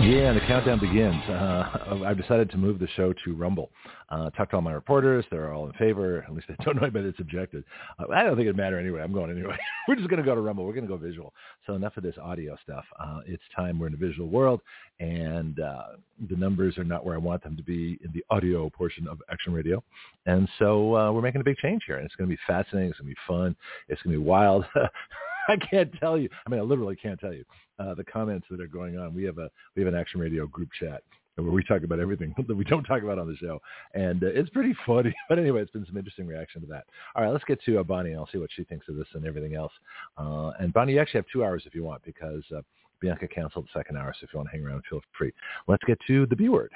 Yeah, and the countdown begins. Uh, I've decided to move the show to Rumble. Uh, talked to all my reporters. They're all in favor. At least they don't know anybody that's objected. Uh, I don't think it'd matter anyway. I'm going anyway. we're just going to go to Rumble. We're going to go visual. So enough of this audio stuff. Uh, it's time. We're in a visual world, and uh, the numbers are not where I want them to be in the audio portion of Action Radio. And so uh, we're making a big change here, and it's going to be fascinating. It's going to be fun. It's going to be wild. I can't tell you. I mean, I literally can't tell you uh, the comments that are going on. We have a we have an Action Radio group chat where we talk about everything that we don't talk about on the show, and uh, it's pretty funny. But anyway, it's been some interesting reaction to that. All right, let's get to uh, Bonnie. I'll see what she thinks of this and everything else. Uh, and Bonnie, you actually have two hours if you want because uh, Bianca canceled the second hour. So if you want to hang around, feel free. Let's get to the B word.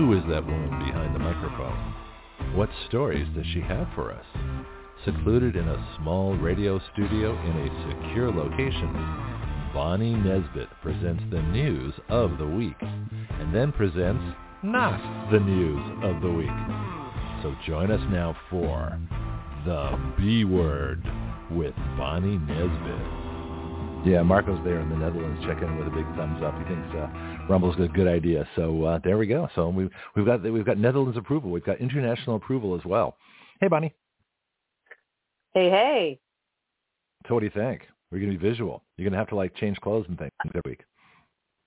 Who is that woman behind the microphone? What stories does she have for us? Secluded in a small radio studio in a secure location, Bonnie Nesbit presents the news of the week and then presents not the news of the week. So join us now for The B Word with Bonnie Nesbit. Yeah, Marco's there in the Netherlands checking in with a big thumbs up. He thinks uh, Rumble's a good idea. So uh, there we go. So we've we've got we've got Netherlands approval. We've got international approval as well. Hey, Bonnie. Hey, hey. So what do you think? We're going to be visual. You're going to have to like change clothes and things every week.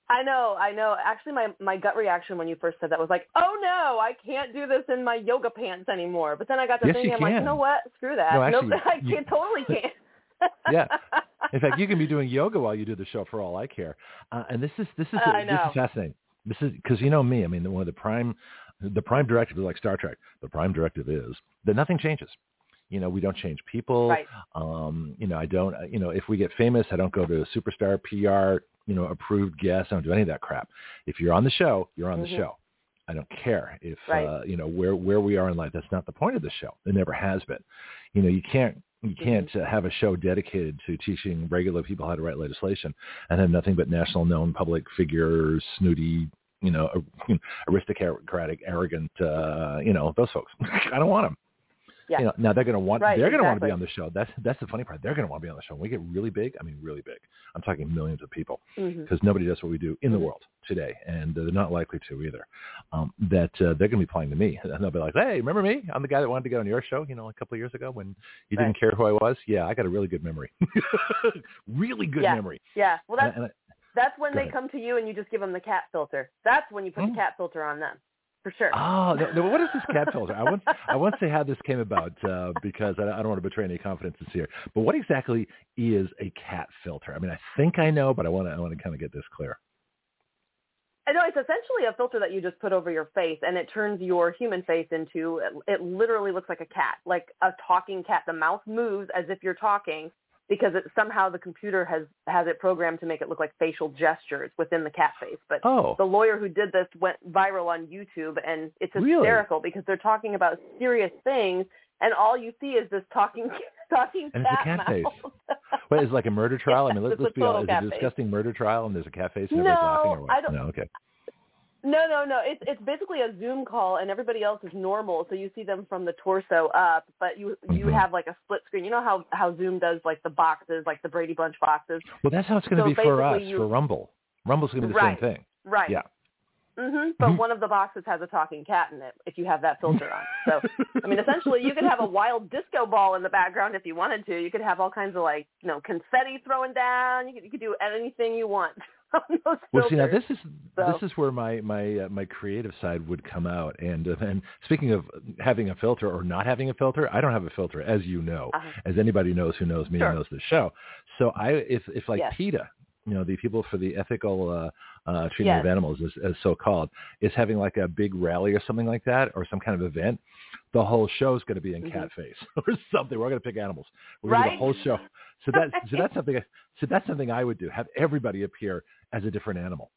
I know, I know. Actually, my my gut reaction when you first said that was like, "Oh no, I can't do this in my yoga pants anymore." But then I got to yes, thinking, I'm can. like, you know what? Screw that. No, actually, nope, I you, can, totally can't. Yeah. In fact, you can be doing yoga while you do the show for all I care. Uh, and this is this is I this is fascinating. This is because you know me. I mean, one of the prime the prime directive is like Star Trek. The prime directive is that nothing changes. You know, we don't change people. Right. Um, you know, I don't. You know, if we get famous, I don't go to a superstar PR. You know, approved guest. I don't do any of that crap. If you're on the show, you're on Mhm. the show. I don't care if Right. uh, you know where where we are in life. That's not the point of the show. It never has been. You know, you can't you can't uh, have a show dedicated to teaching regular people how to write legislation and have nothing but national known public figures, snooty, you know, aristocratic, arrogant, uh, you know, those folks. I don't want them. Yeah. You know, now they're going to want Right, they're going to want to be on the show. That's that's the funny part. They're going to want to be on the show. When we get really big, I mean really big. I'm talking millions of people because nobody does what we do in the Mhm. world today, and uh, they're not likely to either. Um, that uh, they're going to be playing to me, and they'll be like, "Hey, remember me? I'm the guy that wanted to get on your show, you know, a couple of years ago when you didn't care who I was. Yeah, I got a really good memory, really good Yeah. memory. Yeah. Well, And- that's and I- that's when Go they ahead. come to you and you just give them the cat filter. That's when you put Hmm. the cat filter on them, for sure. Oh, no, no, what is this cat filter? I want I want to say how this came about uh, because I, I don't want to betray any confidences here. But what exactly is a cat filter? I mean, I think I know, but I want to I want to kind of get this clear. I know it's essentially a filter that you just put over your face, and it turns your human face into. It, it literally looks like a cat, like a talking cat. The mouth moves as if you're talking because it somehow the computer has has it programmed to make it look like facial gestures within the cat face. But Oh, the lawyer who did this went viral on YouTube, and it's Really? hysterical because they're talking about serious things, and all you see is this talking talking And it's a cat mouth. face. what is it like a murder trial? I mean, let's, let's be honest. Is it a face. disgusting murder trial and there's a cat face and everybody's laughing or what? I don't- No, okay. No, no, no. It's it's basically a Zoom call, and everybody else is normal, so you see them from the torso up, but you you Mhm. have like a split screen. You know how how Zoom does like the boxes, like the Brady Bunch boxes, Well, that's how it's going to So be for us you- for Rumble. Rumble's going to be the Right. same thing. right? Yeah. hmm But Mhm. one of the boxes has a talking cat in it. If you have that filter on, so I mean, essentially, you could have a wild disco ball in the background if you wanted to. You could have all kinds of like you know confetti throwing down. You could you could do anything you want. Well, see, now this is So- this is where my my uh, my creative side would come out. And uh, and speaking of having a filter or not having a filter, I don't have a filter, as you know, Uh-huh. as anybody knows who knows me Sure. and knows the show. So I if if like Yes. PETA you know, the people for the ethical uh, treatment Yes. of animals, as, as so called, is having like a big rally or something like that, or some kind of event. The whole show is going to be in Mhm. cat face or something. We're going to pick animals. We're going to do Right? the whole show. So that so that's something. So that's something I would do. Have everybody appear as a different animal.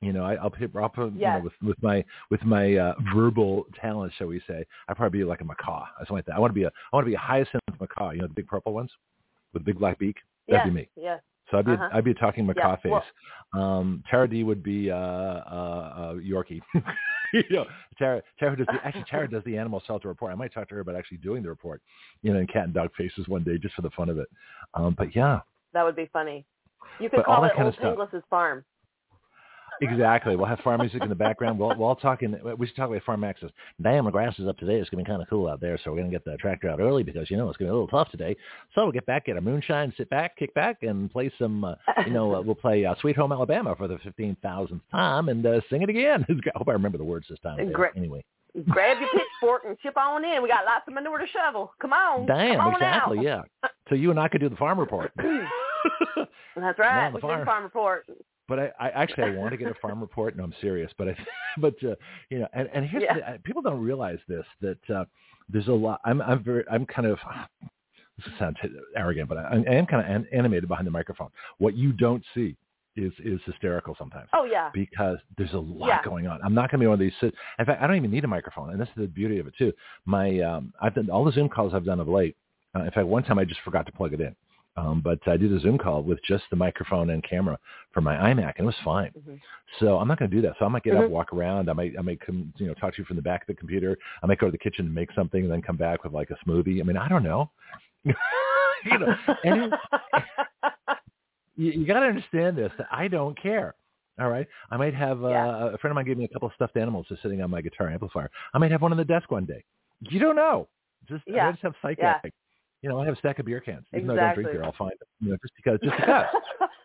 You know, I, I'll put, I'll put you know, with with my with my uh, verbal talent, shall we say? I'd probably be like a macaw, or something like that. I want to be a I want to be a hyacinth macaw. You know, the big purple ones with the big black beak. That'd yes, be me. yes. So I'd be Uh-huh. I'd be talking macaw Yeah, well- Um, Tara D would be uh, uh, uh, Yorkie. you know, Tara Tara does the, actually Tara does the animal shelter report. I might talk to her about actually doing the report. You know, in cat and dog faces one day just for the fun of it. Um, but yeah, That would be funny. You could But call that it kind Old. Penglis's farm. Exactly. We'll have farm music in the background. We'll we'll all talk in. We should talk about farm access. Damn, the grass is up today. It's gonna be kind of cool out there, so we're gonna get the tractor out early because you know it's gonna be a little tough today. So we'll get back, get our moonshine, sit back, kick back, and play some. Uh, you know, uh, we'll play uh, "Sweet Home Alabama" for the fifteen thousandth time and uh, sing it again. I hope I remember the words this time. Great. Anyway, Grab your pitchfork and chip on in. We got lots of manure to shovel. Come on. damn, Come on exactly, out. yeah. So you and I could do the farm report. That's right. farm. farm report. But I, I actually I want to get a farm report. No, I'm serious. But I, but uh, you know, and, and here's Yeah. the, people don't realize this that uh, there's a lot. I'm I'm very I'm kind of this sounds arrogant, but I, I am kind of an, animated behind the microphone. What you don't see is is hysterical sometimes Oh yeah. because there's a lot Yeah. going on. I'm not going to be one of these. Sit, in fact, I don't even need a microphone, and this is the beauty of it too. My um, I've done all the Zoom calls I've done of late. Uh, in fact, one time I just forgot to plug it in, um, but I did a Zoom call with just the microphone and camera for my iMac, and it was fine. Mhm. So I'm not going to do that. So I might get Mhm. up, walk around. I might I might come, you know, talk to you from the back of the computer. I might go to the kitchen and make something, and then come back with like a smoothie. I mean, I don't know. you know, and you, you got to understand this. I don't care. All right. I might have uh, Yeah. a friend of mine gave me a couple of stuffed animals just sitting on my guitar amplifier. I might have one on the desk one day. You don't know. Just I just have psych Yeah. You know, I have a stack of beer cans. Even though I don't drink beer, I'll find them. You know, just because, just because.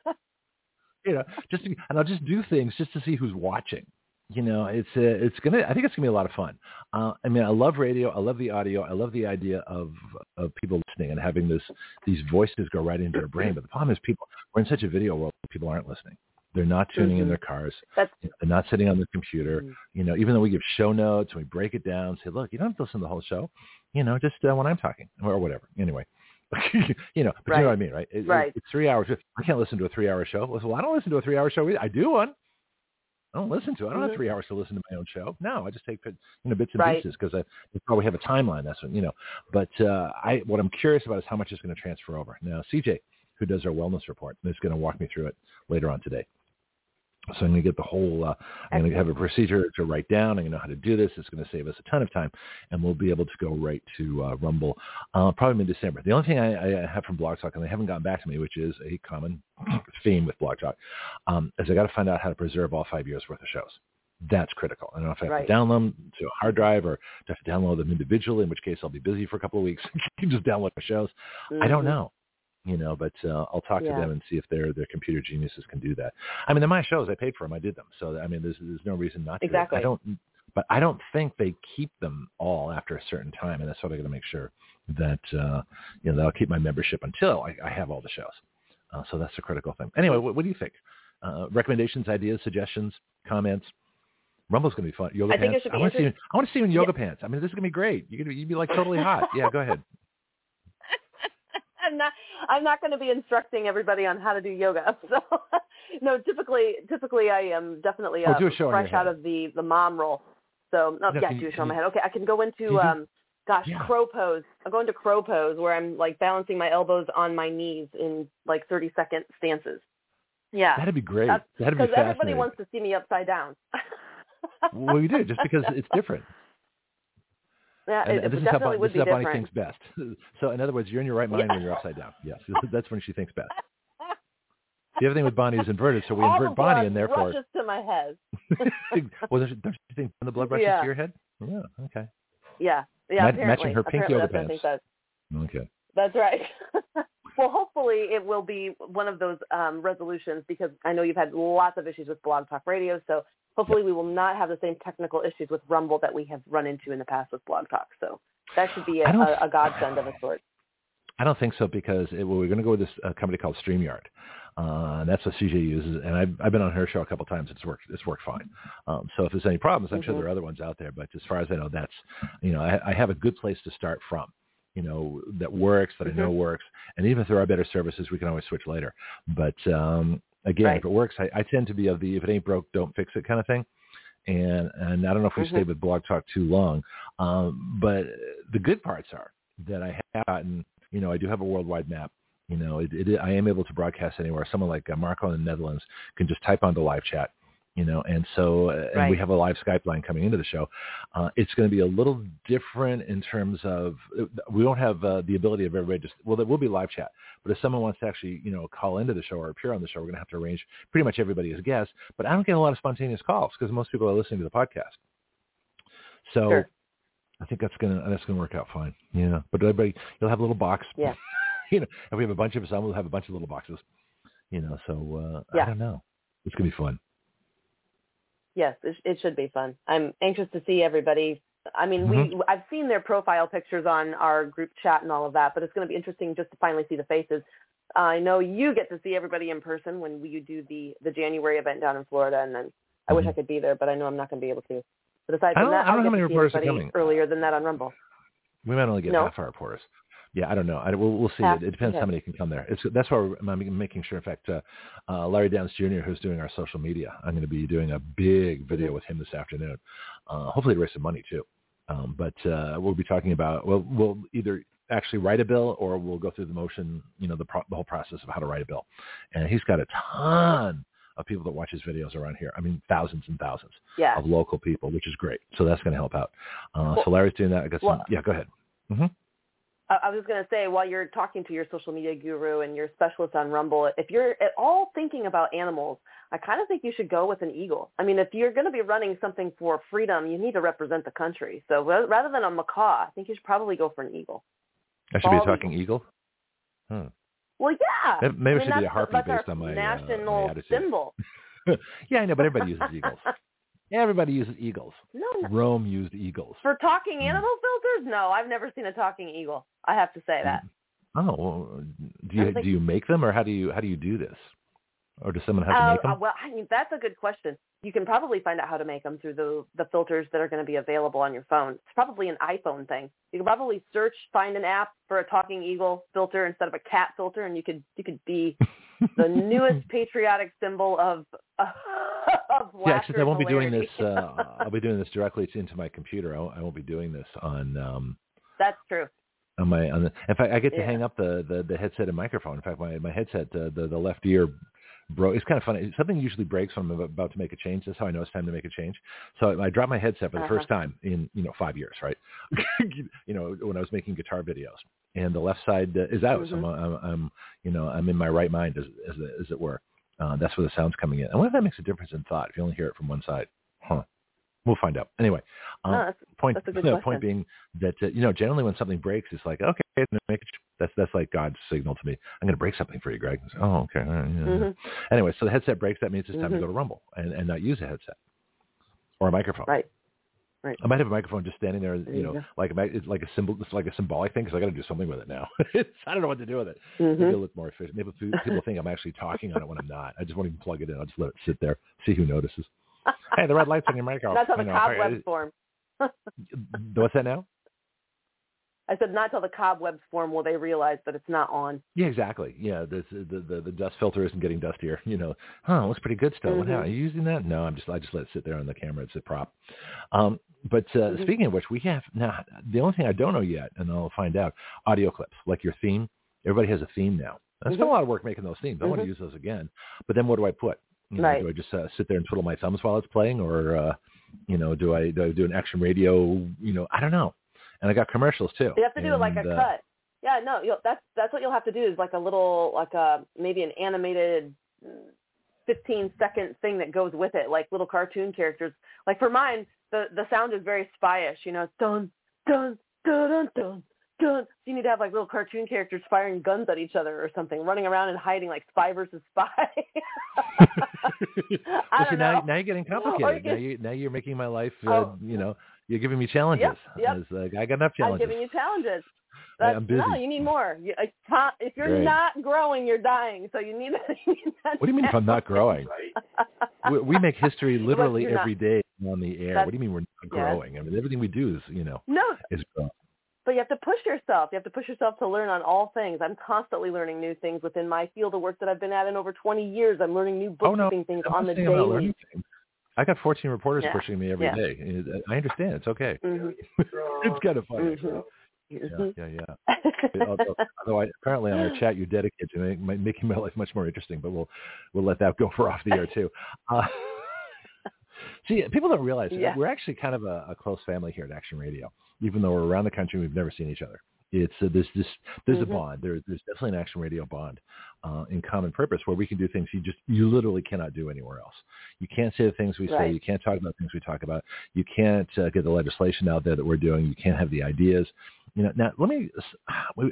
you know, just to, and I'll just do things just to see who's watching. You know, it's a, it's gonna. I think it's gonna be a lot of fun. Uh, I mean, I love radio. I love the audio. I love the idea of of people listening and having this these voices go right into their brain. But the problem is, people we're in such a video world. People aren't listening. They're not tuning in Mhm. their cars. That's They're not sitting on their computer. Mhm. You know, even though we give show notes and we break it down, say, look, you don't have to listen to the whole show. You know, just uh, when I'm talking or whatever. Anyway, you know, but you know what I mean, right? It- it- Right. it's three hours. I can't listen to a three-hour show. Well, I don't listen to a three-hour show. Either. I do one. I don't listen to it. I don't have Mhm. three hours to listen to my own show. No, I just take you know bits and Right. pieces because I probably have a timeline. That's what you know. But uh, I what I'm curious about is how much is going to transfer over. Now, CJ, who does our wellness report, is going to walk me through it later on today. So I'm going to get the whole. Uh, I'm going to have a procedure to write down. I'm going to know how to do this. It's going to save us a ton of time, and we'll be able to go right to uh, Rumble uh, probably in December. The only thing I, I have from Blog Talk, and they haven't gotten back to me, which is a common theme with Blog Talk, um, is I got to find out how to preserve all five years worth of shows. That's critical. I don't know if I have Right. to download them to a hard drive or to have to download them individually, in which case I'll be busy for a couple of weeks. you just download my shows. I don't Mhm. know, you know, but uh, I'll talk Yeah. to them and see if their their computer geniuses can do that. I mean, they're my shows. I paid for them. I did them. So I mean, there's there's no reason not to. Exactly. I don't, but I don't think they keep them all after a certain time, and that's what I got to make sure that uh, you know that I'll keep my membership until I, I have all the shows. Uh, so that's a critical thing. Anyway, what, what do you think? Uh, recommendations, ideas, suggestions, comments. Rumble's gonna be fun. Yoga I think it pants. should I be want to see. you- I want to see you in yoga pants. I mean, this is gonna be great. You're gonna you'd be like totally hot. Yeah, go ahead. I'm not. I'm not going to be instructing everybody on how to do yoga. So, no. Typically, typically, I am definitely Oh, uh, do a show on your fresh out of the the mom role. So, no, No, yeah, do a show on my head. Okay, I can go into um, gosh, Yeah. crow pose. I'm going to crow pose where I'm like balancing my elbows on my knees in like 30 second stances. Yeah, That'd be great. That's- That'd be fascinating. because everybody wants to see me upside down. well, you do just because it's different. Yeah, And, it, and this is how, definitely Bon- would this is how Bonnie different. thinks best. So, in other words, you're in your right mind Yeah. when you're upside down. Yes, that's when she thinks best. The other thing with Bonnie is inverted, so we All invert Bonnie, and therefore, rushes to my head. well, don't you don't you think the blood rushes Yeah. to your head? Yeah. Okay. Yeah, yeah. Ma- matching her pink apparently yoga that's what I pants. Okay. That's right. well, hopefully it will be one of those um, resolutions because I know you've had lots of issues with Blog Talk Radio. So hopefully we will not have the same technical issues with Rumble that we have run into in the past with Blog Talk. So that should be a, a, a godsend of a sort. I don't think so because it, well, we're going to go with this uh, company called StreamYard. Uh, and that's what CJ uses, and I've, I've been on her show a couple of times. It's worked. It's worked fine. Um, so if there's any problems, I'm mm-hmm. sure there are other ones out there. But as far as I know, that's you know I, I have a good place to start from. You know that works, that mm-hmm. I know works, and even if there are better services, we can always switch later. But um, again, right. if it works, I, I tend to be of the if it ain't broke, don't fix it kind of thing and and I don't know if we mm-hmm. stayed with Blog Talk too long, um, but the good parts are that I have gotten, you know, I do have a worldwide map. You know, it, it, I am able to broadcast anywhere. Someone like uh, Marco in the Netherlands can just type onto live chat you know, and so uh, and right. we have a live Skype line coming into the show. Uh, it's going to be a little different in terms of uh, we don't have uh, the ability of everybody just well, there will be live chat, but if someone wants to actually you know call into the show or appear on the show, we're going to have to arrange pretty much everybody as guests. But I don't get a lot of spontaneous calls because most people are listening to the podcast. So. Sure. I think that's gonna that's gonna work out fine. Yeah, but everybody, you'll have a little box. Yeah. you know, if we have a bunch of some, we'll have a bunch of little boxes. You know, so uh, yeah. I don't know. It's gonna be fun yes, it, it should be fun. I'm anxious to see everybody. I mean, mm-hmm. we I've seen their profile pictures on our group chat and all of that, but it's going to be interesting just to finally see the faces. I know you get to see everybody in person when you do the the January event down in Florida, and then I mm-hmm. wish I could be there, but I know I'm not going to be able to. But aside from that, I don't know how many reporters are coming earlier than that on Rumble. We might only get no. half our reporters yeah, I don't know. I, we'll, we'll see. It, it, depends okay. how many can come there. It's that's why I'm making sure. In fact, uh, uh, Larry Downs Jr., who's doing our social media, I'm going to be doing a big video mm-hmm. with him this afternoon. Uh, hopefully to raise some money too. Um, but uh, we'll be talking about well, we'll either actually write a bill or we'll go through the motion, you know, the, pro- the whole process of how to write a bill. And he's got a ton of people that watch his videos around here. I mean, thousands and thousands yeah. of local people, which is great. So that's going to help out. Uh, well, so Larry's doing that. I got some. Well, yeah, go ahead. Mm-hmm. I was going to say, while you're talking to your social media guru and your specialist on Rumble, if you're at all thinking about animals, I kind of think you should go with an eagle. I mean, if you're going to be running something for freedom, you need to represent the country. So rather than a macaw, I think you should probably go for an eagle. I should Bald be talking eagle. eagle? Hmm. Well, yeah. Maybe, I, mean, should be a harpy based on my national uh, my symbol. yeah, I know, but everybody uses eagles. Everybody uses eagles. No, no. Rome used eagles. For talking mm. animal filters? No, I've never seen a talking eagle. I have to say that. Oh, well, do you do you make them or how do you how do you do this? Or does someone have to make uh, them? well, I mean that's a good question. You can probably find out how to make them through the the filters that are going to be available on your phone. It's probably an iPhone thing. You can probably search, find an app for a talking eagle filter instead of a cat filter, and you could you could be the newest patriotic symbol of. Uh, of yeah, except I won't be doing this. Uh, I'll be doing this directly into my computer. I, I won't be doing this on. Um, That's true. On my, on the, in fact, I get to yeah. hang up the, the the headset and microphone. In fact, my my headset, uh, the the left ear broke. It's kind of funny. Something usually breaks when I'm about to make a change. That's how I know it's time to make a change. So I dropped my headset for the uh-huh. first time in you know five years, right? you know when I was making guitar videos, and the left side uh, is out. Mm-hmm. So I'm, I'm, I'm, you know I'm in my right mind as as, as it were. Uh, that's where the sound's coming in. I wonder if that makes a difference in thought if you only hear it from one side. Huh. We'll find out. Anyway, um, no, that's, point that's no, point being that uh, you know generally when something breaks, it's like okay, that's that's like God's signal to me. I'm going to break something for you, Greg. Say, oh, okay. Yeah. Mm-hmm. Anyway, so the headset breaks. That means it's time mm-hmm. to go to Rumble and, and not use a headset or a microphone. Right. Right. I might have a microphone just standing there, you know, like it's like a symbol, it's like a symbolic thing because I got to do something with it now. I don't know what to do with it. Mm-hmm. Maybe it'll look more efficient. Maybe people think I'm actually talking on it when I'm not. I just won't even plug it in. I'll just let it sit there, see who notices. hey, the red light's on your microphone. That's how the cobwebs form. What's that now? I said not till the cobwebs form will they realize that it's not on. Yeah, exactly. Yeah, the the the, the dust filter isn't getting dustier. You know, huh? It Looks pretty good still. Mm-hmm. What, are you using that? No, I'm just I just let it sit there on the camera. It's a prop. Um, but uh, mm-hmm. speaking of which, we have now the only thing I don't know yet, and I'll find out, audio clips like your theme. Everybody has a theme now. I spent mm-hmm. a lot of work making those themes. I want to mm-hmm. use those again. But then what do I put? You know, right. Do I just uh, sit there and twiddle my thumbs while it's playing, or uh, you know, do I do I do an action radio? You know, I don't know. And I got commercials too. You have to do and, like a uh, cut. Yeah, no, you'll, that's that's what you'll have to do is like a little like a maybe an animated 15 second thing that goes with it, like little cartoon characters. Like for mine, the the sound is very spyish. You know, it's dun dun dun dun dun dun. So you need to have like little cartoon characters firing guns at each other or something, running around and hiding like spy versus spy. I well, see, now, now you're getting complicated. You now, you, now you're making my life, uh, oh. you know, you're giving me challenges. Yep, yep. Like, I got enough challenges. I'm giving you challenges. That's, I'm busy. No, you need more. You, uh, if you're Great. not growing, you're dying. So you need. You need What do you mean if I'm not growing? we, we make history literally you're not- every day on the air. That's- What do you mean we're not growing? I mean, everything we do is, you know, No, is growing. but you have to push yourself. You have to push yourself to learn on all things. I'm constantly learning new things within my field of work that I've been at in over 20 years. I'm learning new Oh, no. things I'm on the daily. I got 14 reporters Yeah. pushing me every Yeah. day. I understand. It's okay. hmm it's kind of funny. hmm Yeah, yeah, yeah. although, although I, apparently on our chat you're dedicated to make, my- making my life much more interesting, but we'll we'll let that go for off the air too. Uh, see, people don't realize Yeah. we're actually kind of a, a close family here at Action Radio, even though we're around the country. We've never seen each other. It's uh, there's this there's Mhm. a bond. There, there's definitely an Action Radio bond uh, in common purpose where we can do things you just you literally cannot do anywhere else. You can't say the things we say. You can't talk about things we talk about. You can't uh, get the legislation out there that we're doing. You can't have the ideas. You know, now let me.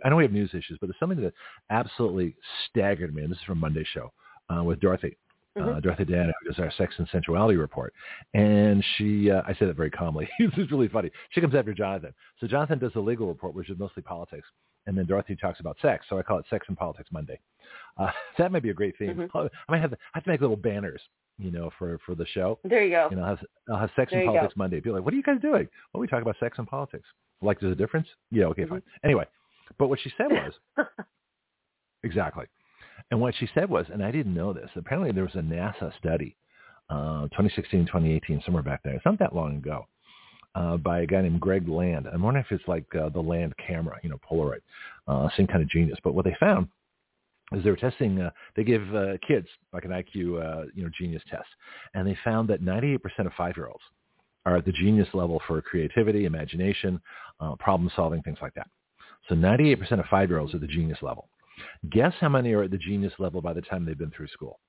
I know we have news issues, but there's something that absolutely staggered me, and this is from Monday's show uh, with Dorothy. Uh, Mhm. Dorothy Dana, who does our sex and sensuality report, and she, uh, I say that very calmly. this is really funny. She comes after Jonathan. So Jonathan does the legal report, which is mostly politics, and then Dorothy talks about sex. So I call it Sex and Politics Monday. Uh, that might be a great theme. Mhm. I might have, I have to make little banners, you know, for for the show. There you go. You know, I'll have, I'll have sex There and you go. politics Monday. People like, what are you guys doing? Well, we talk about sex and politics. Like, there's a difference? Yeah, okay, Mm-hmm. fine. Anyway, but what she said was exactly, and what she said was, and I didn't know this. Apparently, there was a NASA study, uh, 2016, 2018, somewhere back there. It's not that long ago. Uh, by a guy named Greg Land. I'm wondering if it's like uh, the Land camera, you know, Polaroid, uh, same kind of genius. But what they found is they were testing. Uh, they give uh, kids like an IQ, uh, you know, genius test, and they found that 98% of five-year-olds are at the genius level for creativity, imagination, uh, problem solving, things like that. So 98% of five-year-olds are the genius level. Guess how many are at the genius level by the time they've been through school?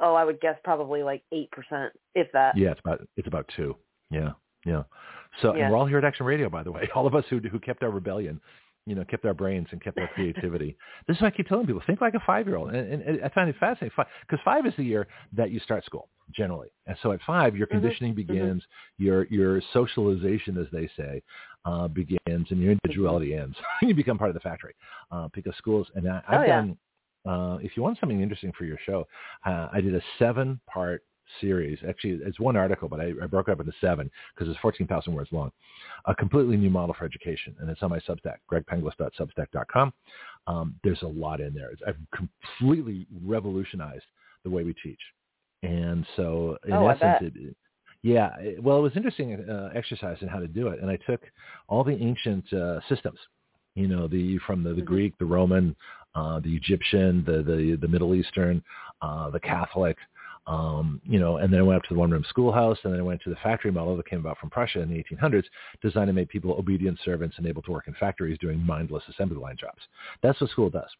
oh, I would guess probably like eight percent, if that. Yeah, it's about it's about two. Yeah, yeah. So Yeah. and we're all here at Action Radio, by the way. All of us who who kept our rebellion, you know, kept our brains and kept our creativity. this is why I keep telling people: think like a five-year-old. And, and I find it fascinating because five is the year that you start school generally, and so at five, your Mhm, conditioning begins, your your socialization, as they say, uh, begins, and your individuality ends. you become part of the factory uh, because schools. And I, I've Oh, yeah. done. Uh, if you want something interesting for your show, uh, I did a seven-part series. Actually, it's one article, but I, I broke it up into seven because it's 14,000 words long. A completely new model for education, and it's on my Substack, gregpenglis.substack.com. Um, there's a lot in there. It's, I've completely revolutionized the way we teach. And so, in Oh, essence, it- yeah, well, it was interesting uh, exercise in how to do it. And I took all the ancient uh, systems, you know, the from the, the Mhm. Greek, the Roman, uh, the Egyptian, the, the, the Middle Eastern, uh, the Catholic, um, you know, and then I went up to the one-room schoolhouse, and then I went to the factory model that came about from Prussia in the 1800s, designed to make people obedient servants and able to work in factories doing mindless assembly line jobs. That's what school does.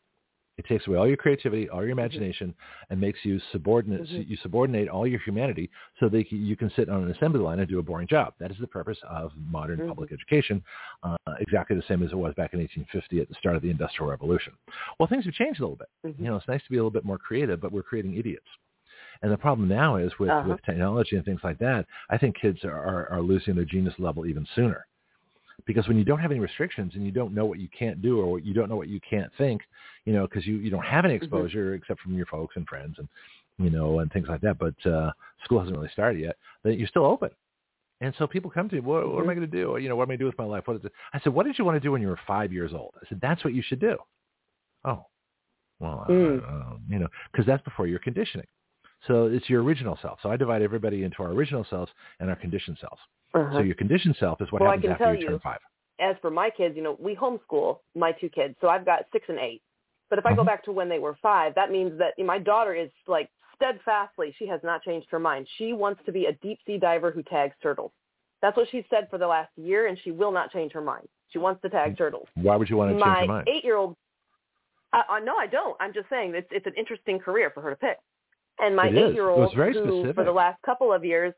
It takes away all your creativity, all your imagination, and makes you subordinate. Mhm. You subordinate all your humanity so that you can sit on an assembly line and do a boring job. That is the purpose of modern Mhm. public education, uh, exactly the same as it was back in 1850 at the start of the Industrial Revolution. Well, things have changed a little bit. Mhm. You know, it's nice to be a little bit more creative, but we're creating idiots. And the problem now is with, Uh-huh. with technology and things like that, I think kids are, are, are losing their genius level even sooner. Because when you don't have any restrictions and you don't know what you can't do or what you don't know what you can't think, you know, because you, you don't have any Mm-hmm. exposure except from your folks and friends and, you know, and things like that. But uh, school hasn't really started yet. Then you're still open. And so people come to me, what, what am I going to do? You know, what am I going to do with my life? What is it? I said, what did you want to do when you were five years old? I said, that's what you should do. Oh, well, Mm. uh, you know, because that's before your conditioning. So it's your original self. So I divide everybody into our original selves and our conditioned selves. Uh-huh. So your conditioned self is what Well, I happens can after tell you turn five. as for my kids, you know, we homeschool my two kids, so I've got six and eight. But if I go Mhm. back to when they were five, that means that my daughter is like steadfastly, she has not changed her mind. She wants to be a deep sea diver who tags turtles. That's what she's said for the last year, and she will not change her mind. She wants to tag turtles. Why would you want to change your mind? My eight-year-old, uh, uh, no, I don't. I'm just saying it's it's an interesting career for her to pick. And my eight-year-old, was very who for the last couple of years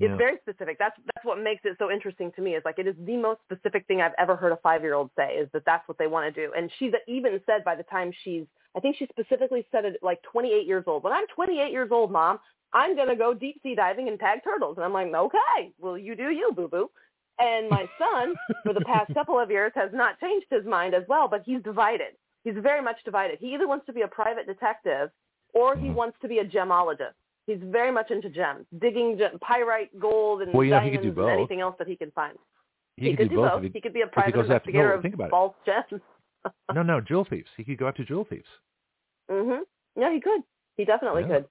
it's Yeah. very specific. That's that's what makes it so interesting to me. Is like it is the most specific thing I've ever heard a five year old say. Is that that's what they want to do. And she's even said by the time she's, I think she specifically said it like 28 years old. When I'm 28 years old, mom, I'm gonna go deep sea diving and tag turtles. And I'm like, okay, well you do you, boo boo. And my son, for the past couple of years, has not changed his mind as well, but he's divided. He's very much divided. He either wants to be a private detective or he wants to be a gemologist. He's very much into gems, digging gem, pyrite, gold, and Well, you know, he diamonds could do and anything else that he can find. He, could do do both. both. if He could be a he private goes after- investigator no, of think about it. false gems. no, no, jewel thieves. He could go after jewel thieves. mhm. Yeah, he could. He definitely Yeah. could.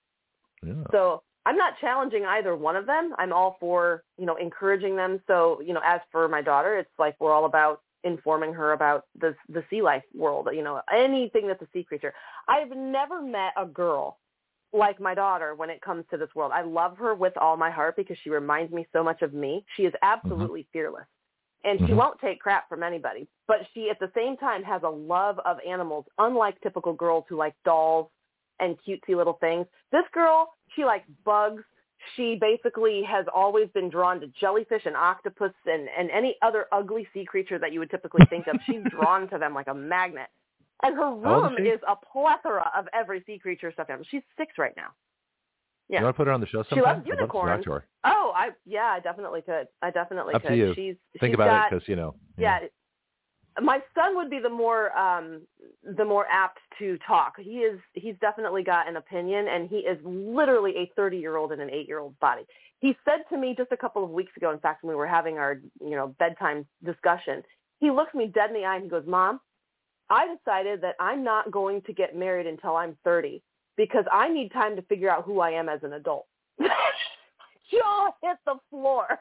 Yeah. So I'm not challenging either one of them. I'm all for, you know, encouraging them. So, you know, as for my daughter, it's like we're all about informing her about the the sea life world, you know, anything that's a sea creature. I've never met a girl like my daughter when it comes to this world. I love her with all my heart because she reminds me so much of me. She is absolutely fearless. And she Mhm. won't take crap from anybody, but she at the same time has a love of animals, unlike typical girls who like dolls and cutesy little things. This girl, she likes bugs. She basically has always been drawn to jellyfish and octopus and, and any other ugly sea creature that you would typically think of. She's drawn to them like a magnet. And her How old is room she? is a plethora of every sea creature stuff. She's six right now. Yeah. You want to put her on the show She sometime? loves I'd love to unicorns. to her. Oh, I yeah, I definitely could. I definitely Up to could. you. She's Think she's about got, it because you know. yeah. My son would be the more um the more apt to talk. He is he's definitely got an opinion and he is literally a 30-year-old in an 8-year-old body. He said to me just a couple of weeks ago in fact when we were having our, you know, bedtime discussion. He looked me dead in the eye and he goes, "Mom, I decided that I'm not going to get married until I'm 30 because I need time to figure out who I am as an adult." Jaw hit the floor.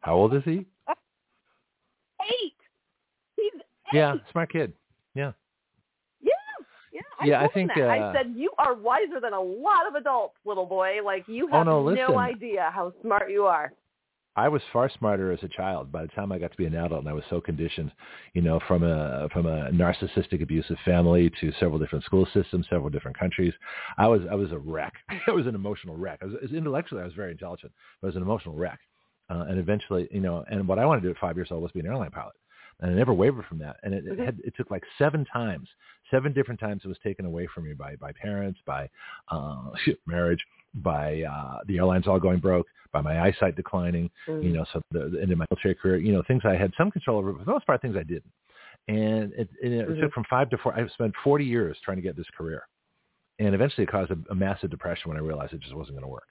How old is he? Eight. He's Yeah, smart kid. Yeah. Yeah, yeah. I Yeah, I think, uh, I said you are wiser than a lot of adults, little boy. Like you Oh, have no, idea how smart you are. I was far smarter as a child. By the time I got to be an adult, and I was so conditioned, you know, from a from a narcissistic, abusive family to several different school systems, several different countries. I was I was a wreck. I was an emotional wreck. I was, as intellectually, I was very intelligent, but I was an emotional wreck. Uh, and eventually, you know, and what I wanted to do at five years old was be an airline pilot. And I never wavered from that. And it, it had it took like seven times, seven different times it was taken away from me by by parents, by uh, marriage, by uh, the airlines all going broke, by my eyesight declining, you know, so the, the end of my military career, you know, things I had some control over, but for the most part, things I didn't. And it, and it Mhm. took from five to four. I spent 40 years trying to get this career, and eventually it caused a, a massive depression when I realized it just wasn't going to work.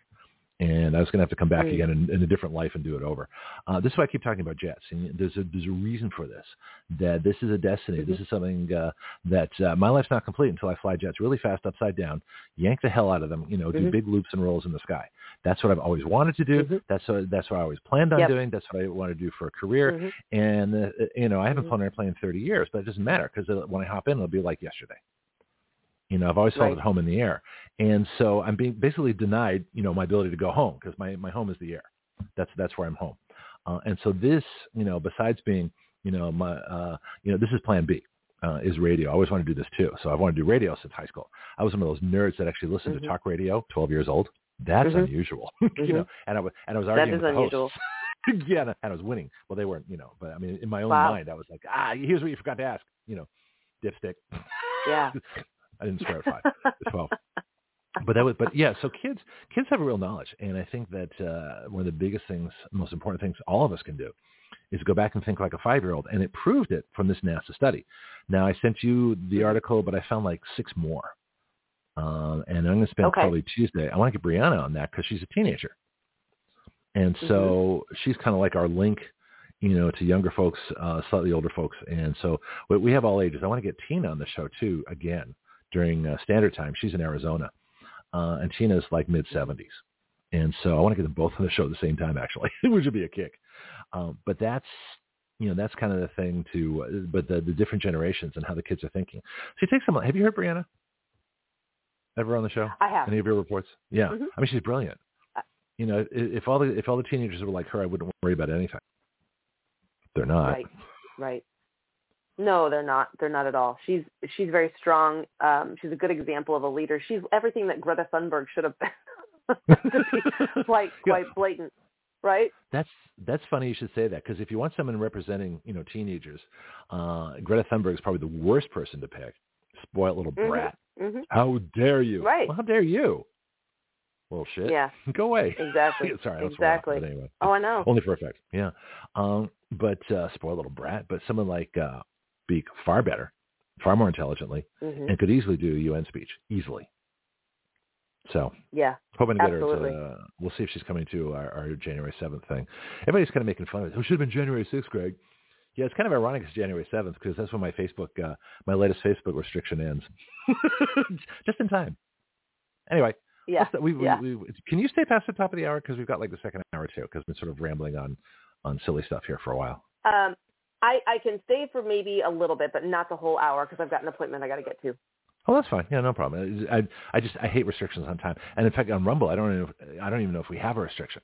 And I was going to have to come back Mm. again in, in a different life and do it over. Uh, this is why I keep talking about jets. And there's a there's a reason for this. That this is a destiny. This is something uh, that uh, my life's not complete until I fly jets really fast upside down, yank the hell out of them, you know, do Mhm. big loops and rolls in the sky. That's what I've always wanted to do. Mhm. That's what that's what I always planned on Yep. doing. That's what I want to do for a career. Mhm. And uh, you know, I haven't Mhm. flown an airplane in 30 years, but it doesn't matter because when I hop in, it'll be like yesterday. You know, I've always felt Right. at home in the air, and so I'm being basically denied, you know, my ability to go home because my my home is the air. That's that's where I'm home. Uh, and so this, you know, besides being, you know, my, uh, you know, this is Plan B. Uh, is radio. I always wanted to do this too. So I've wanted to do radio since high school. I was one of those nerds that actually listened Mhm. to talk radio. Twelve years old. That's Mhm. unusual. you Mhm. know, and I was and I was That arguing is with the unusual. yeah, and I was winning. Well, they weren't, you know, but I mean, in my own Wow. mind, I was like, ah, here's what you forgot to ask, you know, dipstick. Yeah. I didn't swear at five, twelve. But that was, but yeah. So kids, kids have a real knowledge, and I think that uh, one of the biggest things, most important things, all of us can do, is go back and think like a five-year-old, and it proved it from this NASA study. Now, I sent you the article, but I found like six more, um, and I'm going to spend Okay. probably Tuesday. I want to get Brianna on that because she's a teenager, and so she's kind of like our link, you know, to younger folks, uh, slightly older folks, and so we, we have all ages. I want to get Tina on the show too again during uh, standard time. She's in Arizona, uh, and Tina's like mid seventies, and so I want to get them both on the show at the same time, actually, which would be a kick. Um, but that's you know that's kind of the thing to, uh, but the, the different generations and how the kids are thinking. So you take someone. Have you heard Brianna? Ever on the show? I have. Any of your reports? Yeah, Mhm. I mean she's brilliant. Uh, You know, if, if all the if all the teenagers were like her, I wouldn't worry about anything. They're not. Right. Right. No, they're not. They're not at all. She's she's very strong. Um, she's a good example of a leader. She's everything that Greta Thunberg should have been. to be quite quite blatant, right? That's that's funny you should say that because if you want someone representing you know teenagers, uh, Greta Thunberg is probably the worst person to pick. Spoiled little Mhm. brat. hmm How dare you? Right. Well, how dare you? Well, shit. Yeah. Go away. Exactly. Sorry, that's exactly. But anyway. Oh, I know. Only for effect. Yeah. Um, but uh, spoiled little brat. But someone like uh, speak far better, far more intelligently, hmm and could easily do a UN speech easily. So Yeah. hoping to get Absolutely. her to. Uh, we'll see if she's coming to our, our January seventh thing. Everybody's kind of making fun of it. Oh, should have been January sixth, Greg. Yeah, it's kind of ironic it's January seventh because that's when my Facebook, uh, my latest Facebook restriction ends, just in time. Anyway, Yeah. We, we- yeah. we, can you stay past the top of the hour because we've got like the second hour too? Because we've been sort of rambling on on silly stuff here for a while. Um, I, I can stay for maybe a little bit, but not the whole hour because I've got an appointment I got to get to. Oh, that's fine. Yeah, no problem. I, I just I hate restrictions on time. And in fact, on Rumble, I don't even I don't even know if we have a restriction.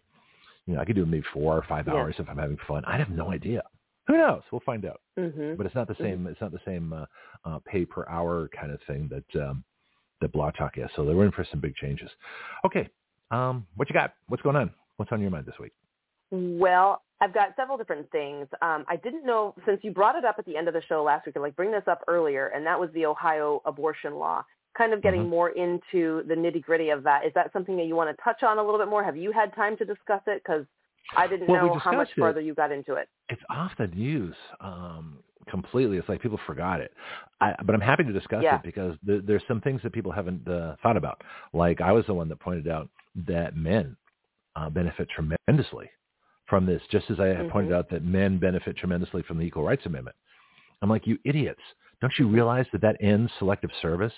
You know, I could do maybe four or five Yeah. hours if I'm having fun. I have no idea. Who knows? We'll find out. hmm But it's not the same. It's not the same uh, uh, pay per hour kind of thing that um, that Blog Talk is. So they're in for some big changes. Okay, um, what you got? What's going on? What's on your mind this week? Well, I've got several different things. Um, I didn't know since you brought it up at the end of the show last week, like bring this up earlier, and that was the Ohio abortion law. Kind of getting Mhm. more into the nitty gritty of that. Is that something that you want to touch on a little bit more? Have you had time to discuss it? Because I didn't Well, know how much it. further you got into it. it's off the news um, completely. It's like people forgot it. I, but I'm happy to discuss Yeah. it because there, there's some things that people haven't uh, thought about. Like I was the one that pointed out that men uh, benefit tremendously from this, just as I had pointed out that men benefit tremendously from the Equal Rights Amendment. I'm like, you idiots! Don't you realize that that ends selective service?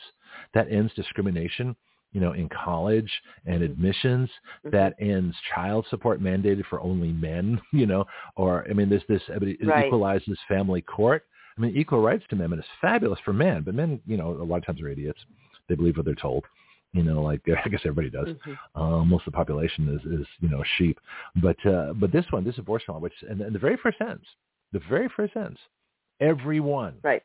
That ends discrimination. You know, in college and Mhm. admissions, Mhm. that ends child support mandated for only men, you know, or I mean, there's this it Right. equalizes family court. I mean, equal rights amendment is fabulous for men, but men, you know, a lot of times are idiots. They believe what they're told. You know, like I guess everybody does. Mhm. Uh, most of the population is, is you know sheep, but uh, but this one, this abortion law, which and, and the very first sentence, the very first sentence, everyone, Right.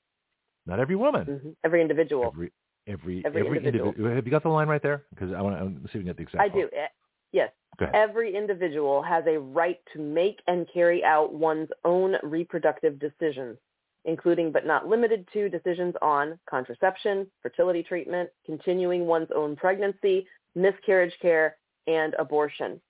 not every woman, hmm Every individual. every every Every individual. individual. Have you got the line right there? Because I want to see if we can get the exact. I do. Eh, Yes. Every individual has a right to make and carry out one's own reproductive decisions, including but not limited to decisions on contraception, fertility treatment, continuing one's own pregnancy, miscarriage care, and abortion.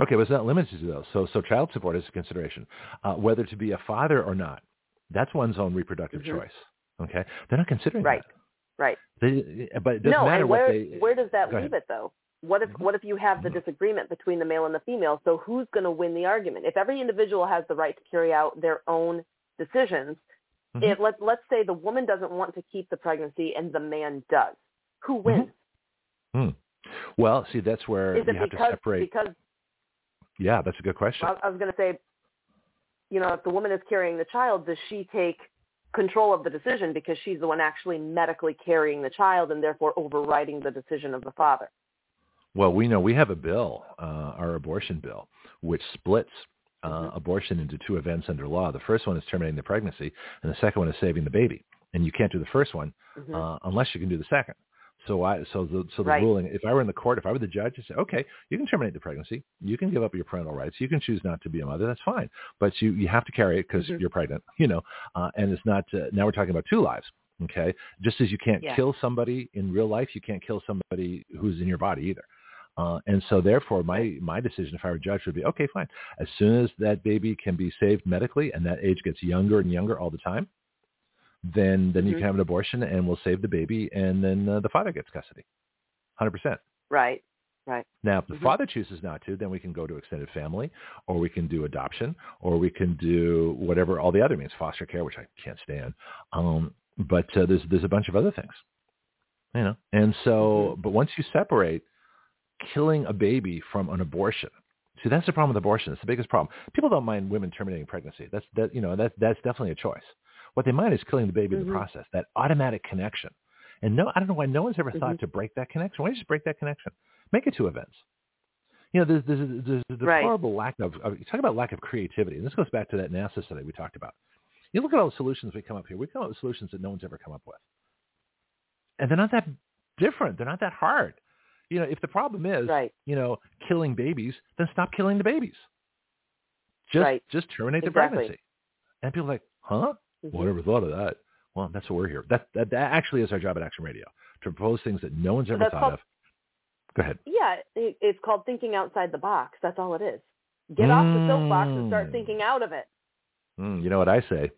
Okay, but it's not limited to those. So, so child support is a consideration. Uh, whether to be a father or not, that's one's own reproductive Mhm. choice. Okay, they're not considering Right. that. Right. They, but it doesn't no, matter and what where they. where does that leave ahead. it though? What if Mhm. what if you have the Mhm. disagreement between the male and the female? So who's going to win the argument? If every individual has the right to carry out their own decisions, Mhm. if let let's say the woman doesn't want to keep the pregnancy and the man does, who wins? Hmm. Well, see, that's where Is you have because to separate. because yeah, that's a good question. I I was going to say, you know, if the woman is carrying the child, does she take control of the decision because she's the one actually medically carrying the child and therefore overriding the decision of the father? Well, we know we have a bill, uh, our abortion bill, which splits uh, abortion into two events under law. The first one is terminating the pregnancy, and the second one is saving the baby. And you can't do the first one Mhm. uh, unless you can do the second. So I so the so the Right. ruling. If I were in the court, if I were the judge, I say, okay, you can terminate the pregnancy, you can give up your parental rights, you can choose not to be a mother. That's fine, but you you have to carry it because Mhm. you're pregnant. You know, uh, and it's not. Uh, now we're talking about two lives. Okay, just as you can't Yeah. kill somebody in real life, you can't kill somebody who's in your body either. Uh, and so therefore my, my decision if I were a judge would be, okay, fine. As soon as that baby can be saved medically and that age gets younger and younger all the time, then, then you Mhm. can have an abortion and we'll save the baby and then uh, the father gets custody. 100%. Right. Right. Now, if the Mhm. father chooses not to, then we can go to extended family, or we can do adoption, or we can do whatever all the other means, foster care, which I can't stand. Um, but uh, there's there's a bunch of other things, you know. And so, but once you separate killing a baby from an abortion, see that's the problem with abortion. It's the biggest problem. People don't mind women terminating pregnancy. That's that you know that that's definitely a choice. What they mind is killing the baby in Mhm. the process. That automatic connection. And no, I don't know why no one's ever thought Mhm. to break that connection. Why don't you just break that connection? Make it two events. You know, there's, there's, there's a Right. deplorable lack of, of, you talk about lack of creativity. And this goes back to that NASA study we talked about. You look at all the solutions we come up here. We come up with solutions that no one's ever come up with. And they're not that different. They're not that hard. You know, if the problem is, Right. you know, killing babies, then stop killing the babies. Just, Right. just terminate the Exactly. pregnancy. And people are like, huh? Mhm. I never thought of that. Well, that's what we're here. That, that, that actually is our job at Action Radio, to propose things that no one's ever that's thought called- of. Go ahead. Yeah, it, it's called thinking outside the box. That's all it is. Get off the soapbox and start Mm. thinking out of it. Mm, you know what I say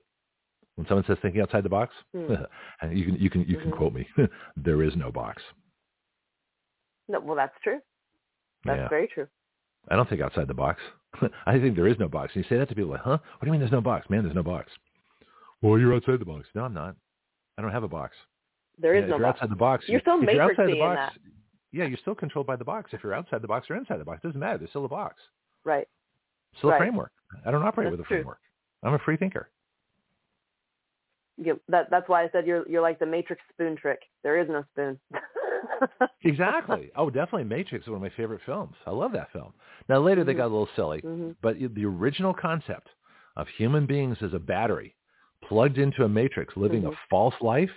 when someone says thinking outside the box? Hmm. and you can you can you can Mhm. quote me. there is no box. No, well, that's true. That's yeah. very true. I don't think outside the box. I think there is no box. And you say that to people like, huh? What do you mean there's no box? Man, there's no box. Well, you're outside the box. No, I'm not. I don't have a box. There is Yeah, is if no you're box. outside the box, You're so if you're outside the box, that. yeah, you're still controlled by the box. If you're outside the box or inside the box, it doesn't matter. There's still a box. Right. Still Right. a framework. I don't operate That's with a true. framework. I'm a free thinker. You, that, that's why I said you're you're like the Matrix spoon trick. There is no spoon. Exactly. oh, definitely. Matrix is one of my favorite films. I love that film. Now later they Mhm. got a little silly, hmm but the original concept of human beings as a battery plugged into a matrix, living Mhm. a false life.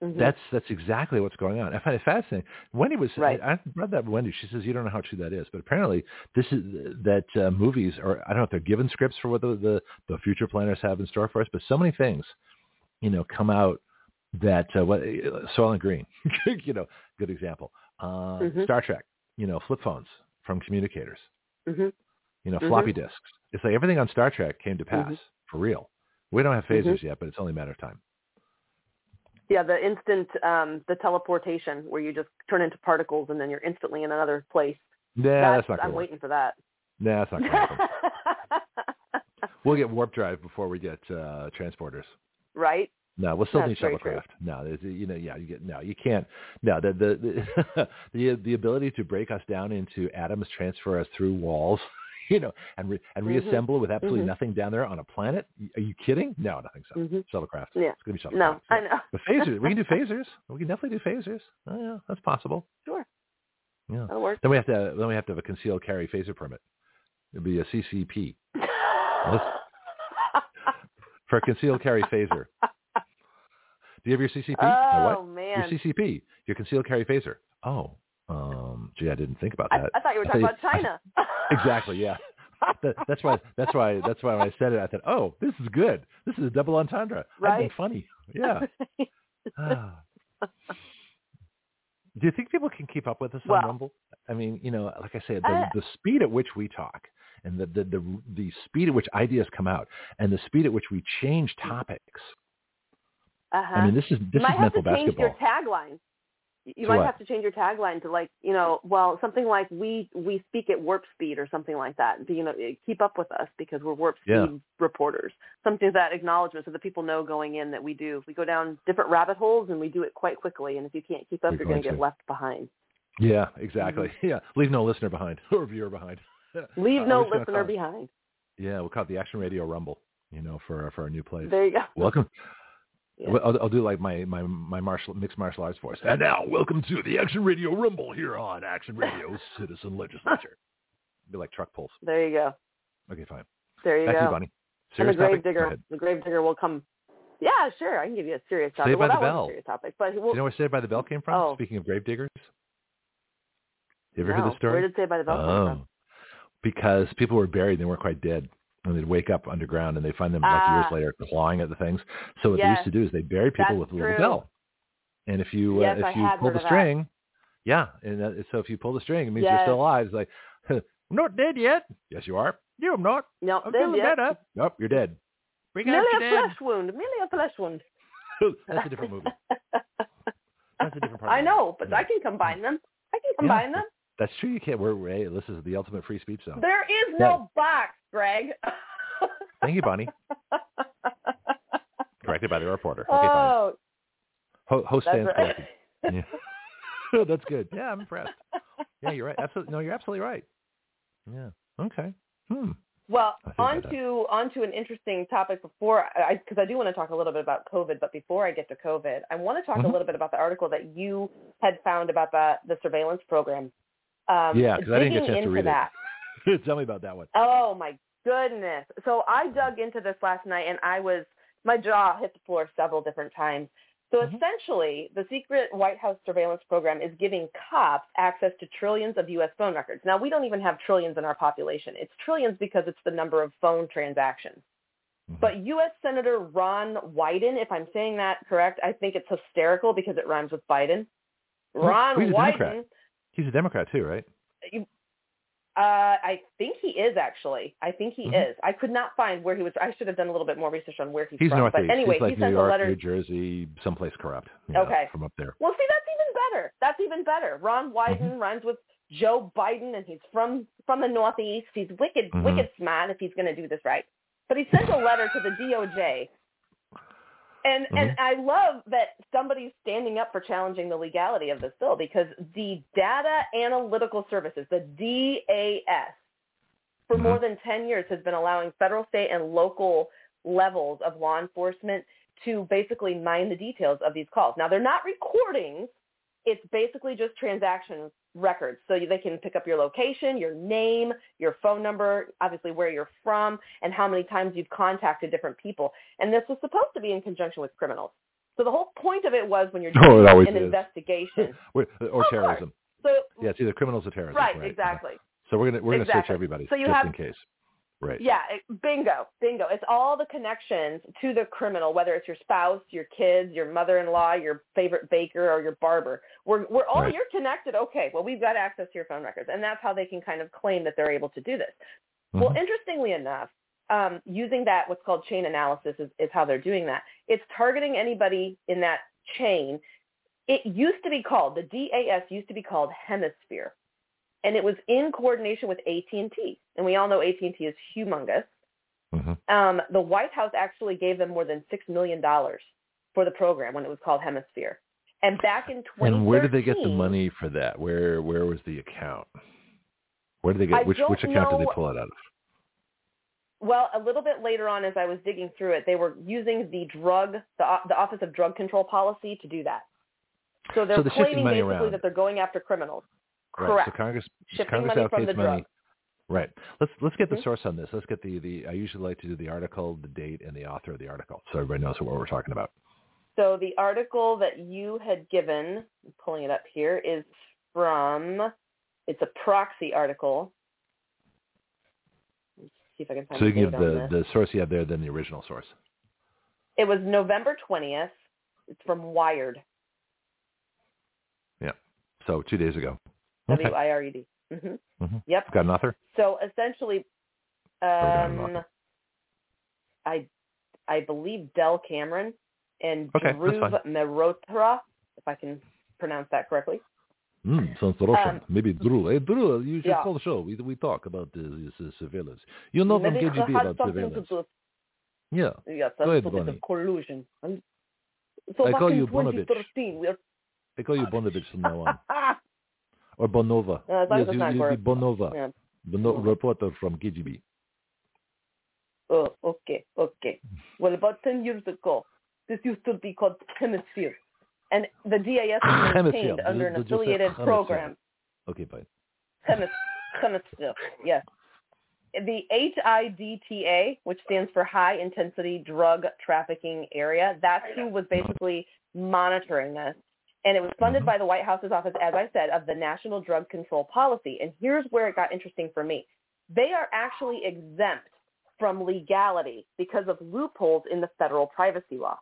hmm That's that's exactly what's going on. I find it fascinating. Wendy was Right. I, I read that Wendy. She says you don't know how true that is, but apparently this is that uh, movies or I don't know if they're given scripts for what the, the the future planners have in store for us, but so many things, you know, come out that uh, what Soylent Green, you know, good example. Uh, Mhm. Star Trek, you know, flip phones from communicators, hmm you know, floppy disks. It's like everything on Star Trek came to pass Mhm. for real. We don't have phasers Mm-hmm. yet, but it's only a matter of time. Yeah, the instant um, the teleportation where you just turn into particles and then you're instantly in another place. Yeah, that's, not I'm work. waiting for that. Nah, that's not going to happen. We'll get warp drive before we get uh, transporters. right? No, we'll still That's need shuttlecraft. No, there's, you know, yeah, you get no, you can't. No, the the the the, the ability to break us down into atoms, transfer us through walls, you know, and re, and Mhm. reassemble with absolutely Mhm. nothing down there on a planet. Are you kidding? No, nothing so. hmm Shuttlecraft. Yeah. It's gonna be shuttlecraft. No, I know. But phasers, we can do phasers. We can definitely do phasers. Oh, yeah, that's possible. Sure, Yeah. that'll work. Then we have to then we have to have a concealed carry phaser permit. It'd be a CCP for a concealed carry phaser. Do you have your CCP? Oh what? man, Your CCP, your concealed carry phaser. Oh, um, gee, I didn't think about that. I thought you were talking about China. exactly, yeah. That, that's why. That's why. That's why when I said it, I thought, "Oh, this is good. This is a double entendre. I've been Right. funny." Yeah. Ah. Do you think people can keep up with us Well- on Rumble? I mean, you know, like I said, the, Uh, the speed at which we talk and the, the the the speed at which ideas come out and the speed at which we change topics. Uh-huh. I mean, this is you this might is have mental to change your tagline. You might what? have to change your tagline to like, you know, well, something like we we speak at warp speed or something like that. You know, keep up with us because we're warp speed Yeah. reporters. Something that acknowledgement so that people know going in that we do. We go down different rabbit holes and we do it quite quickly. And if you can't keep up, We're you're going going to get left behind. Yeah, exactly. Mm-hmm. Yeah, leave no listener behind or viewer behind. Leave Uh, no we're just gonna listener behind. Yeah, we'll call it the Action Radio Rumble. You know, for our- for our new place. There you go. Welcome. Yeah. I'll, I'll do like my my my martial mixed martial arts voice. And now, welcome to the Action Radio Rumble here on Action Radio Citizen Legislature. Be like truck pulls. There you go. Okay, fine. There you Back to go. you, Bonnie. and the Serious grave? Digger, the grave digger will come. Yeah, sure. I can give you a serious topic. Saved well, by the Bell. serious topic, but Do we'll, you know where Saved by the Bell came from? Oh. Speaking of grave diggers. You ever no. heard the story? Where did Saved by the Bell come oh, from? because people were buried; they weren't quite dead, and they'd wake up underground and they find them like years Ah. later clawing at the things. So what they used to do is they bury people with a little true. bell, and if you Yes, uh, I if you pull the of that. string, yeah, and uh, so if you pull the string, it means you're still alive. It's like, I'm not dead yet. Yes, you are. No, I'm not. No, I'm dead feeling yet. better. Nope, you're dead. Bring out Merely your a dead. flesh wound. Merely a flesh wound. That's a different movie. That's a different part. I know, but Yeah. I can combine them. I can Yeah, combine them. That's true. You can't. We're, hey, this is the ultimate free speech zone. There is no box, Greg. Thank you, Bonnie. Corrected by the reporter. Okay, fine. oh, Ho- host that's stands right. corrected. Yeah. That's good. Yeah, I'm impressed. Yeah, you're right. Absolutely. No, you're absolutely right. Yeah. Okay. Hmm. Well, I think on to on to an interesting topic before I because I do want to talk a little bit about COVID, but before I get to COVID, I want to talk Mhm. a little bit about the article that you had found about the the surveillance program. Um, Yeah, 'cause I didn't get a chance to into read it. that. Tell me about that one. Oh my goodness! So I dug into this last night, and I was my jaw hit the floor several different times. So Mhm. essentially, the secret White House surveillance program is giving cops access to trillions of U.S. phone records. Now, we don't even have trillions in our population. It's trillions because it's the number of phone transactions. Mhm. But U.S. Senator Ron Wyden, if I'm saying that correct, I think it's hysterical because it rhymes with Biden. Ron Wyden. He's a Democrat too, right? You, Uh, I think he is actually. I think he Mhm. is. I could not find where he was. I should have done a little bit more research on where he's, He's from. northeast. But anyway, he's like he New sent York, a letter. New Jersey, someplace corrupt. you know, Okay. from up there. Well, see, that's even better. That's even better. Ron Wyden Mm-hmm. rhymes with Joe Biden, and he's from from the Northeast. He's wicked, Mhm. wicked smart if he's going to do this right. But he sent a letter to the DOJ, and Mm-hmm. and I love that somebody's standing up for challenging the legality of this bill because the Data Analytical Services, the DAS, for Mhm. more than 10 years has been allowing federal, state, and local levels of law enforcement to basically mine the details of these calls. Now, they're not recordings. It's basically just transaction records. So they can pick up your location, your name, your phone number, obviously where you're from, and how many times you've contacted different people. And this was supposed to be in conjunction with criminals. So the whole point of it was when you're Oh, doing always an is. investigation. Uh, or Of terrorism. So Yeah, it's either criminals or terrorism. right, exactly. So we're gonna we're gonna search everybody So you just have- in case. Right. Yeah, bingo, bingo. It's all the connections to the criminal, whether it's your spouse, your kids, your mother-in-law, your favorite baker, or your barber. We're, we're all Right. you're connected. Okay, well, we've got access to your phone records, and that's how they can kind of claim that they're able to do this. Well, Mhm. interestingly enough, um, using that what's called chain analysis is, is how they're doing that. It's targeting anybody in that chain. It used to be called the DAS used to be called Hemisphere, and it was in coordination with AT&T, and we all know AT&T is humongous. Mhm. Um, the White House actually gave them more than six million dollars for the program when it was called Hemisphere. And back in 2013, And where did they get the money for that? Where where was the account? Where did they get I which which account did they pull it out of? Well, a little bit later on, as I was digging through it, they were using the drug, the, the Office of Drug Control Policy to do that. So they're So claiming basically around. that they're going after criminals. Right. Correct. So Congress Shifting Congress money from allocates the money. drug. Right. Let's let's get the Mhm. source on this. Let's get the the. I usually like to do the article, the date, and the author of the article, so everybody knows what we're talking about. So the article that you had given, I'm pulling it up here, is from, it's a proxy article. Let's see if I can find So you the can give the the source you have there, then the original source. It was November 20th. It's from Wired, Yeah. So two days ago. Okay. W-I-R-E-D. hmm Mhm. Yep. Got an author? So essentially, um. I I believe Dell Cameron and Okay, that's Dhruv. Mehrotra, if I can pronounce that correctly. Mm, sounds Russian. Um, Maybe Drew. Hey, Drew, you should yeah. call the show. We we talk about this, this uh, surveillance. You know from Maybe it KGB about surveillance. Yeah. Yes, Go a ahead, Bonnie. of collusion. And so I back call in you Bonovich. 2013, we are They call you Bonovich from now on. Or Bonova. Uh, as long as yes, it's you, not Bonova. yeah. Bono- reporter from KGB. Oh, okay, okay. Well, about 10 years ago, this used to be called Hemisphere. And the DAS is Hemisphere. maintained under an affiliated program. Okay, fine. Hemis- Hemisphere, yes. The HIDTA, which stands for High Intensity Drug Trafficking Area, that's who was basically monitoring this. And it was funded Mhm. by the White House's office, as I said, of the National Drug Control Policy. And here's where it got interesting for me. They are actually exempt from legality because of loopholes in the federal privacy law.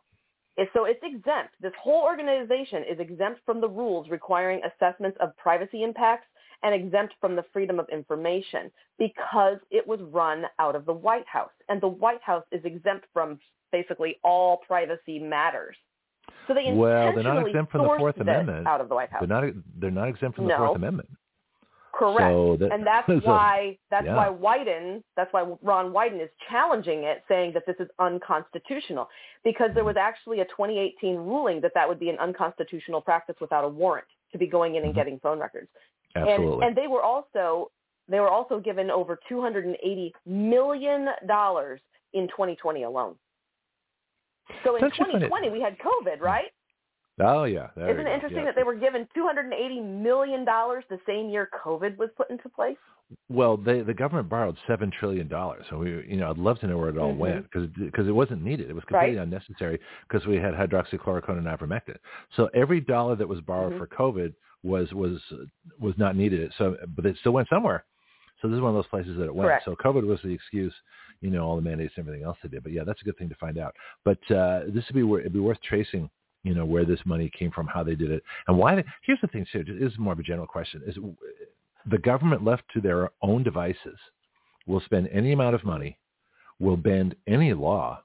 So it's exempt. This whole organization is exempt from the rules requiring assessments of privacy impacts and exempt from the freedom of information because it was run out of the White House. And the White House is exempt from basically all privacy matters. So they Well, they're not intentionally exempt from the Fourth Amendment. out of the White House. They're not. They're not exempt from the No. Fourth Amendment. Correct. So that, and that's so- why that's yeah. why Wyden that's why Ron Wyden is challenging it, saying that this is unconstitutional because there was actually a 2018 ruling that that would be an unconstitutional practice without a warrant to be going in and Mhm. getting phone records. Absolutely. And, and they were also they were also given over 280 million dollars in 2020 alone. So in Don't you find it- 2020 we had COVID, right? oh yeah. There Isn't it interesting Yeah. that they were given 280 million dollars the same year COVID was put into place? Well, they, the government borrowed seven trillion dollars. So we, you know, I'd love to know where it all Mhm. went because it wasn't needed. It was completely Right. unnecessary because we had hydroxychloroquine and ivermectin. So every dollar that was borrowed Mhm. for COVID was was was not needed. So, but it still went somewhere. So this is one of those places that it went. Correct. So COVID was the excuse, you know, all the mandates and everything else they did. But yeah, that's a good thing to find out. But uh, this would be wor- it'd be worth tracing you know, where this money came from, how they did it, and why. They, here's the thing, too. This is more of a general question: is the government left to their own devices will spend any amount of money, will bend any law,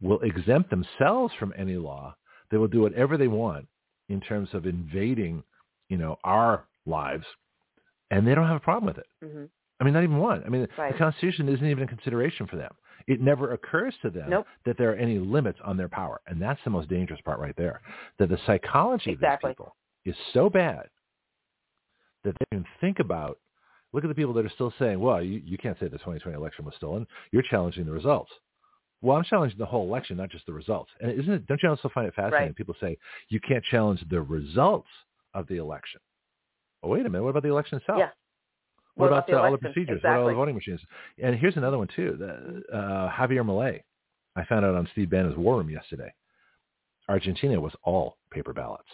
will exempt themselves from any law. They will do whatever they want in terms of invading, you know, our lives, and they don't have a problem with it. hmm I mean, not even one. I mean, Right. the Constitution isn't even a consideration for them. It never occurs to them Nope. that there are any limits on their power, and that's the most dangerous part right there. That the psychology Exactly. of these people is so bad that they can think about. Look at the people that are still saying, "Well, you, you can't say the 2020 election was stolen. You're challenging the results." Well, I'm challenging the whole election, not just the results. And isn't it? Don't you also find it fascinating? Right. People say you can't challenge the results of the election. Well, wait a minute. What about the election itself? Yeah. What, What about, about the all the procedures? What about all the voting machines? And here's another one too. The, uh, Javier Milei. I found out on Steve Bannon's War Room yesterday. Argentina was all paper ballots.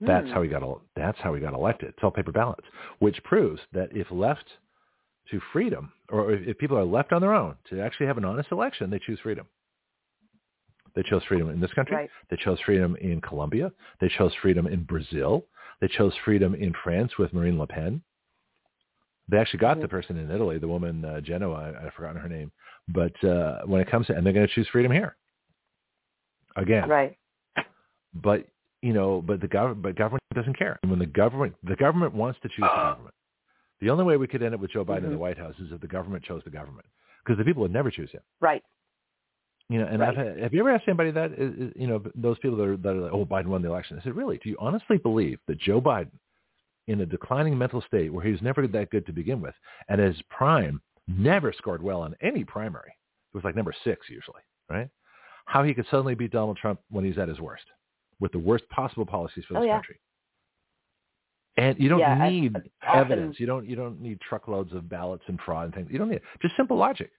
That's Hmm. how he got. That's how got elected. It's all paper ballots, which proves that if left to freedom, or if if people are left on their own to actually have an honest election, they choose freedom. They chose freedom in this country. Right. They chose freedom in Colombia. They chose freedom in Brazil. They chose freedom in France with Marine Le Pen. They actually got Mhm. the person in Italy, the woman uh, Genoa. I, I've forgotten her name. But uh, when it comes to, and they're going to choose freedom here again. Right. But you know, but the government, but government doesn't care. And when the government, the government wants to choose the government. The only way we could end up with Joe Biden in the Mhm. White House is if the government chose the government, because the people would never choose him. Right. You know, and Right. I've had, have you ever asked anybody that? Is, you know, those people that are, that are like, oh, Biden won the election. I said, really? Do you honestly believe that Joe Biden, in a declining mental state where he was never that good to begin with, and his prime never scored well on any primary, it was like number six usually, right? How he could suddenly beat Donald Trump when he's at his worst, with the worst possible policies for oh, this Oh, yeah. country. And you don't Yeah, I- need often- evidence. You don't. You don't need truckloads of ballots and fraud and things. You don't need it. just simple logic.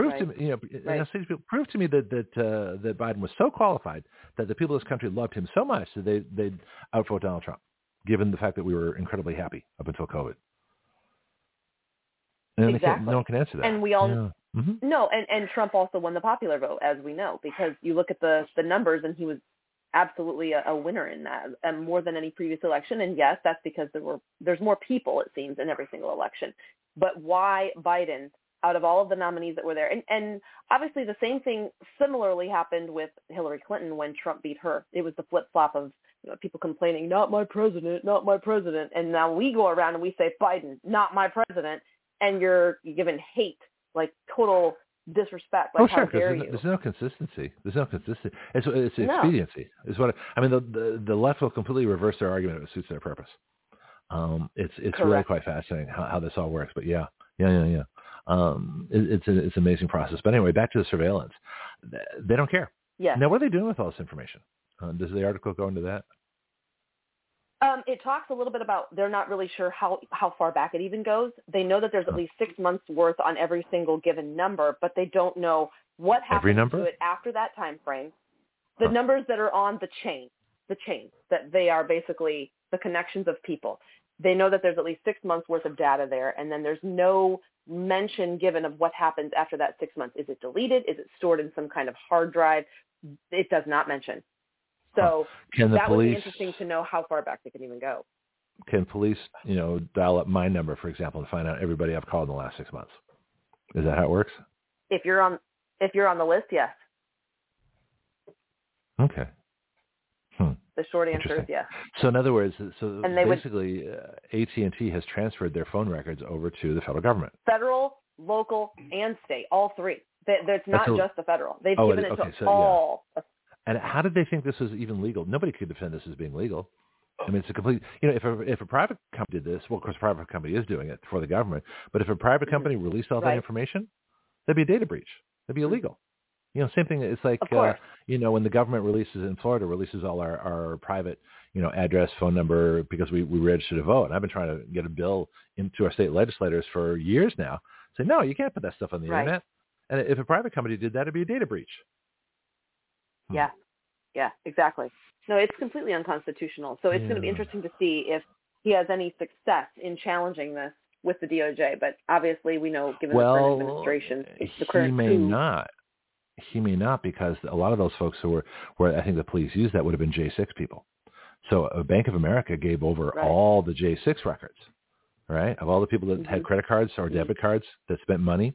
Prove to me, you know, Right. people, prove to me that that uh, that Biden was so qualified that the people of this country loved him so much that they they'd outvote Donald Trump, given the fact that we were incredibly happy up until COVID. And Exactly. no one can answer that. And we all yeah. hmm No, and and Trump also won the popular vote, as we know, because you look at the the numbers, and he was absolutely a, a winner in that, and more than any previous election. And yes, that's because there were there's more people, it seems, in every single election. But why Biden? Out of all of the nominees that were there, and and obviously the same thing similarly happened with Hillary Clinton when Trump beat her. It was the flip flop of you know, people complaining, "Not my president, not my president," and now we go around and we say, "Biden, not my president," and you're given hate like total disrespect. Like oh, sure, there's, no- there's no consistency. There's no consistency. It's it's No. expediency. Is what I mean. The, the the left will completely reverse their argument if it suits their purpose. Um, it's it's really quite fascinating how, how this all works. But yeah, yeah, yeah, yeah. Um, it, it's a, it's an amazing process. But anyway, back to the surveillance. They- don't care. Yes. Now, what are they doing with all this information? Uh, does the article go into that? Um, it talks a little bit about they're not really sure how how far back it even goes. They know that there's at least six months worth on every single given number, but they don't know what happens to it after that time frame. The Huh. numbers that are on the chain, the chain that they are basically the connections of people. They know that there's at least six months worth of data there, and then there's no mention given of what happens after that six months. Is it deleted? Is it stored in some kind of hard drive? It does not mention. So Can the that would be interesting to know how far back they can even go. can police you know dial up my number, for example, and find out everybody I've called in the last six months? Is that how it works? If you're on if you're on the list, yes. Okay. The short answer is yes. So in other words, so And they would- basically, uh, AT&T has transferred their phone records over to the federal government. Federal, local, and state, all three. It's not a- just the federal. They've Oh, given it- it okay, to so, yeah. all. And how did they think this was even legal? Nobody could defend this as being legal. I mean, it's a complete. You know, if a if a private company did this, well, of course, a private company is doing it for the government. But if a private Mhm. company released all that information, that'd be a data breach. That'd be illegal. You know, same thing. It's like uh, you know when the government releases in Florida releases all our our private you know address, phone number because we we registered to vote. And I've been trying to get a bill into our state legislators for years now. Say no, you can't put that stuff on the Right. internet. And if a private company did that, it'd be a data breach. Hmm. Yeah. Yeah, exactly. No, it's completely unconstitutional. So it's going to be interesting to see if he has any success in challenging this with the DOJ. But obviously, we know, given the current administration, the current he may coup, not. He may not because a lot of those folks who were, where I think the police used that would have been J6 people. So uh, Bank of America gave over Right. all the J6 records, right, of all the people that had Mhm. credit cards or debit cards that spent money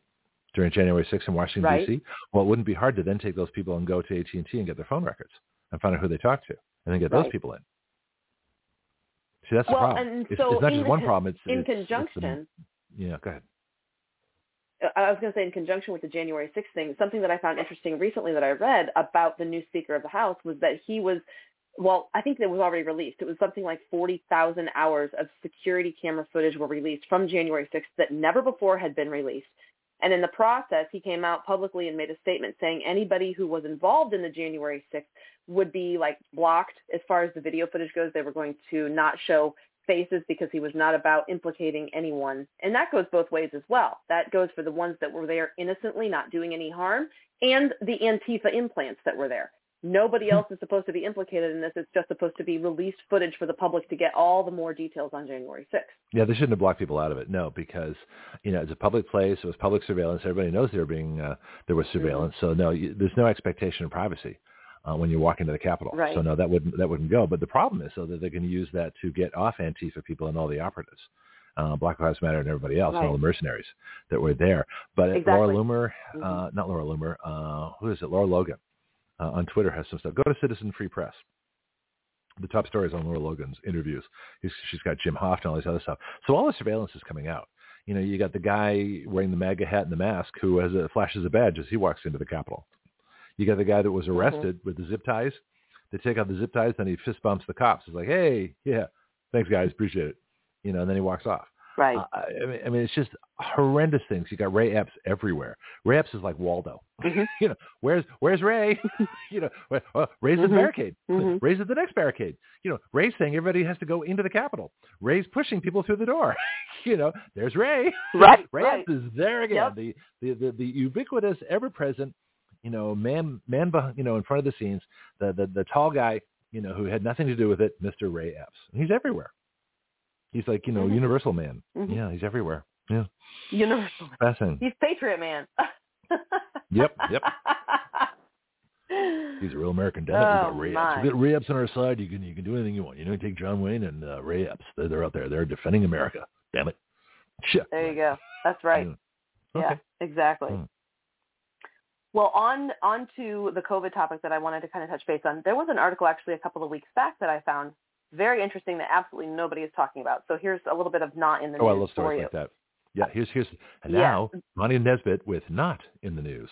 during January 6th in Washington, Right. D.C. Well, it wouldn't be hard to then take those people and go to AT&T and get their phone records and find out who they talked to and then get those people in. See, that's the problem. and it's, so it's not just one con- problem. It's in it's- it's the- conjunction, yeah, go ahead. I was going to say in conjunction with the January 6th thing, something that I found interesting recently that I read about the new Speaker of the House was that he was, well, I think it was already released. It was something like 40,000 hours of security camera footage were released from January 6th that never before had been released. And in the process, he came out publicly and made a statement saying anybody who was involved in the January 6th would be like blocked as far as the video footage goes. They were going to not show faces because he was not about implicating anyone. And that goes both ways as well. That goes for the ones that were there innocently, not doing any harm, and the Antifa implants that were there. Nobody else is supposed to be implicated in this. It's just supposed to be released footage for the public to get all the more details on January 6th. Yeah, they shouldn't have blocked people out of it. No, because you know it's a public place. It was public surveillance. Everybody knows they were being uh, there was surveillance. So no, you, there's no expectation of privacy uh, when you walk into the Capitol. Right. So no, that wouldn't that wouldn't go. But the problem is so that they can use that to get off Antifa people and all the operatives, uh, Black Lives Matter and everybody else, and all Right. the mercenaries that were there. But Exactly. Laura Loomer, Mhm. uh, not Laura Loomer, uh, who is it? Laura Logan uh, on Twitter has some stuff. Go to Citizen Free Press. The top stories on Laura Logan's interviews. He's, she's got Jim Hoft and all this other stuff. So all the surveillance is coming out. You know, you got the guy wearing the MAGA hat and the mask who has a, flashes a badge as he walks into the Capitol. You got the guy that was arrested with the zip ties. They take out the zip ties, then he fist bumps the cops. He's like, "Hey, yeah, thanks guys, appreciate it." You know, and then he walks off. Right. Uh, I, mean, I mean, it's just horrendous things. You got Ray Epps everywhere. Ray Epps is like Waldo. Mhm. you know, where's where's Ray? you know, well, Ray's at the barricade. Mhm. Ray's at the next barricade. You know, Ray's saying everybody has to go into the Capitol. Ray's pushing people through the door. you know, there's Ray. Right, Ray right. Epps is there again. Yep. The, the the the ubiquitous, ever present. You know, man, man, you know, in front of the scenes, the the the tall guy, you know, who had nothing to do with it, Mr. Ray Epps. And he's everywhere. He's like, you know, Mhm. universal man. Mhm. Yeah, he's everywhere. Yeah, Universal. fascinating. He's Patriot Man. Yep, yep. He's a real American. We Oh, got Ray my. Epps. We got Ray Epps on our side. You can you can do anything you want. You know, you take John Wayne and uh, Ray Epps. They're, they're out there. They're defending America. Damn it. Shit. There you go. That's right. Yeah. Yeah, exactly. Hmm. Well, on on to the COVID topic that I wanted to kind of touch base on. There was an article actually a couple of weeks back that I found very interesting that absolutely nobody is talking about. So here's a little bit of not in the news. Oh, I love stories like that. Yeah, here's here's and Yeah. now Monty Nesbit with not in the news.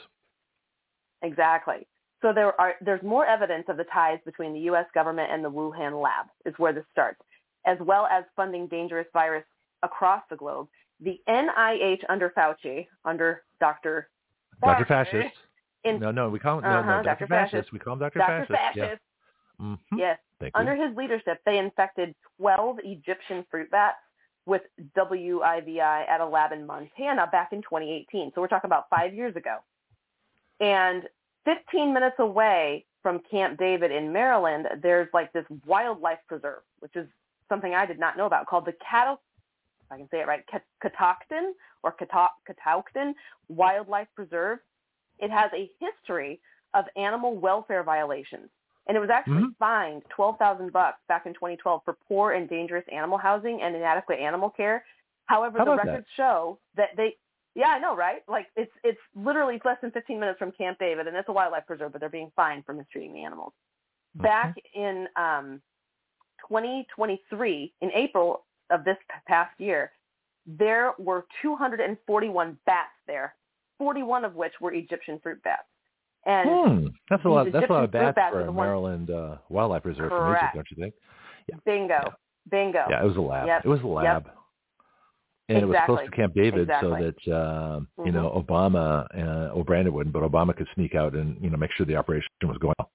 Exactly. So there are there's more evidence of the ties between the U.S. government and the Wuhan lab is where this starts, as well as funding dangerous virus across the globe. The NIH under Fauci, under Dr. Dr. Fascist. In no, no, we call him Uh-huh, no, Dr. Dr. Fascist. Fascist. We call him Dr. Dr. Fascist. Fascist, Yeah. Mhm. yes, Thank you. Under his leadership, they infected 12 Egyptian fruit bats with WIV1 at a lab in Montana back in 2018. So we're talking about five years ago. And 15 minutes away from Camp David in Maryland, there's like this wildlife preserve, which is something I did not know about, called the Cattle, if I can say it right, Cat- Catoctin or Catoctin Wildlife Preserve. It has a history of animal welfare violations and it was actually Mhm. fined twelve thousand bucks back in 2012 for poor and dangerous animal housing and inadequate animal care. However, How the about that? records show that they, yeah, I know, right? Like it's it's literally less than 15 minutes from Camp David, and it's a wildlife preserve, but they're being fined for mistreating the animals. Back in um, 2023, in April of this past year, there were 241 bats there, 41 of which were Egyptian fruit bats. And Hmm. That's a lot. That's a lot Egyptian of bats bats for a Maryland uh, wildlife reserve from Egypt, Correct. don't you think? bingo, Yeah. bingo. Yeah, it was a lab. Yep. It was a lab. And it was close to Camp David Exactly. so that, um, you Mhm. know, Obama, uh, well, Brandon wouldn't, but Obama could sneak out and, you know, make sure the operation was going well.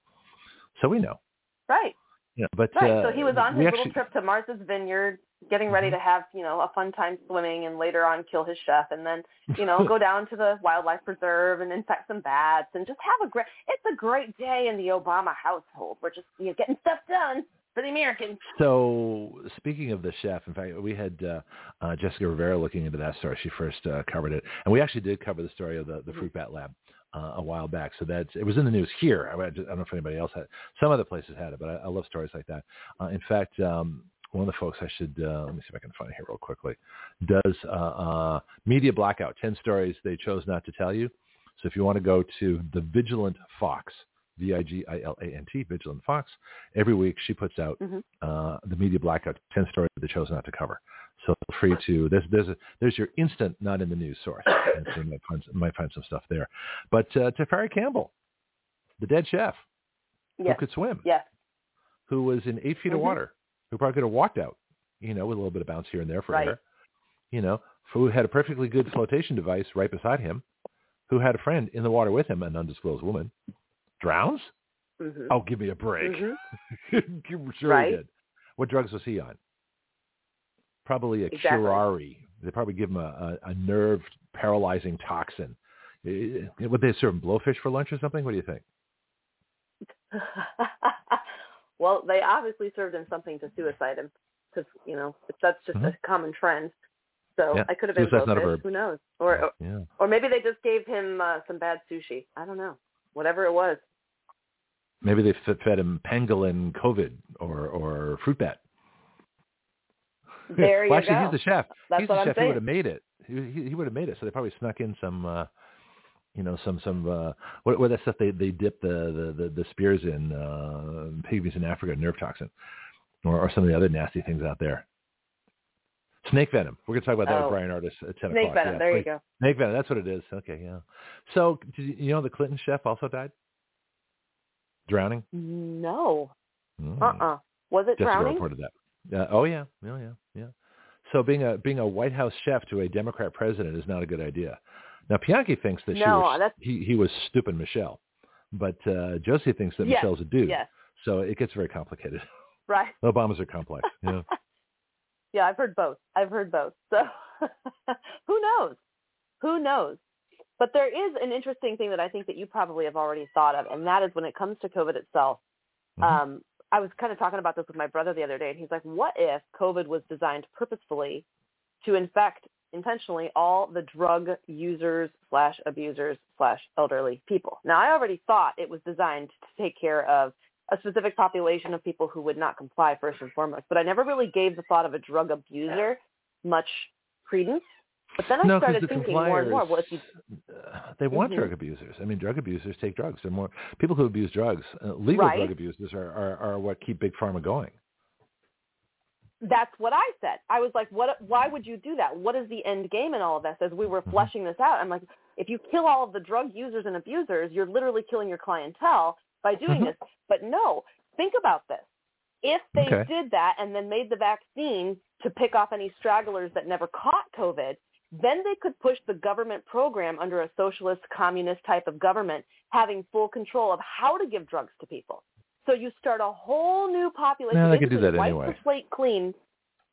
So we know. Right, Yeah, but right. uh, so he was on his actually, little trip to Martha's Vineyard, getting ready Mhm. to have you know a fun time swimming, and later on kill his chef, and then you know go down to the wildlife preserve and infect some bats, and just have a great. It's a great day in the Obama household. We're just you know getting stuff done for the Americans. So speaking of the chef, in fact, we had uh, uh, Jessica Rivera looking into that story. She first uh, covered it, and we actually did cover the story of the, the Mhm. fruit bat lab uh, a while back. So that's it was in the news here. I, I don't know if anybody else had. Some other places had it, but I, I love stories like that. Uh, in fact, um, one of the folks I should uh, let me see if I can find it here real quickly does uh, uh, media blackout. Ten stories they chose not to tell you. So if you want to go to the Vigilant Fox, V-I-G-I-L-A-N-T, Vigilant Fox, every week she puts out Mhm. uh, the media blackout, 10 stories they chose not to cover. So feel free to, there's, there's, a, there's your instant not in the news source. And so you might find, might find some stuff there. But uh, Tafari Campbell, the dead chef Yes. who could swim, Yes. who was in eight feet of Mhm. water, who probably could have walked out, you know, with a little bit of bounce here and there for Right. air, you know, who had a perfectly good flotation device right beside him, who had a friend in the water with him, an undisclosed woman, drowns? hmm Oh, give me a break. hmm sure he did. What drugs was he on? Probably a Exactly. curare. They probably give him a, a, a nerve paralyzing toxin. Eh, Would they serve him blowfish for lunch or something? What do you think? well, they obviously served him something to suicide him because you know that's just Mhm. a common trend. So Yeah. I could have been Suicide's not a blowfish. verb. Who knows? Or, or Yeah. or maybe they just gave him uh, some bad sushi. I don't know. Whatever it was. Maybe they fed him pangolin COVID or, or fruit bat. There you well, actually, go. he's the chef. That's he's what the chef. He would have made it. He, he, he would have made it. So they probably snuck in some, uh, you know, some some uh, what what that stuff they they dip the the the, the spears in uh, pygmies in Africa, nerve toxin, or, or some of the other nasty things out there. Snake venom. We're going to talk about that Oh. with Bryan Ardis at ten Snake o'clock. venom. Yeah, there you go. Snake venom. That's what it is. Okay, yeah. So you know the Clinton chef also died, drowning. No. Mm. Uh uh Was it Jessica drowning? reported that. Uh, oh yeah, oh yeah, yeah. So being a being a White House chef to a Democrat president is not a good idea. Now Bianchi thinks that she was, he he was stupid Michelle, but uh, Josie thinks that Yes, Michelle's a dude. Yes. So it gets very complicated. Right. Obamas are complex. Yeah. Yeah, I've heard both. I've heard both. So who knows? Who knows? But there is an interesting thing that I think that you probably have already thought of, and that is when it comes to COVID itself. Mhm. Um, I was kind of talking about this with my brother the other day, and he's like, "What if COVID was designed purposefully to infect intentionally all the drug users slash abusers slash elderly people?" Now, I already thought it was designed to take care of a specific population of people who would not comply first and foremost, but I never really gave the thought of a drug abuser much credence. But then I no, started the thinking more and more, well, if you uh, they want Mhm. drug abusers. I mean, drug abusers take drugs. They're more people who abuse drugs. Uh, legal Right. drug abusers are, are are what keep big pharma going. That's what I said. I was like, what? Why would you do that? What is the end game in all of this? As we were Mhm. fleshing this out, I'm like, if you kill all of the drug users and abusers, you're literally killing your clientele by doing Mhm. this. But no, think about this. If they Okay. did that and then made the vaccine to pick off any stragglers that never caught COVID, then they could push the government program under a socialist communist type of government having full control of how to give drugs to people. So you start a whole new population. Yeah, they could do that wipe anyway. the slate clean.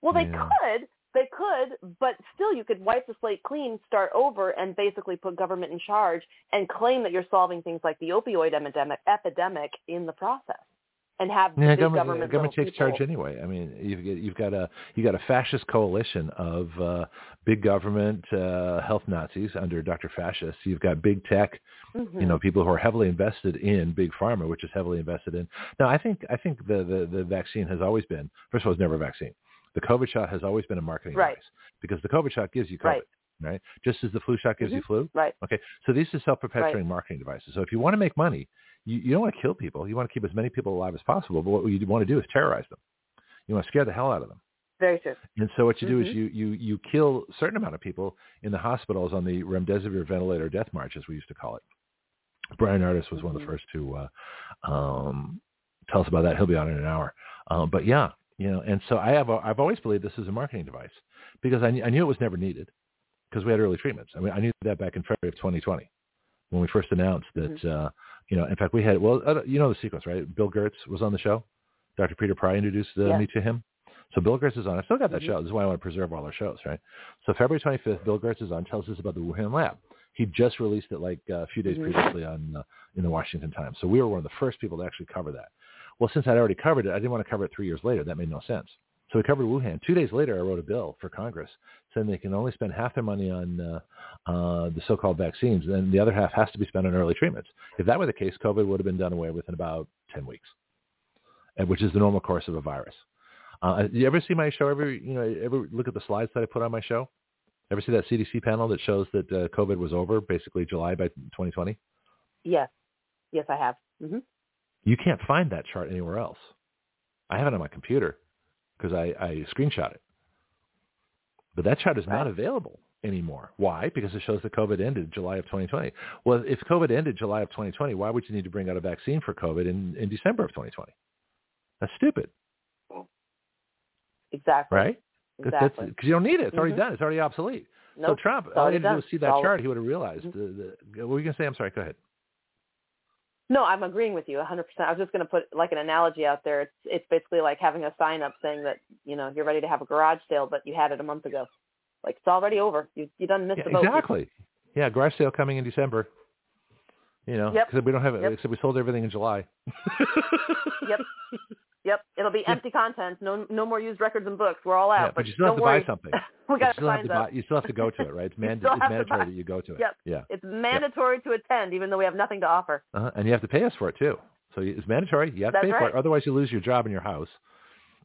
Well, they Yeah. could. They could, but still you could wipe the slate clean, start over, and basically put government in charge and claim that you're solving things like the opioid epidemic, epidemic in the process and have the Yeah, big government, government, government takes charge anyway. I mean, you've got, you've got a you got a fascist coalition of uh, big government uh, health Nazis under Dr. Fascist. You've got big tech, Mhm. you know, people who are heavily invested in big pharma, which is heavily invested in. Now, I think I think the the, the vaccine has always been first of all, it's never a vaccine. The COVID shot has always been a marketing Right. device because the COVID shot gives you COVID, Right. right? Just as the flu shot gives you flu. Right. Okay, so these are self-perpetuating marketing devices. So if you want to make money, you, you don't want to kill people. You want to keep as many people alive as possible. But what you want to do is terrorize them. You want to scare the hell out of them. Very true. And so what you do Mhm. is you, you, you kill a certain amount of people in the hospitals on the remdesivir ventilator death march, as we used to call it. Bryan Ardis was one of the Mhm. first to uh, um, tell us about that. He'll be on in an hour. Um, but yeah, you know, and so I have I've always believed this is a marketing device because I, knew- I knew it was never needed because we had early treatments. I mean, I knew that back in February of 2020 when we first announced that, uh, you know, in fact, we had, well, uh, you know the sequence, right? Bill Gertz was on the show. Dr. Peter Pry introduced uh, Yeah. me to him. So Bill Gertz is on. I still got that Mhm. show. This is why I want to preserve all our shows, right? So February 25th, Bill Gertz is on, tells us about the Wuhan lab. He just released it like uh, a few days Mhm. previously on uh, in the Washington Times. So we were one of the first people to actually cover that. Well, since I'd already covered it, I didn't want to cover it three years later. That made no sense. So we covered Wuhan. Two days later, I wrote a bill for Congress saying they can only spend half their money on uh, uh, the so-called vaccines, and the other half has to be spent on early treatments. If that were the case, COVID would have been done away with in about 10 weeks, which is the normal course of a virus. Uh, you ever see my show? Ever you know ever look at the slides that I put on my show? Ever see that CDC panel that shows that uh, COVID was over basically July by 2020? Yes, yes, I have. Mm-hmm. You can't find that chart anywhere else. I have it on my computer because I, I screenshot it. But that chart is not available anymore. Why? Because it shows that COVID ended July of 2020. Well, if COVID ended July of 2020, why would you need to bring out a vaccine for COVID in, in December of 2020? That's stupid. Exactly. Right? Exactly. Because you don't need it. It's mm-hmm. already done. It's already obsolete. Nope. So Trump, all he had to do was see that chart. He would have realized. Mm-hmm. The, the, what were you going to say? I'm sorry. Go ahead. No, I'm agreeing with you 100%. I was just going to put like an analogy out there. It's it's basically like having a sign up saying that, you know, you're ready to have a garage sale, but you had it a month ago. Like it's already over. You you done missed yeah, the boat. Exactly. Yeah, garage sale coming in December. You know, Yep. because we don't have it. Yep. Except we sold everything in July. Yep. Yep. It'll be empty content. No no more used records and books. We're all out. Yeah, but you still have to worry. buy something. we got still have signs to buy. up. You still have to go to it, right? It's, mand- it's to mandatory that you go to it. Yep. Yeah. It's mandatory to attend, even though we have nothing to offer. Uh-huh. And you have to pay us for it too. So it's mandatory. You have to That's pay for it. Otherwise, you lose your job and your house,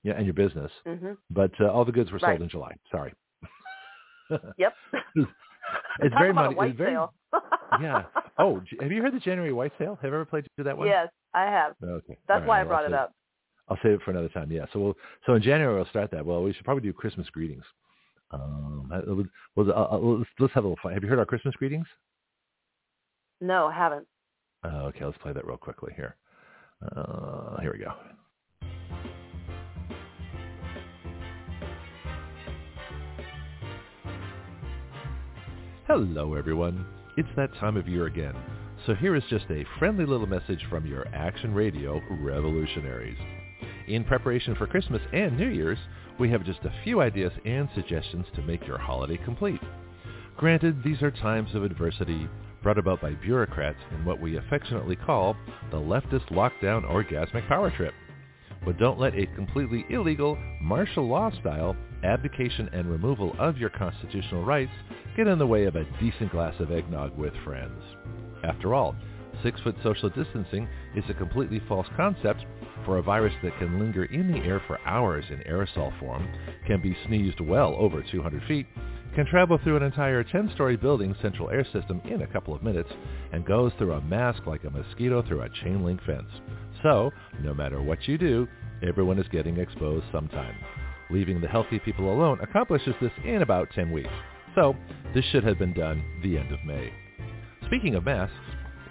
yeah, and your business. hmm But uh, all the goods were sold Right. in July. Sorry. Yep. It's Talk very about money. white it's very, sale. yeah. Oh, have you heard the January white sale? Have you ever played through that one? yes, I have. Okay. That's All why I brought it up. I'll save it for another time. Yeah. So we'll. So in January we'll start that. Well, we should probably do Christmas greetings. Um, we'll, we'll, uh, uh, let's, let's have a little fun. Have you heard our Christmas greetings? No, I haven't. Uh, okay, let's play that real quickly here. Uh, here we go. Hello, everyone. It's that time of year again. So here is just a friendly little message from your Action Radio revolutionaries. In preparation for Christmas and New Year's, we have just a few ideas and suggestions to make your holiday complete. Granted, these are times of adversity brought about by bureaucrats in what we affectionately call the leftist lockdown orgasmic power trip. But don't let a completely illegal, martial law style abdication and removal of your constitutional rights get in the way of a decent glass of eggnog with friends. After all, six-foot social distancing is a completely false concept for a virus that can linger in the air for hours in aerosol form, can be sneezed well over 200 feet, can travel through an entire 10-story building's central air system in a couple of minutes, and goes through a mask like a mosquito through a chain link fence. So, no matter what you do, everyone is getting exposed sometime. Leaving the healthy people alone accomplishes this in about 10 weeks. So, this should have been done the end of May. Speaking of masks,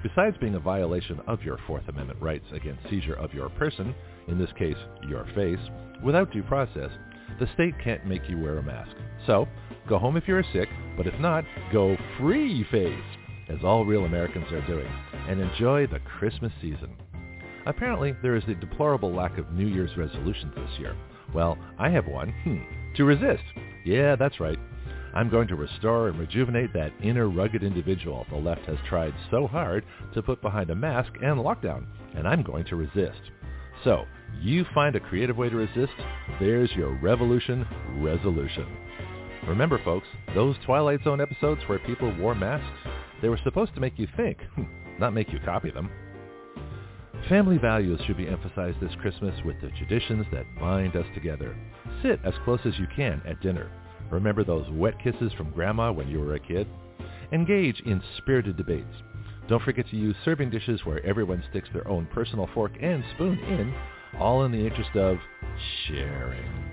besides being a violation of your Fourth Amendment rights against seizure of your person, in this case, your face, without due process, the state can't make you wear a mask. So, go home if you're sick, but if not, go free face, as all real Americans are doing, and enjoy the Christmas season. Apparently, there is a deplorable lack of New Year's resolutions this year. Well, I have one. Hmm. To resist. Yeah, that's right. I'm going to restore and rejuvenate that inner rugged individual the left has tried so hard to put behind a mask and lockdown, and I'm going to resist. So, you find a creative way to resist, there's your revolution resolution. Remember, folks, those Twilight Zone episodes where people wore masks, they were supposed to make you think, hmm, not make you copy them. Family values should be emphasized this Christmas with the traditions that bind us together. Sit as close as you can at dinner. Remember those wet kisses from Grandma when you were a kid? Engage in spirited debates. Don't forget to use serving dishes where everyone sticks their own personal fork and spoon in, all in the interest of sharing.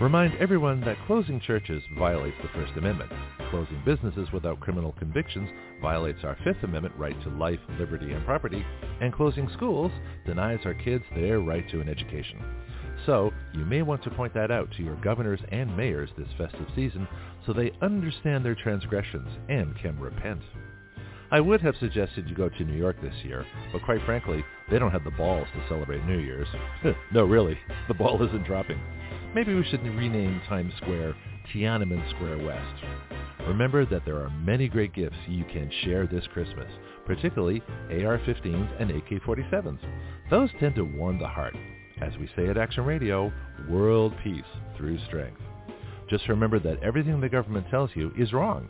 Remind everyone that closing churches violates the First Amendment. Closing businesses without criminal convictions violates our Fifth Amendment right to life, liberty, and property, and closing schools denies our kids their right to an education. So, you may want to point that out to your governors and mayors this festive season so they understand their transgressions and can repent. I would have suggested you go to New York this year, but quite frankly, they don't have the balls to celebrate New Year's. no, really, the ball isn't dropping. Maybe we should rename Times Square Tiananmen Square West. Remember that there are many great gifts you can share this Christmas, particularly AR-15s and AK-47s. Those tend to warm the heart. As we say at Action Radio, world peace through strength. Just remember that everything the government tells you is wrong.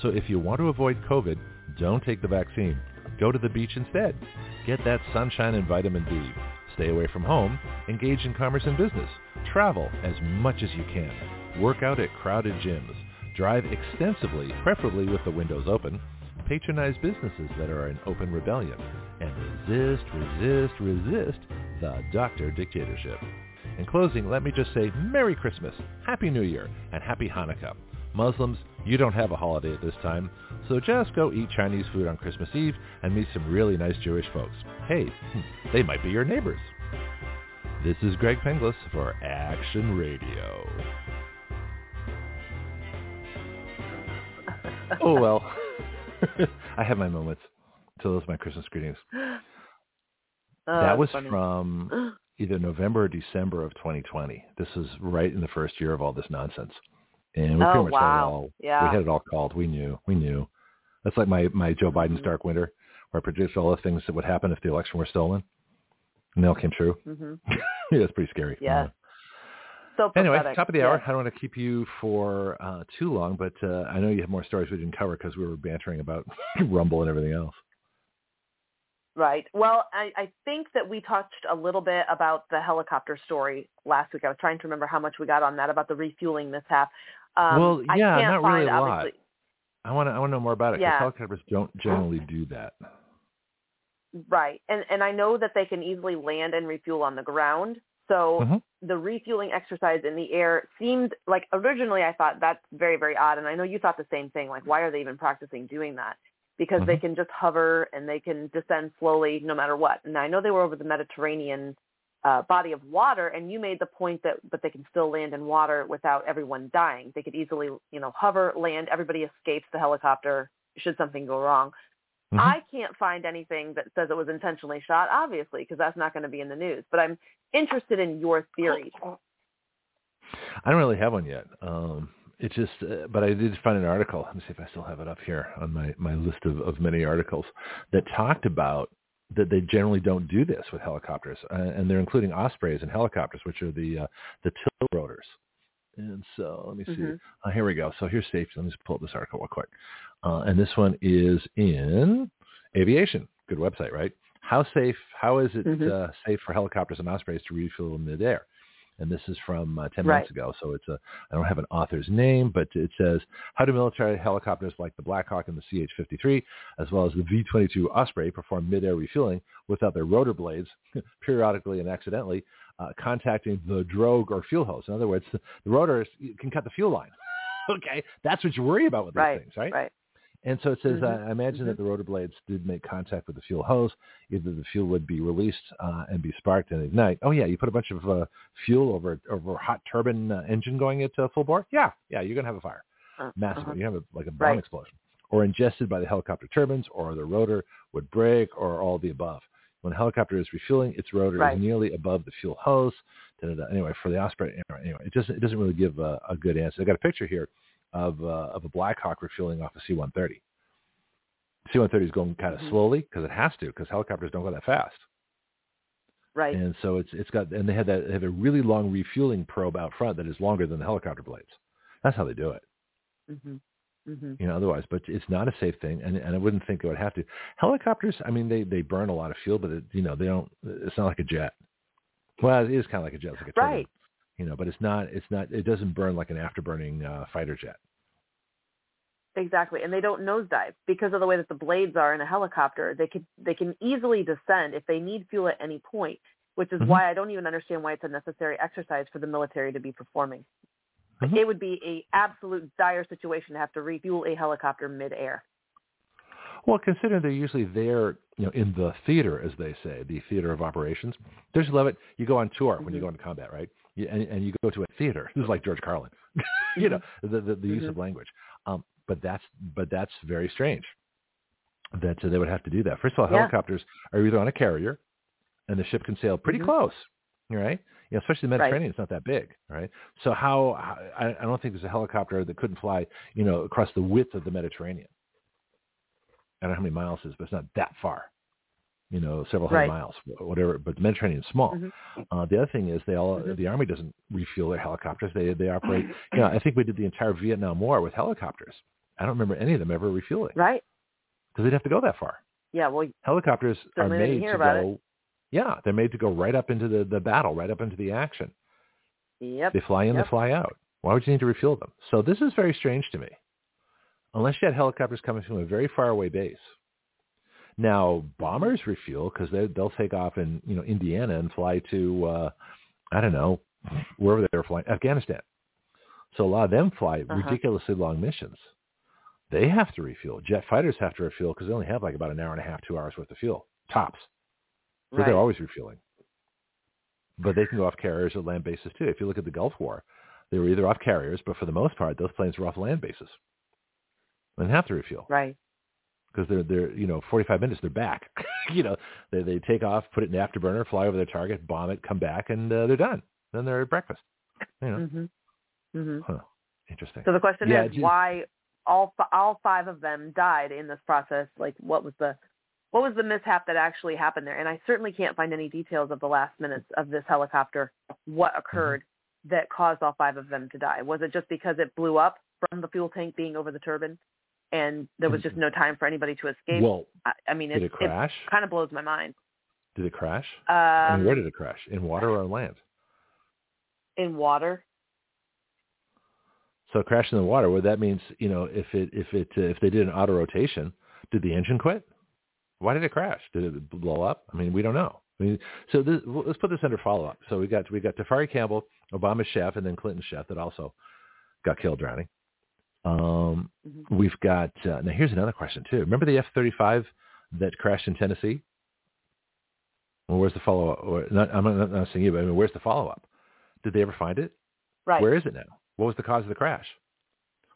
So if you want to avoid COVID, don't take the vaccine. Go to the beach instead. Get that sunshine and vitamin D. Stay away from home. Engage in commerce and business. Travel as much as you can. Work out at crowded gyms. Drive extensively, preferably with the windows open. Patronize businesses that are in open rebellion. And resist, resist, resist the doctor dictatorship. In closing, let me just say Merry Christmas, Happy New Year, and Happy Hanukkah. Muslims, you don't have a holiday at this time, so just go eat Chinese food on Christmas Eve and meet some really nice Jewish folks. Hey, hmm, they might be your neighbors. This is Greg Penglis for Action Radio. oh well, I have my moments. So those are my Christmas greetings. Oh, that was funny. from either November or December of 2020. This is right in the first year of all this nonsense, and we Oh, pretty much had it all. Yeah. We had it all called. We knew. We knew. That's like my my Joe Biden's Mhm. dark winter, where I predicted all the things that would happen if the election were stolen, and they all came true. hmm yeah, it's pretty scary. Yes. So Anyway, prophetic. top of the hour. Yes. I don't want to keep you for uh, too long, but uh, I know you have more stories we didn't cover because we were bantering about Rumble and everything else. Right. Well, I, I think that we touched a little bit about the helicopter story last week. I was trying to remember how much we got on that about the refueling mishap. Um, Well, I yeah, can't not really find, a lot. obviously- I want to. I want to know more about it because Yeah. helicopters don't generally do that. Right. And and I know that they can easily land and refuel on the ground. So Mhm. The refueling exercise in the air seemed like originally I thought that's very very odd and I know you thought the same thing like why are they even practicing doing that? Because they Mhm. can just hover and they can descend slowly no matter what. And I know they were over the Mediterranean uh, body of water and you made the point that but they can still land in water without everyone dying. They could easily, you know, hover, land, everybody escapes the helicopter should something go wrong. Mhm. I can't find anything that says it was intentionally shot, obviously, because that's not going to be in the news. But I'm interested in your theory. I don't really have one yet. Um, it's just, uh, but I did find an article. Let me see if I still have it up here on my, my list of, of many articles that talked about that they generally don't do this with helicopters, uh, and they're including ospreys and helicopters, which are the uh, the tilt rotors. And so let me see. Mhm. Uh, here we go. So here's safety. Let me just pull up this article real quick. Uh, and this one is in aviation. Good website, right? How safe? How is it Mhm. uh, safe for helicopters and ospreys to refuel in midair? And this is from uh, 10 Right. months ago. So it's a, I don't have an author's name, but it says, how do military helicopters like the Black Hawk and the CH-53, as well as the V-22 Osprey, perform mid-air refueling without their rotor blades periodically and accidentally uh, contacting the drogue or fuel hose? In other words, the, the rotors can cut the fuel line. okay, that's what you worry about with these Right. things, right? Right. And so it says, Mhm. uh, I imagine that the rotor blades did make contact with the fuel hose. Either the fuel would be released uh, and be sparked and ignite. Oh yeah, you put a bunch of uh, fuel over over a hot turbine uh, engine going at uh, full bore. Yeah, yeah, you're gonna have a fire, Uh, massive. uh-huh. You have a, like a bomb Right. explosion, or ingested by the helicopter turbines, or the rotor would break, or all the above. When a helicopter is refueling, its rotor Right. is nearly above the fuel hose. Da-da-da. Anyway, for the Osprey, anyway, it doesn't it doesn't really give a, a good answer. I got a picture here of uh, of a Black Hawk refueling off a C-130. C-130 is going kind of Mhm. slowly because it has to because helicopters don't go that fast. Right. And so it's it's got and they had that they have a really long refueling probe out front that is longer than the helicopter blades. That's how they do it. hmm hmm You know, otherwise, but it's not a safe thing, and and I wouldn't think it would have to. Helicopters, I mean, they they burn a lot of fuel, but it, you know, they don't. It's not like a jet. Well, it is kind of like a jet, it's like a Right. You know, but it's not. It's not. It doesn't burn like an afterburning uh, fighter jet. Exactly. And they don't nosedive because of the way that the blades are in a helicopter. They could they can easily descend if they need fuel at any point, which is Mhm. why I don't even understand why it's a necessary exercise for the military to be performing. Mhm. It would be a absolute dire situation to have to refuel a helicopter midair. Well, considering they're usually there, you know, in the theater, as they say, the theater of operations. You love it? You go on tour when you Mhm. go into combat, right? And, and you go to a theater. This is like George Carlin, you know, the the, the use of Mhm. language. Um, but that's but that's very strange that uh, they would have to do that. First of all, Yeah. helicopters are either on a carrier, and the ship can sail pretty Mhm. close, right? You know, especially the Right. Mediterranean, it's not that big, right? So how, how I, I don't think there's a helicopter that couldn't fly, you know, across the width of the Mediterranean. I don't know how many miles it is, but it's not that far. You know, several hundred Right. miles, whatever. But the Mediterranean is small. Mhm. Uh, the other thing is they all Mhm. the army doesn't refuel their helicopters. They they operate. You know, I think we did the entire Vietnam War with helicopters. I don't remember any of them ever refueling Right. because they'd have to go that far. Yeah. Well, Helicopters are made to about it. go. Yeah, they're made to go right up into the the battle, right up into the action. yep. They fly in, Yep. they fly out. Why would you need to refuel them? So this is very strange to me. Unless you had helicopters coming from a very far away base. Now bombers refuel because they they'll take off in you know Indiana and fly to uh, I don't know wherever they're flying Afghanistan. So a lot of them fly Uh-huh. ridiculously long missions. They have to refuel. Jet fighters have to refuel because they only have like about an hour and a half, two hours worth of fuel tops. So Right. they're always refueling. But they can go off carriers or land bases too. If you look at the Gulf War, they were either off carriers, but for the most part, those planes were off land bases. And have to refuel Right. Because they're they're you know 45 minutes they're back. you know they they take off, put it in the afterburner, fly over their target, bomb it, come back, and uh, they're done. Then they're at breakfast. You know, Mhm. Mhm. huh? Interesting. So the question Yeah, is just- why all all five of them died in this process. Like, what was the what was the mishap that actually happened there? And I certainly can't find any details of the last minutes of this helicopter. What Mm-hmm. occurred that caused all five of them to die? Was it just because it blew up from the fuel tank being over the turbine, and there was just no time for anybody to escape? well, I, I mean, did it, it crash? kind of blows my mind. Did it crash? I Um, mean, where did it crash? In water or on land? in water. So it crashed in the water. Well, that means you know if it if it uh, if they did an auto rotation, did the engine quit? Why did it crash? Did it blow up? I mean, we don't know. I mean, so this, let's put this under follow up. So we got we got Tafari Campbell, Obama's chef, and then Clinton's chef that also got killed drowning. Um, Mhm. we've got uh, now. Here's another question too. Remember the F thirty five that crashed in Tennessee? Well, where's the follow up? Or not, I'm not, not saying you, but I mean, where's the follow up? Did they ever find it? Right. Where is it now? What was the cause of the crash?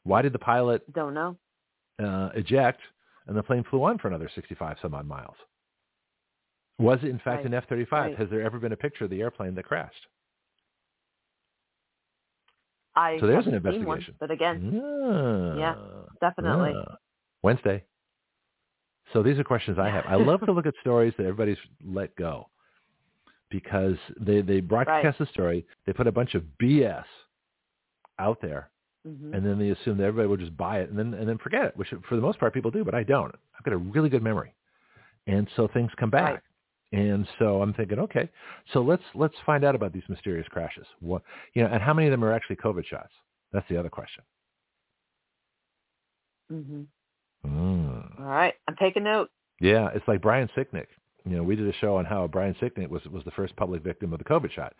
Why did the pilot Don't know. uh, eject and the plane flew on for another 65 some odd miles? Was it in fact Right. an F-35? Right. Has there ever been a picture of the airplane that crashed? I So there's an one, investigation. but again, Ah, Yeah, definitely. ah. Wednesday. So these are questions I have. I love to look at stories that everybody's let go because they, they broadcast the story. They put a bunch of BS out there hmm and then they assume that everybody will just buy it and then and then forget it, which for the most part people do, but I don't. I've got a really good memory, and so things come back. Right. And so I'm thinking, okay, so let's let's find out about these mysterious crashes. What you know, and how many of them are actually COVID shots? That's the other question. hmm Mm. All right, I'm taking note. Yeah, it's like Brian Sicknick. You know, we did a show on how Brian Sicknick was was the first public victim of the COVID shot.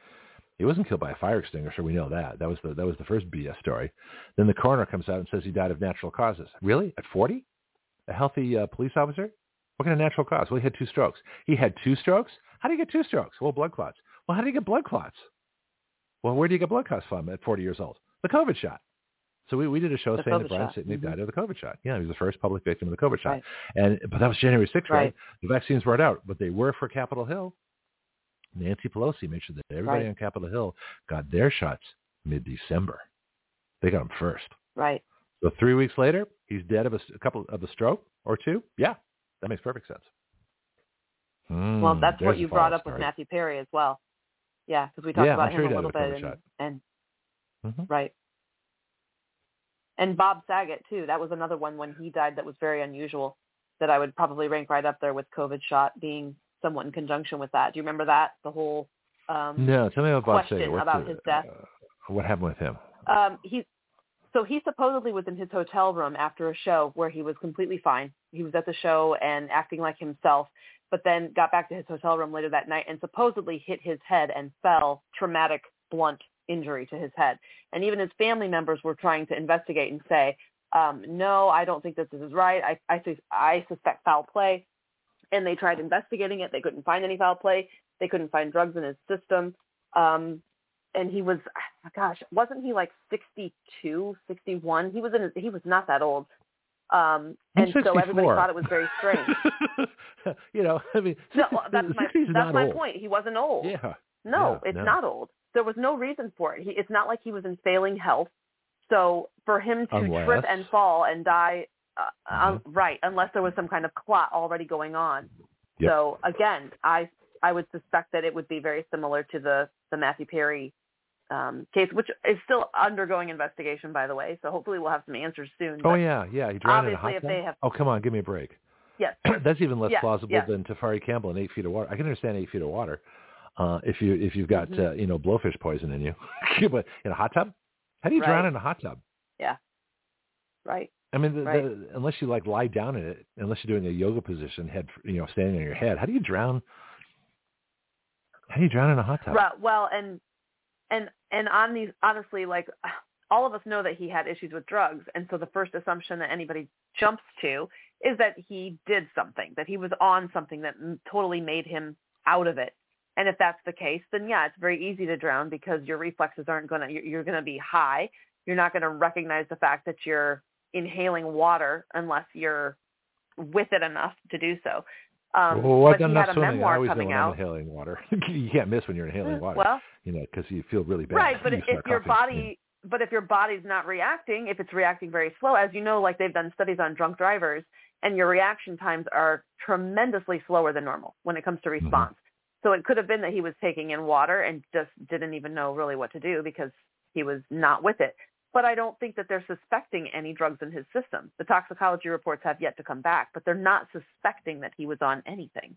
He wasn't killed by a fire extinguisher. We know that. That was the that was the first BS story. Then the coroner comes out and says he died of natural causes. Really? At 40? A healthy uh, police officer? What kind of natural cause? Well, he had two strokes. He had two strokes? How do you get two strokes? Well, blood clots. Well, how do you get blood clots? Well, where do you get blood clots from at 40 years old? The COVID shot. So we, we did a show The saying COVID that Brian. Sicknick Mhm. died of the COVID shot. Yeah, he was the first public victim of the COVID shot. Right. And but that was January 6th, right? Right. The vaccines weren't out, but they were for Capitol Hill. Nancy Pelosi made sure that everybody Right. on Capitol Hill got their shots mid-December. They got them first. Right. So three weeks later, he's dead of a, a couple of a stroke or two. Yeah, that makes perfect sense. well, Hmm, that's what you brought up with. Matthew Perry as well. Yeah, because we talked Yeah, about I'm him he a little bit, and, and Mhm. right. And Bob Saget too. That was another one when he died that was very unusual. That I would probably rank right up there with COVID shot being somewhat in conjunction with that. Do you remember that? The whole um, No, tell me about Bob Saget. What's about the- his death. uh, what happened with him? Um, he so he supposedly was in his hotel room after a show where he was completely fine. He was at the show and acting like himself, but then got back to his hotel room later that night and supposedly hit his head and fell, traumatic, blunt injury to his head. And even his family members were trying to investigate and say, um, no, I don't think that this is right. I, I, I suspect foul play. And they tried investigating it. They couldn't find any foul play. They couldn't find drugs in his system. Um, and he was oh gosh wasn't he like 62 61 he was in his, he was not that old. Um and so everybody thought it was very strange. You know, I mean, no that's my that's my old. point. He wasn't old. Yeah. no Yeah, it's no. not old. There was no reason for it. He, it's not like he was in failing health. So for him to Unless- trip and fall and die uh, uh, right unless there was some kind of clot already going on. Yep. So again, I I would suspect that it would be very similar to the the Matthew Perry um, case, which is still undergoing investigation, by the way. So hopefully we'll have some answers soon. Oh yeah, yeah. He drowned in a hot if tub? they have- Oh come on, give me a break. yes, That's even less Yes, plausible yes. than Tafari Campbell in eight feet of water. I can understand eight feet of water uh, if you if you've got Mhm. uh, you know blowfish poison in you, but in a hot tub, how do you drown in a hot tub? Yeah. Right. I mean, the, Right. the, unless you like lie down in it, unless you're doing a yoga position, head you know standing on your head, how do you drown? How do you drown in a hot tub? Right. Well, and and and on these, honestly, like all of us know that he had issues with drugs, and so the first assumption that anybody jumps to is that he did something, that he was on something that totally made him out of it. And if that's the case, then yeah, it's very easy to drown because your reflexes aren't gonna, you're, you're gonna be high. You're not gonna recognize the fact that you're inhaling water unless you're with it enough to do so. Um, well, but he enough had a swimming. I memoir always know coming I'm out. inhaling water. you can't miss when you're inhaling water. Well, you know, because you feel really bad. Right, but You if your body, but if your body's not reacting, if it's reacting very slow, as you know, like they've done studies on drunk drivers, and your reaction times are tremendously slower than normal when it comes to Mm-hmm. response. So it could have been that he was taking in water and just didn't even know really what to do because he was not with it. But I don't think that they're suspecting any drugs in his system. The toxicology reports have yet to come back, but they're not suspecting that he was on anything.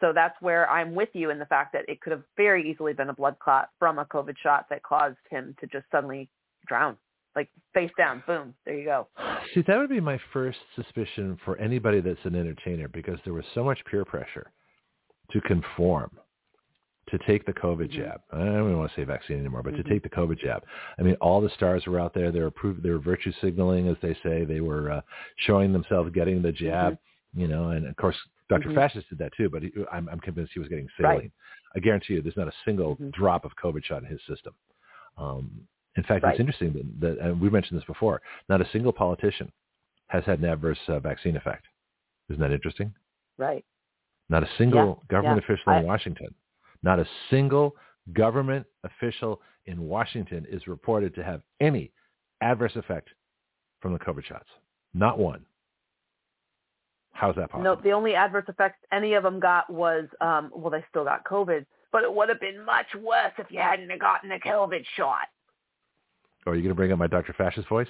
So that's where I'm with you in the fact that it could have very easily been a blood clot from a COVID shot that caused him to just suddenly drown, like face down, boom, there you go. See, that would be my first suspicion for anybody that's an entertainer because there was so much peer pressure to conform, to take the COVID Mhm. jab. I don't even want to say vaccine anymore, but Mhm. to take the COVID jab. I mean, all the stars were out there. They were prov- they were virtue signaling, as they say. They were uh, showing themselves getting the jab, you know, and of course, doctor Mhm. Fascist did that too, but he, I'm, I'm convinced he was getting Right. saline. I guarantee you there's not a single Mhm. drop of COVID shot in his system. Um, in fact, Right. it's interesting that, that and we mentioned this before, not a single politician has had an adverse uh, vaccine effect. Isn't that interesting? Right. Not a single Yeah, government yeah. official in I- Washington, not a single government official in Washington is reported to have any adverse effect from the COVID shots. Not one. How's that possible? No, the only adverse effects any of them got was, um, well, they still got COVID, but it would have been much worse if you hadn't gotten the COVID shot. Oh, are you going to bring up my Dr. Fascist voice?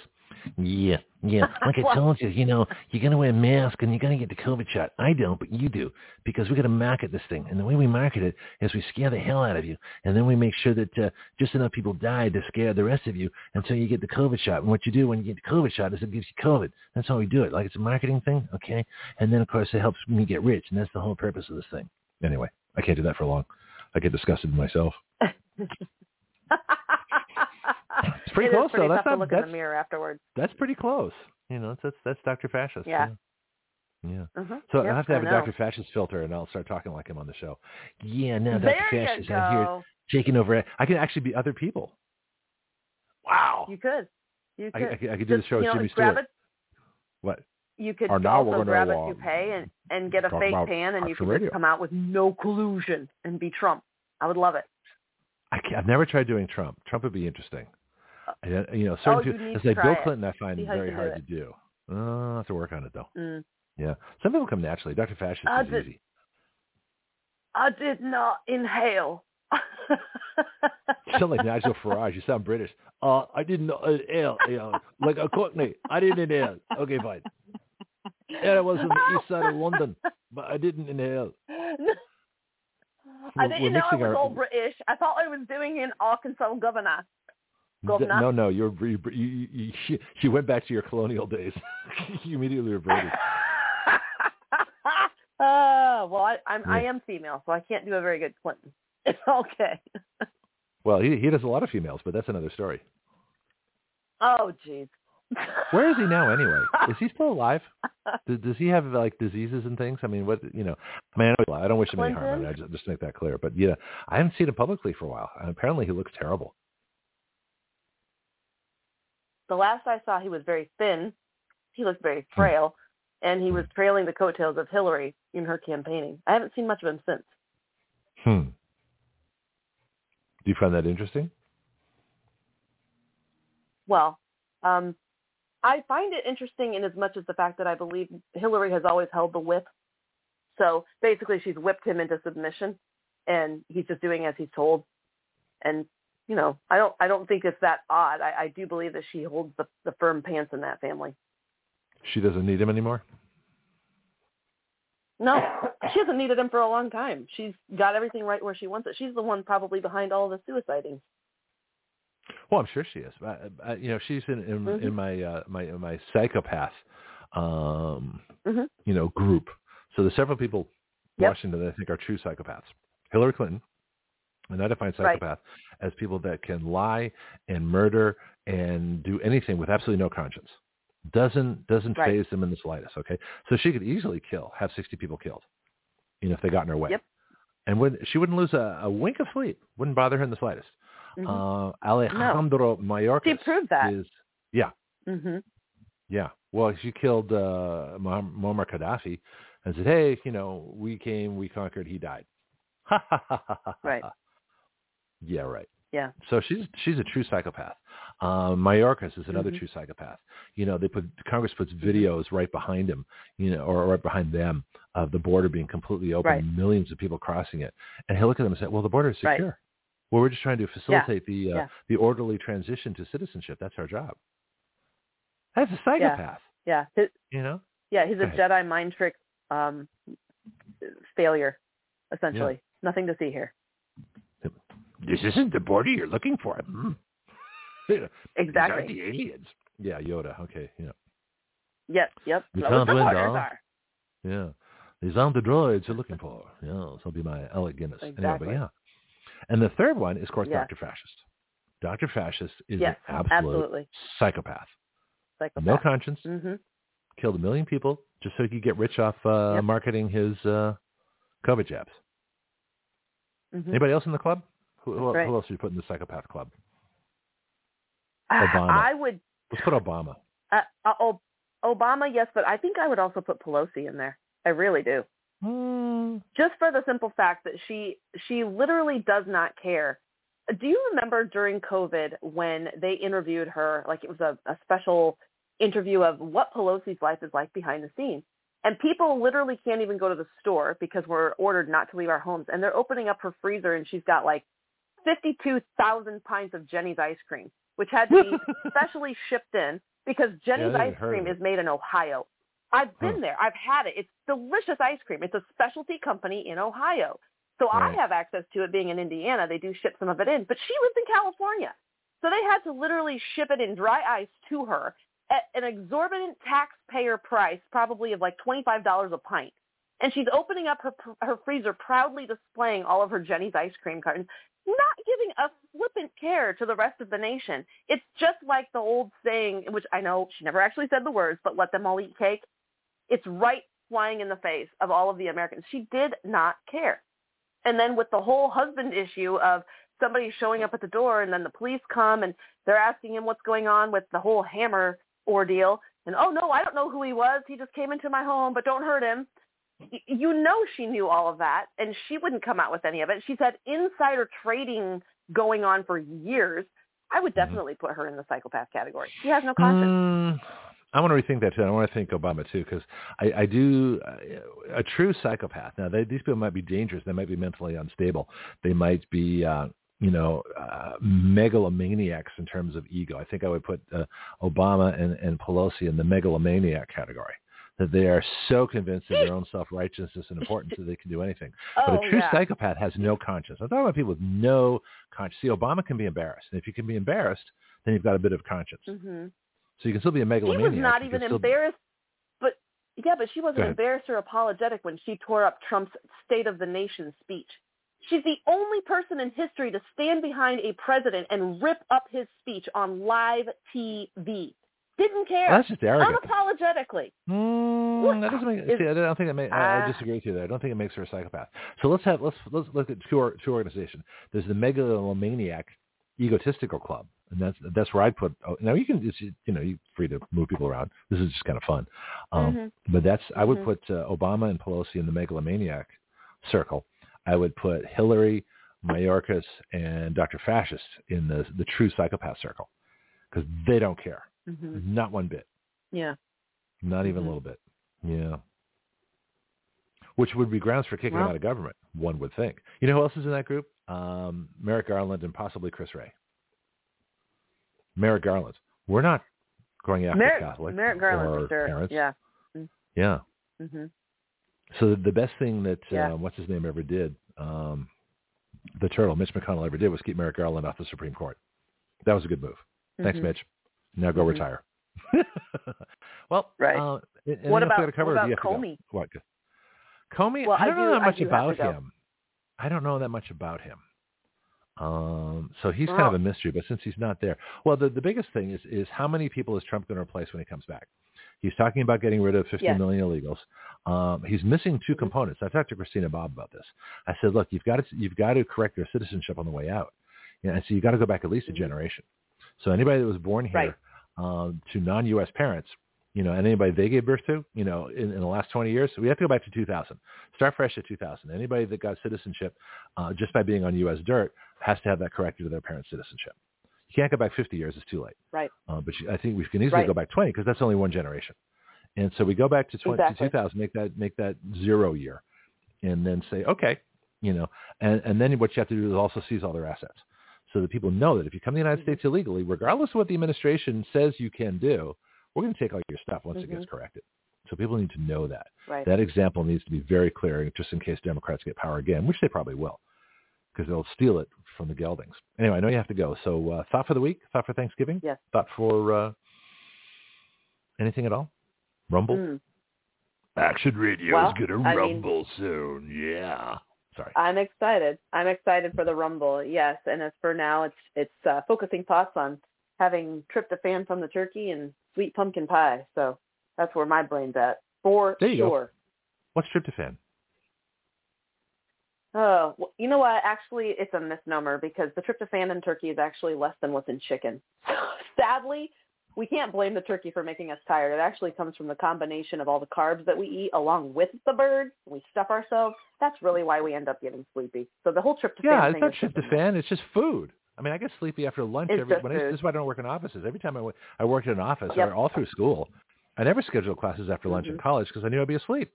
Yeah, yeah. Like I told you, you know, you're gonna wear a mask and you're gonna get the COVID shot. I don't, but you do because we got to market this thing, and the way we market it is we scare the hell out of you, and then we make sure that uh, just enough people die to scare the rest of you until you get the COVID shot. And what you do when you get the COVID shot is it gives you COVID. That's how we do it. Like it's a marketing thing, okay? And then of course it helps me get rich, and that's the whole purpose of this thing. Anyway, I can't do that for long. I get disgusted with myself. It's pretty It close, pretty though. That's to not- look in the mirror afterwards. That's pretty close. You know, that's that's Dr. Fascist. Yeah. Yeah. Mhm. So Yep, I have to have I a. Dr. Fascist filter, and I'll start talking like him on the show. Yeah, now Dr. There Fascist out here taking over. I can actually be other people. Wow. You could. You I, could. I, could- I could do the show as know, Jimmy Stewart. What? You could Or now also grab a toupee and, and get a fake tan, and you could Radio. just come out with no collusion and be Trump. I would love it. I I've never tried doing Trump. Trump would be interesting. I, you know, certain Oh, you people, need to like try Bill it. Clinton. I find very hard it. to do. Uh, I'll have to work on it though. Mm. Yeah, some people come naturally. Dr. Fascist Uh, is the- easy. I did not inhale. You sound like Nigel Farage. You sound British. Uh, I didn't inhale, you know, like a Cockney. I didn't inhale. Okay, fine. Yeah, I was on the east side of London, but I didn't inhale. I didn't know I was our- all British. I thought I was doing an Arkansas governor. Governor. No, no, you're you, you, you, you went back to your colonial days. you immediately reverted. uh, well, I, I'm I am female, so I can't do a very good Clinton. It's okay. Well, he he does a lot of females, but that's another story. Oh, jeez. Where is he now anyway? Is he still alive? Does, does he have like diseases and things? I mean, what you know? I mean, I, know, I don't wish him any harm. I mean, I just, just to make that clear. But yeah, I haven't seen him publicly for a while, and apparently he looks terrible. The last I saw, he was very thin. He looked very Hmm. frail, and he was trailing the coattails of Hillary in her campaigning. I haven't seen much of him since. Hmm. Do you find that interesting? Well, um, I find it interesting in as much as the fact that I believe Hillary has always held the whip. So basically, she's whipped him into submission, and he's just doing as he's told. And you know, I don't I don't think it's that odd. I, I do believe that she holds the, the firm pants in that family. She doesn't need him anymore. No, she hasn't needed him for a long time. She's got everything right where she wants it. She's the one probably behind all the suiciding. Well, I'm sure she is. I, I, you know, she's in in, Mhm. in my uh, my my psychopath, um, hmm you know, group. So there's several people in Yep. Washington that I think are true psychopaths. Hillary Clinton, and I define Right. psychopath as people that can lie and murder and do anything with absolutely no conscience. Doesn't doesn't Right. phase them in the slightest. Okay, so she could easily kill, have 60 people killed, you know, if they got in her way. Yep. And would she wouldn't lose a, a wink of sleep. Wouldn't bother her in the slightest. hmm Uh, Alejandro Mayorkas She proved that. is yeah hmm yeah. Well, she killed uh, Muammar Gaddafi and said, "Hey, you know, we came, we conquered, he died." Right. Yeah, right. Yeah. So she's she's a true psychopath. Um, Mayorkas is another Mhm. true psychopath. You know, they put Congress puts videos right behind him, you know, or right behind them of the border being completely open, Right. millions of people crossing it, and he'll look at them and say, "Well, the border is Right. secure. Well, we're just trying to facilitate the uh, Yeah. the orderly transition to citizenship. That's our job." That's a psychopath. Yeah. His, You know. yeah. He's a. Jedi mind trick um, failure, essentially. Nothing to see here. This isn't the border you're looking for. Hmm. These aren't Exactly. the aliens. Yeah, Yoda. Okay, yeah, Yep. Yep. You Those can't the win, borders doll. are. yeah. These aren't the droids you're looking for. Yeah, this will be my Alec Guinness. Anyway, Exactly. but yeah. And the third one is, of course, Yeah. Dr. Fascist. Dr. Fascist is Yes. an absolute Absolutely. psychopath. Psychopath. No conscience. Mm-hmm. Killed a million people just so he could get rich off uh, Yep. marketing his uh, COVID jabs. hmm Anybody else in the club? Who, Right. who else should you put in the psychopath club? Ah, Obama. I would. Let's put Obama. Uh, uh, Ob- Obama, yes, but I think I would also put Pelosi in there. I really do. Hmm. Just for the simple fact that she she literally does not care. Do you remember during COVID when they interviewed her, like it was a, a special interview of what Pelosi's life is like behind the scenes? And people literally can't even go to the store because we're ordered not to leave our homes. And they're opening up her freezer and she's got like 52,000 pints of Jeni's ice cream, which had to be specially shipped in because Jeni's I ice cream it. is made in Ohio. I've been Huh. there. I've had it. It's delicious ice cream. It's a specialty company in Ohio. So Right. I have access to it being in Indiana. They do ship some of it in, but she lives in California. So they had to literally ship it in dry ice to her at an exorbitant taxpayer price, probably of like $25 a pint. And she's opening up her her freezer, proudly displaying all of her Jeni's ice cream cartons, not giving a flippant care to the rest of the nation. It's just like the old saying, which I know she never actually said the words, but let them all eat cake. It's right flying in the face of all of the Americans. She did not care. And then with the whole husband issue of somebody showing up at the door and then the police come and they're asking him what's going on with the whole hammer ordeal. And, oh, no, I don't know who he was. He just came into my home, but don't hurt him. You know she knew all of that, and she wouldn't come out with any of it. She's had insider trading going on for years. I would Mhm. definitely put her in the psychopath category. She has no conscience. Mm, I want to rethink that too. I want to think Obama too, because I, I do uh, a true psychopath. Now, they, these people might be dangerous. They might be mentally unstable. They might be, uh, you know, uh, megalomaniacs in terms of ego. I think I would put uh, Obama and, and Pelosi in the megalomaniac category. That they are so convinced of their own self-righteousness and importance that they can do anything. Oh, But a true yeah. psychopath has no conscience. I'm talking about people with no conscience. See, Obama can be embarrassed. And if you can be embarrassed, then you've got a bit of conscience. hmm So you can still be a megalomaniac. She was not even embarrassed, but yeah, but she wasn't embarrassed or apologetic when she tore up Trump's State of the Nation speech. She's the only person in history to stand behind a president and rip up his speech on live TV. Didn't care. Well, that's just arrogant. Unapologetically. Mm, that doesn't make. See, I don't think that. May, I, I Ah. disagree with you there. I don't think it makes her a psychopath. So let's have let's let's look at two two organizations. There's the megalomaniac, egotistical club, and that's that's where I'd put. Oh, now you can it's, you know you're free to move people around. This is just kind of fun. Um, Mhm. But that's I would Mhm. put uh, Obama and Pelosi in the megalomaniac circle. I would put Hillary, Mayorkas, and Dr. Fascist in the the true psychopath circle because they don't care, Mhm. not one bit. Yeah. Not even Mhm. a little bit. Yeah. which would be grounds for kicking Well- him out of government. One would think. You know who else is in that group? Um, Merrick Garland and possibly Chris Wray. Merrick Garland. We're not going after Merrick, Catholics Merrick Garland, sure. parents. Yeah. Yeah. hmm So the best thing that Yeah. uh, what's his name ever did, um, the turtle Mitch McConnell ever did was keep Merrick Garland off the Supreme Court. That was a good move. Thanks, Mhm. Mitch. Now go Mhm. retire. well, Right. Uh, and- and What else we about- cover, what about you have to go? Comey? What? Comey, Well, I I don't know do- that much about him. I don't know that much about him. Um, so he's kind of a mystery, but since he's not there, well, the, the biggest thing is is how many people is Trump going to replace when he comes back? He's talking about getting rid of 15 Yes. million illegals. Um, he's missing 2 Mhm. components. I talked to Christina Bobb about this. I said, look, you've got to you've got to correct your citizenship on the way out. You know, and so you've got to go back at least a Mhm. generation. So anybody that was born here Right. um, to non-U.S. parents, you know, and anybody they gave birth to, you know, in, in the last 20 years, we have to go back to 2000. Start fresh at 2000. Anybody that got citizenship uh, just by being on U.S. dirt has to have that corrected to their parents' citizenship. You can't go back 50 years; it's too late. Right. Uh, but you, I think we can easily Right. go back 20 because that's only one generation. And so we go back to, 20, to 2000, make that make that zero year, and then say, okay, you know, and and then what you have to do is also seize all their assets, so that people know that if you come to the United Mhm. States illegally, regardless of what the administration says you can do, we're going to take all your stuff once it Mhm. gets corrected. So people need to know that. Right. That example needs to be very clear, just in case Democrats get power again, which they probably will, because they'll steal it from the geldings. Anyway, I know you have to go. So uh, thought for the week, thought for Thanksgiving, Yes. thought for uh, anything at all? Rumble. Mm. Action Radio Well, is going to I mean- rumble soon. Yeah. Sorry. I'm excited. I'm excited for the Rumble. Yes, and as for now, it's it's uh, focusing thoughts on having tryptophan from the turkey and sweet pumpkin pie. So that's where my brain's at for There you go. sure. What's tryptophan? Oh, well, you know what? Actually, it's a misnomer because the tryptophan in turkey is actually less than what's in chicken. Sadly, we can't blame the turkey for making us tired. It actually comes from the combination of all the carbs that we eat along with the bird. We stuff ourselves. That's really why we end up getting sleepy. So the whole tryptophan Yeah, it's not a myth. tryptophan. It's just food. I mean, I get sleepy after lunch It's every. When I, this is why I don't work in offices. Every time I, went, I worked in an office Yep. or all through school, I never scheduled classes after lunch in Mhm. college because I knew I'd be asleep.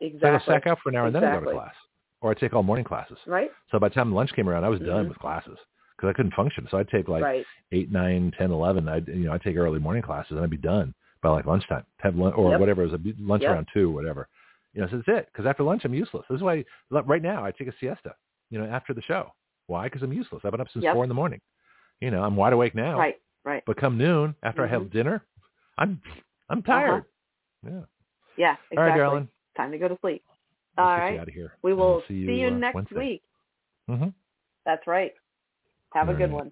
Exactly. So I Exactly. sack out for an hour and then I go to class, or I take all morning classes. Right? So by the time lunch came around, I was done Mhm. with classes because I couldn't function. So I'd take like right. eight, nine, ten, eleven. I'd you know I'd take early morning classes and I'd be done by like lunchtime. Have lunch or Yep. whatever it was. Lunch Yep. around two, whatever. You know, so that's it. Because after lunch, I'm useless. This is why right now I take a siesta. You know, after the show. Why? Because I'm useless. I've been up since Yep. four in the morning. You know, I'm wide awake now. Right. Right. But come noon, after I have Mhm. dinner, I'm I'm tired. Yeah. Yeah. Exactly. All right, Darlene. Time to go to sleep. All right. you out of here. We will we'll see you, uh, next Wednesday. week. hmm That's right. Have a good right. one.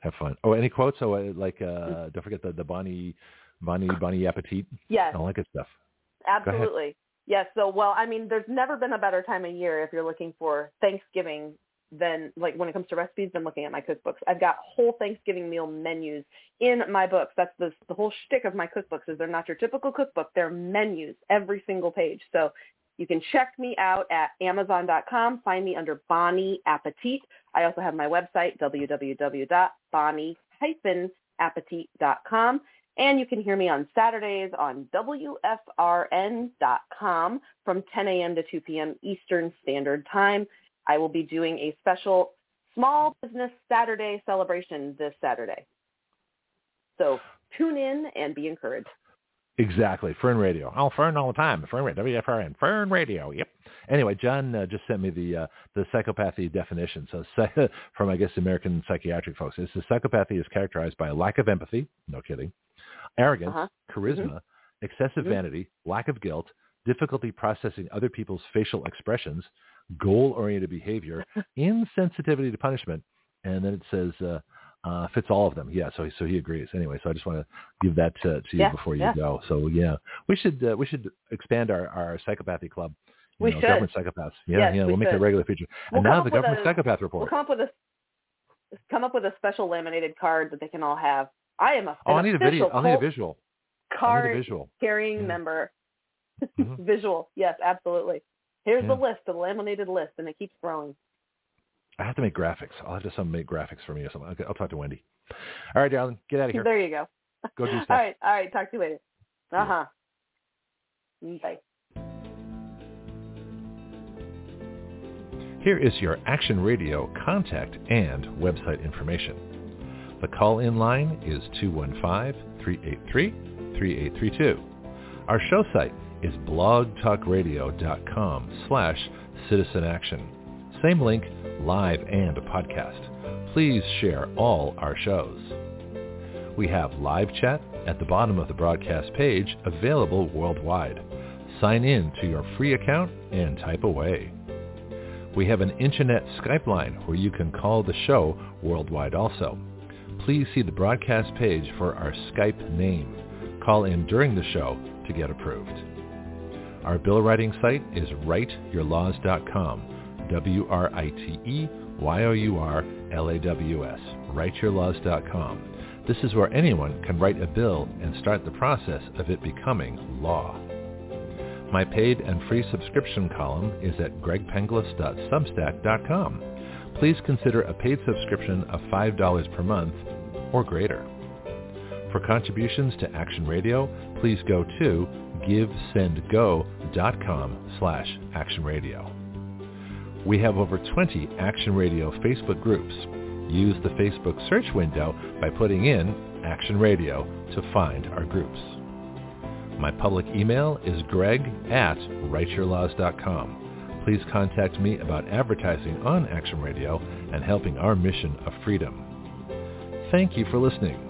Have fun. Oh, any quotes? Oh, uh, like uh, don't forget the the Bonnie Bonnie Bonnie Appetit. Yes. All that good stuff. Absolutely. Yes. So, well, I mean, there's never been a better time of year if you're looking for Thanksgiving than like when it comes to recipes than looking at my cookbooks. I've got whole Thanksgiving meal menus in my books. That's the the whole shtick of my cookbooks is they're not your typical cookbook. They're menus every single page. So you can check me out at Amazon.com. Find me under Bonnie Appetit. I also have my website, www.bonnie-appetit.com. And you can hear me on Saturdays on WFRN.com from 10 a.m. to 2 p.m. Eastern Standard Time. I will be doing a special Small Business Saturday celebration this Saturday. So tune in and be encouraged. Exactly. Fern Radio. Oh, Fern all the time. Fern Radio. WFRN. Fern Radio. Yep. Anyway, John uh, just sent me the uh, the psychopathy definition. So from I guess American psychiatric folks, it's the psychopathy is characterized by a lack of empathy. No kidding. Arrogance, Uh-huh. charisma, excessive Mhm. vanity, lack of guilt, difficulty processing other people's facial expressions, goal-oriented behavior, insensitivity to punishment, and then it says uh, uh, fits all of them. Yeah, so so he agrees. Anyway, so I just want to give that to, to you Yeah, before you yeah. go. So yeah, we should uh, we should expand our our psychopathy club. You We know, should. Government psychopaths. Yeah, Yes, yeah. we We'll make that a regular feature. We'll and now the government a- psychopath We'll report. come up with a come up with a special laminated card that they can all have. I am a oh, I need a video. I'll need a visual. I card visual. carrying Yeah. member. Mhm. Visual. Yes, absolutely. Here's the list, the laminated list, and it keeps growing. I have to make graphics. I'll have to some make graphics for me or something. Okay, I'll talk to Wendy. All right, darling, get out of here. There you go. Go do All stuff. right, all right. Talk to you later. Uh huh. Bye. Here is your Action Radio contact and website information. The call-in line is 215-383-3832. Our show site is blogtalkradio.com slash citizenaction. Same link, live and a podcast. Please share all our shows. We have live chat at the bottom of the broadcast page available worldwide. Sign in to your free account and type away. We have an internet Skype line where you can call the show worldwide also. Please see the broadcast page for our Skype name. Call in during the show to get approved. Our bill writing site is writeyourlaws.com, W-R-I-T-E-Y-O-U-R-L-A-W-S, writeyourlaws.com. This is where anyone can write a bill and start the process of it becoming law. My paid and free subscription column is at gregpenglis.substack.com. Please consider a paid subscription of $5 per month or greater. For contributions to Action Radio, please go to givesendgo.com slash actionradio. We have over 20 Action Radio Facebook groups. Use the Facebook search window by putting in Action Radio to find our groups. My public email is greg at writeyourlaws.com. Please contact me about advertising on Action Radio and helping our mission of freedom. Thank you for listening.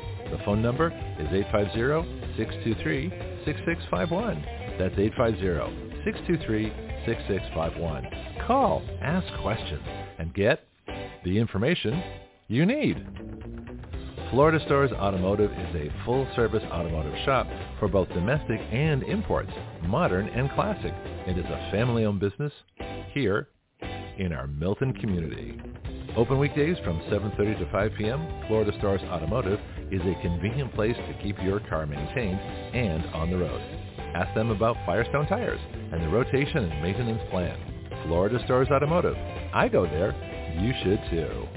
The phone number is 850-623-6651. That's 850-623-6651. Call, ask questions, and get the information you need. Florida Stores Automotive is a full-service automotive shop for both domestic and imports, modern and classic. It is a family-owned business here in our Milton community. Open weekdays from 7.30 to 5 p.m., Florida Stars Automotive is a convenient place to keep your car maintained and on the road. Ask them about Firestone tires and the rotation and maintenance plan. Florida Stars Automotive. I go there. You should too.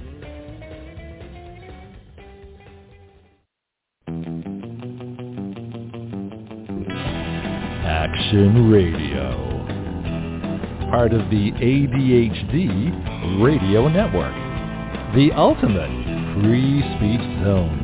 Action Radio. Part of the ADHD Radio Network. The ultimate free speech zone.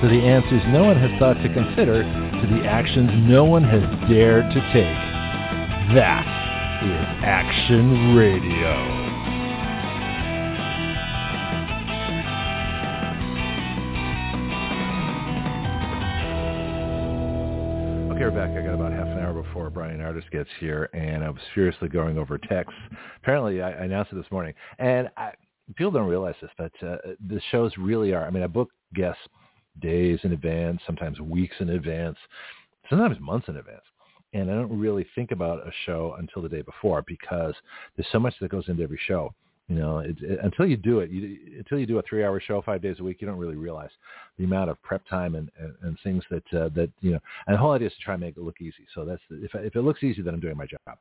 to the answers no one has thought to consider, to the actions no one has dared to take. That is Action Radio. are back. I got about half an hour before Bryan Ardis gets here, and I was furiously going over texts. Apparently, I, I announced it this morning, and I, people don't realize this, but uh, the shows really are. I mean, I book guests days in advance, sometimes weeks in advance, sometimes months in advance. And I don't really think about a show until the day before because there's so much that goes into every show. You know, it, it, until you do it, you, until you do a three-hour show five days a week, you don't really realize the amount of prep time and, and, and things that uh, that you know. And the whole idea is to try and make it look easy. So that's if if it looks easy, then I'm doing my job.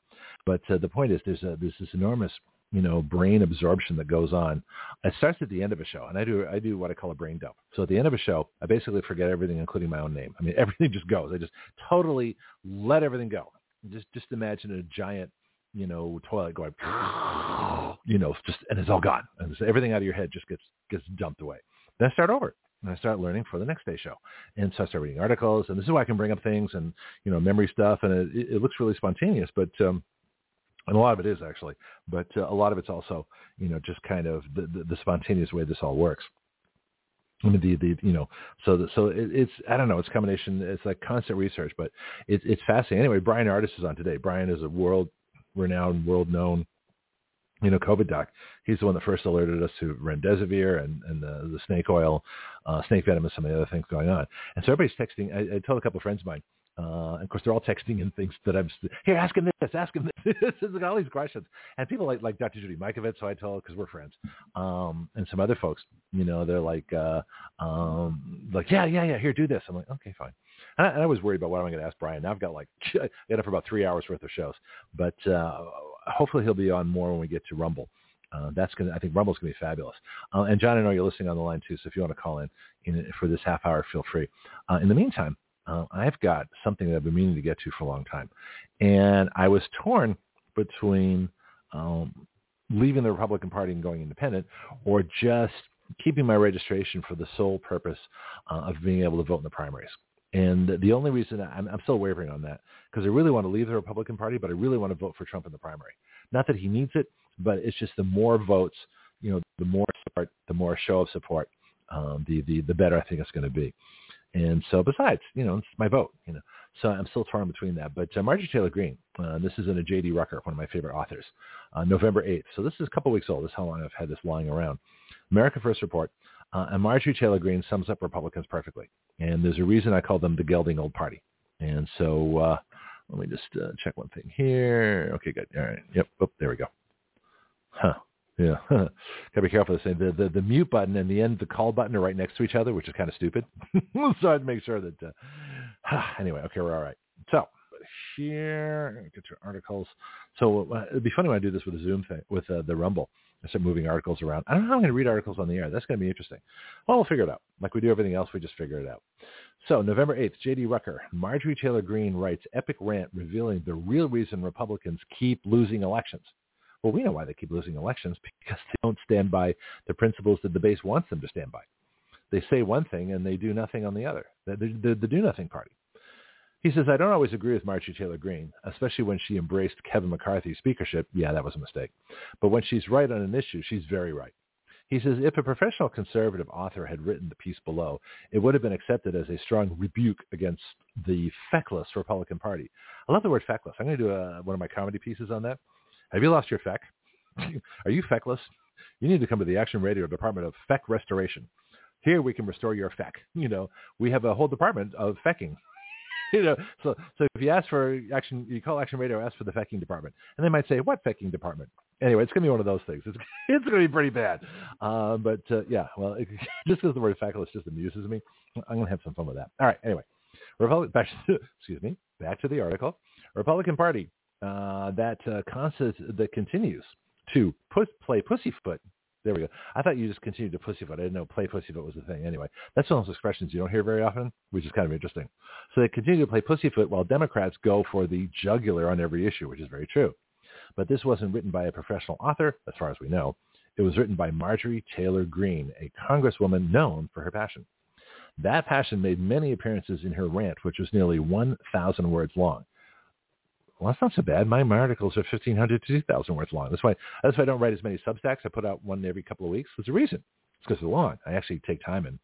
But uh, the point is, there's a, there's this enormous you know brain absorption that goes on. It starts at the end of a show, and I do I do what I call a brain dump. So at the end of a show, I basically forget everything, including my own name. I mean, everything just goes. I just totally let everything go. Just just imagine a giant you know, toilet going, you know, just and it's all gone, and so everything out of your head just gets gets dumped away. Then I start over, and I start learning for the next day show, and so I start reading articles, and this is why I can bring up things and you know memory stuff, and it, it looks really spontaneous, but um, and a lot of it is actually, but uh, a lot of it's also you know just kind of the, the, the spontaneous way this all works. I mean, the, the, you know, so, the, so it, it's, I don't know, it's combination, it's like constant research, but it's, it's fascinating. Anyway, Bryan Ardis is on today. Bryan is a world renowned, world known, you know, COVID doc. He's the one that first alerted us to remdesivir and, and the, the snake oil, uh, snake venom, and some of the other things going on. And so everybody's texting. I, I told a couple of friends of mine, uh, of course, they're all texting and things that I'm here. Ask him this. Ask him this. all these questions. And people like like Dr. Judy Mikovits, so I tell because we're friends, um, and some other folks. You know, they're like, uh, um, like yeah, yeah, yeah. Here, do this. I'm like, okay, fine. And I, and I was worried about what am I going to ask Bryan. Now I've got like it for about three hours worth of shows, but uh, hopefully he'll be on more when we get to Rumble. Uh, that's gonna. I think Rumble's gonna be fabulous. Uh, and John, I know you're listening on the line too, so if you want to call in, in for this half hour, feel free. Uh, in the meantime, uh, I've got something that I've been meaning to get to for a long time, and I was torn between um, leaving the Republican Party and going independent, or just keeping my registration for the sole purpose uh, of being able to vote in the primaries. And the only reason I'm, I'm still wavering on that because I really want to leave the Republican Party, but I really want to vote for Trump in the primary. Not that he needs it, but it's just the more votes, you know, the more support, the more show of support, um, the the the better I think it's going to be. And so, besides, you know, it's my vote. You know, so I'm still torn between that. But uh, Marjorie Taylor Greene, uh, this is in a J.D. Rucker, one of my favorite authors, uh, November 8th. So this is a couple weeks old. This is how long I've had this lying around. America First Report. Uh, and Marjorie Taylor Greene sums up Republicans perfectly. And there's a reason I call them the gelding old party. And so uh, let me just uh, check one thing here. Okay, good. All right. Yep. Oh, there we go. Huh. Yeah. Gotta be careful. The, the the the mute button and the end the call button are right next to each other, which is kind of stupid. so I'd make sure that. Uh, anyway, okay, we're all right. So here, get your articles. So uh, it'd be funny when I do this with a Zoom thing with uh, the Rumble. I start moving articles around. I don't know how I'm going to read articles on the air. That's going to be interesting. Well, we'll figure it out. Like we do everything else, we just figure it out. So November 8th, J.D. Rucker, Marjorie Taylor Greene writes epic rant revealing the real reason Republicans keep losing elections. Well, we know why they keep losing elections because they don't stand by the principles that the base wants them to stand by. They say one thing and they do nothing on the other. They're the, the do-nothing party. He says, I don't always agree with Marjorie Taylor Greene, especially when she embraced Kevin McCarthy's speakership. Yeah, that was a mistake. But when she's right on an issue, she's very right. He says, if a professional conservative author had written the piece below, it would have been accepted as a strong rebuke against the feckless Republican Party. I love the word feckless. I'm going to do a, one of my comedy pieces on that. Have you lost your feck? Are you feckless? You need to come to the Action Radio Department of Feck Restoration. Here we can restore your feck. You know, we have a whole department of fecking. you know, so so if you ask for action, you call Action Radio, ask for the fecking department, and they might say, "What fecking department?" Anyway, it's going to be one of those things. It's it's going to be pretty bad. Uh, but uh, yeah, well, it, just because the word feckless just amuses me, I'm going to have some fun with that. All right. Anyway, Republic. Back excuse me. Back to the article. Republican Party uh, that uh, constants that continues to put, play pussyfoot. There we go. I thought you just continued to pussyfoot. I didn't know play pussyfoot was the thing. Anyway, that's one of those expressions you don't hear very often, which is kind of interesting. So they continue to play pussyfoot while Democrats go for the jugular on every issue, which is very true. But this wasn't written by a professional author, as far as we know. It was written by Marjorie Taylor Greene, a congresswoman known for her passion. That passion made many appearances in her rant, which was nearly 1,000 words long well, that's not so bad. My, articles are 1,500 to 2,000 words long. That's why, that's why I don't write as many Substacks. I put out one every couple of weeks. There's a reason. It's because they're long. I actually take time and,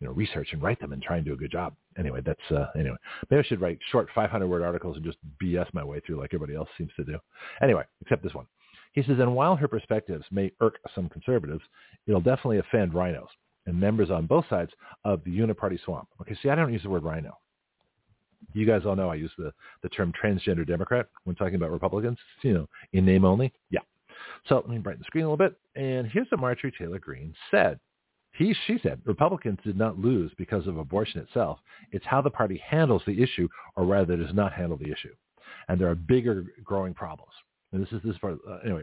you know, research and write them and try and do a good job. Anyway, that's uh, anyway. Maybe I should write short 500 word articles and just BS my way through like everybody else seems to do. Anyway, except this one. He says, and while her perspectives may irk some conservatives, it'll definitely offend rhinos and members on both sides of the uniparty swamp. Okay, see, I don't use the word rhino. You guys all know I use the, the term transgender Democrat when talking about Republicans, you know, in name only. Yeah. So let me brighten the screen a little bit. And here's what Marjorie Taylor Greene said. He, she said, Republicans did not lose because of abortion itself. It's how the party handles the issue, or rather does not handle the issue. And there are bigger growing problems. And this is this part. Uh, anyway,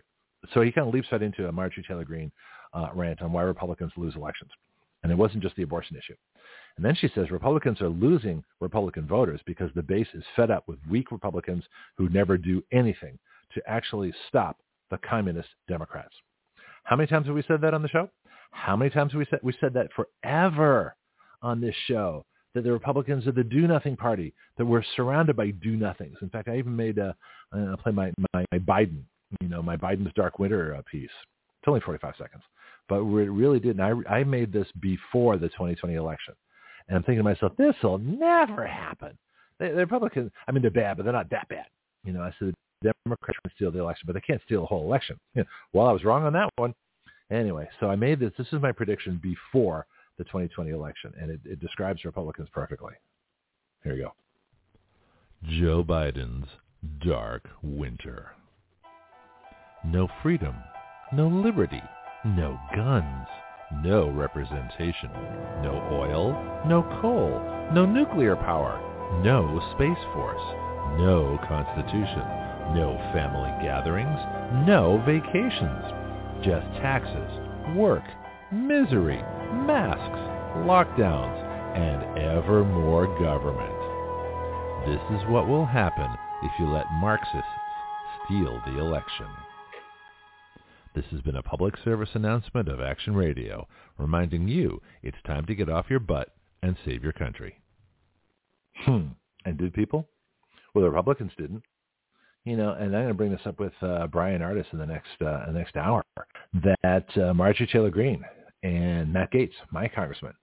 so he kind of leaps right into a Marjorie Taylor Greene uh, rant on why Republicans lose elections. And it wasn't just the abortion issue. And then she says Republicans are losing Republican voters because the base is fed up with weak Republicans who never do anything to actually stop the communist Democrats. How many times have we said that on the show? How many times have we said we said that forever on this show that the Republicans are the do-nothing party, that we're surrounded by do-nothings. In fact, I even made a, I play my, my, my Biden, you know, my Biden's Dark Winter uh, piece. It's only 45 seconds, but it really did. And I, I made this before the 2020 election. And I'm thinking to myself, this will never happen. The, the Republicans, I mean, they're bad, but they're not that bad. You know, I said the Democrats can steal the election, but they can't steal the whole election. You know, well, I was wrong on that one. Anyway, so I made this. This is my prediction before the 2020 election, and it, it describes Republicans perfectly. Here you go. Joe Biden's dark winter. No freedom, no liberty, no guns, no representation, no oil, no coal, no nuclear power, no space force, no constitution, no family gatherings, no vacations, just taxes, work, misery, masks, lockdowns, and ever more government. This is what will happen if you let Marxists steal the election. This has been a public service announcement of Action Radio, reminding you it's time to get off your butt and save your country. Hmm. And did people? Well, the Republicans didn't. You know, and I'm going to bring this up with uh, Bryan Ardis in the next uh, the next hour. That uh, Marjorie Taylor Greene and Matt Gaetz, my congressman,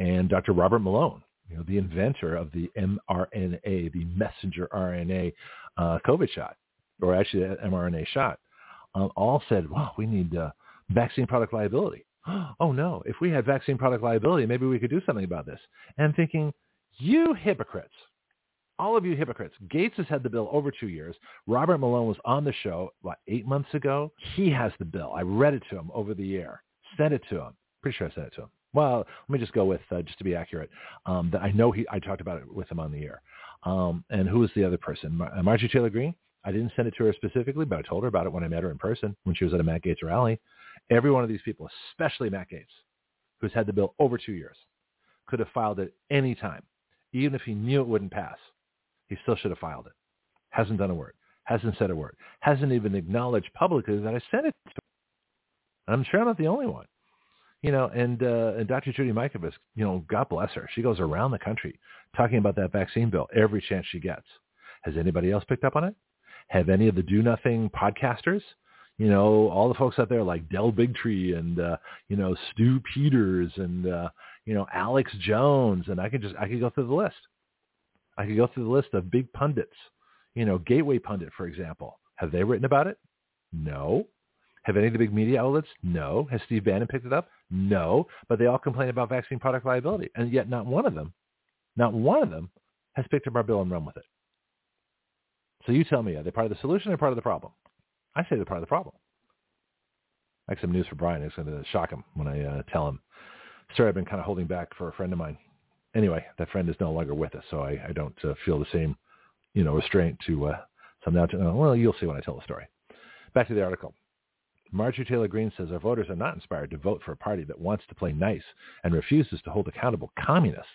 and Dr. Robert Malone, you know, the inventor of the mRNA, the messenger RNA uh, COVID shot, or actually the mRNA shot, um, all said, well, we need uh, vaccine product liability. Oh no, if we had vaccine product liability, maybe we could do something about this. And thinking, you hypocrites, all of you hypocrites. Gaetz has had the bill over two years. Robert Malone was on the show, what, eight months ago? He has the bill. I read it to him over the air, sent it to him. Pretty sure I sent it to him. Well, let me just go with, uh, just to be accurate, um, that I know he, I talked about it with him on the air. Um, and who was the other person? Mar- uh, Marjorie Taylor Greene? I didn't send it to her specifically, but I told her about it when I met her in person when she was at a Matt Gaetz rally. Every one of these people, especially Matt Gaetz, who's had the bill over two years, could have filed it any time, even if he knew it wouldn't pass. He still should have filed it. Hasn't done a word. Hasn't said a word. Hasn't even acknowledged publicly that I sent it to him. I'm sure I'm not the only one you know, and uh, and Dr. Judy Mikovits, you know, God bless her. She goes around the country talking about that vaccine bill every chance she gets. Has anybody else picked up on it? Have any of the do nothing podcasters? You know, all the folks out there like Del Bigtree and uh, you know Stu Peters and uh, you know Alex Jones, and I could just I could go through the list. I could go through the list of big pundits. You know, Gateway Pundit, for example. Have they written about it? No. Have any of the big media outlets? No. Has Steve Bannon picked it up? No. But they all complain about vaccine product liability. And yet not one of them, not one of them has picked up our bill and run with it. So you tell me, are they part of the solution or part of the problem? I say they're part of the problem. I have some news for Bryan. It's going to shock him when I uh, tell him. Sorry, I've been kind of holding back for a friend of mine. Anyway, that friend is no longer with us, so I, I don't uh, feel the same, you know, restraint to. Uh, so I'm now. Uh, well, you'll see when I tell the story. Back to the article. Marjorie Taylor Greene says our voters are not inspired to vote for a party that wants to play nice and refuses to hold accountable communists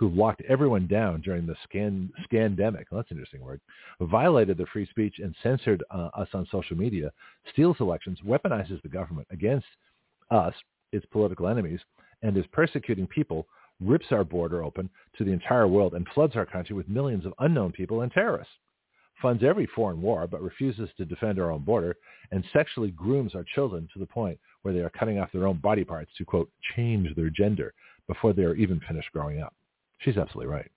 who locked everyone down during the scan, scandemic, well, that's an interesting word, violated their free speech and censored uh, us on social media, steals elections, weaponizes the government against us, its political enemies, and is persecuting people, rips our border open to the entire world, and floods our country with millions of unknown people and terrorists funds every foreign war but refuses to defend our own border, and sexually grooms our children to the point where they are cutting off their own body parts to, quote, change their gender before they're even finished growing up. She's absolutely right.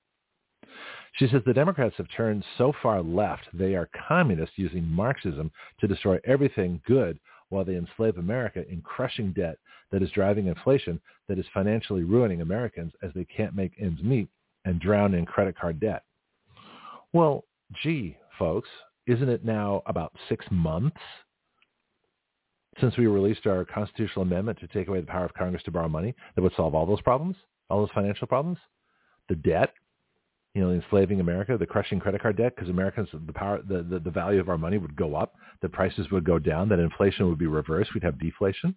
She says the Democrats have turned so far left, they are communists using Marxism to destroy everything good while they enslave America in crushing debt that is driving inflation that is financially ruining Americans as they can't make ends meet and drown in credit card debt. Well, gee, folks, isn't it now about six months since we released our constitutional amendment to take away the power of Congress to borrow money that would solve all those problems, all those financial problems? The debt, you know, enslaving America, the crushing credit card debt, because Americans, the power, the, the, the value of our money would go up, the prices would go down, that inflation would be reversed, we'd have deflation.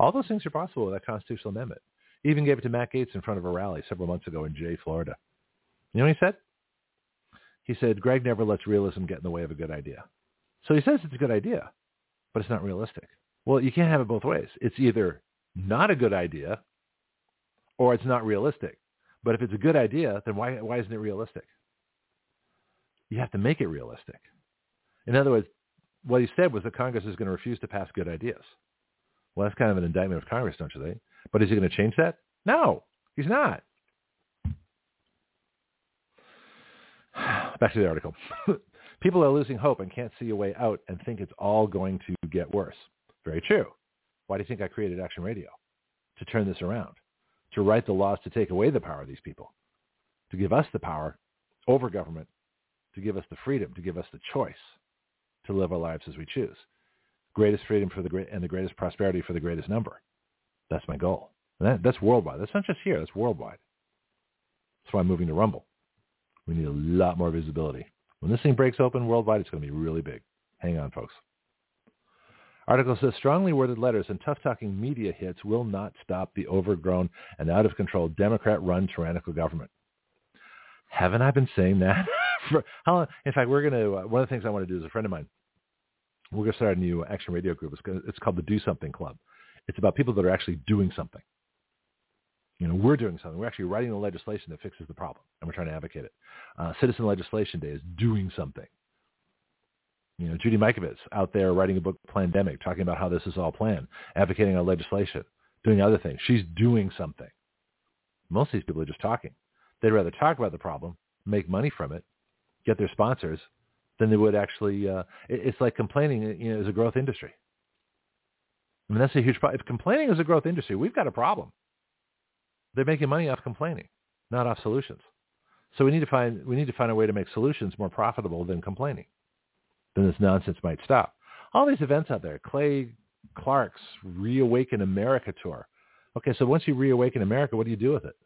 All those things are possible with that constitutional amendment. He even gave it to Matt Gaetz in front of a rally several months ago in Jay, Florida. You know what he said? He said, Greg never lets realism get in the way of a good idea. So he says it's a good idea, but it's not realistic. Well, you can't have it both ways. It's either not a good idea or it's not realistic. But if it's a good idea, then why, why isn't it realistic? You have to make it realistic. In other words, what he said was that Congress is going to refuse to pass good ideas. Well, that's kind of an indictment of Congress, don't you think? But is he going to change that? No, he's not. Back to the article. People are losing hope and can't see a way out and think it's all going to get worse. Very true. Why do you think I created Action Radio? To turn this around, to write the laws to take away the power of these people, to give us the power over government, to give us the freedom, to give us the choice to live our lives as we choose. Greatest freedom for the great and the greatest prosperity for the greatest number. That's my goal. And that, that's worldwide. That's not just here. That's worldwide. That's why I'm moving to Rumble. We need a lot more visibility. When this thing breaks open worldwide, it's going to be really big. Hang on, folks. Article says strongly worded letters and tough-talking media hits will not stop the overgrown and out-of-control Democrat-run tyrannical government. Haven't I been saying that for how long? In fact, we're going to, uh, one of the things I want to do is a friend of mine, we're going to start a new action radio group. It's, gonna, it's called the Do Something Club. It's about people that are actually doing something. You know, we're doing something. We're actually writing the legislation that fixes the problem, and we're trying to advocate it. Uh, Citizen Legislation Day is doing something. You know, Judy Mikovits out there writing a book, Pandemic, talking about how this is all planned, advocating our legislation, doing other things. She's doing something. Most of these people are just talking. They'd rather talk about the problem, make money from it, get their sponsors, than they would actually. Uh, it, it's like complaining. You know, is a growth industry. I mean, that's a huge problem. If complaining is a growth industry, we've got a problem. They're making money off complaining, not off solutions. So we need to find we need to find a way to make solutions more profitable than complaining. Then this nonsense might stop. All these events out there, Clay Clark's Reawaken America tour. Okay, so once you reawaken America, what do you do with it?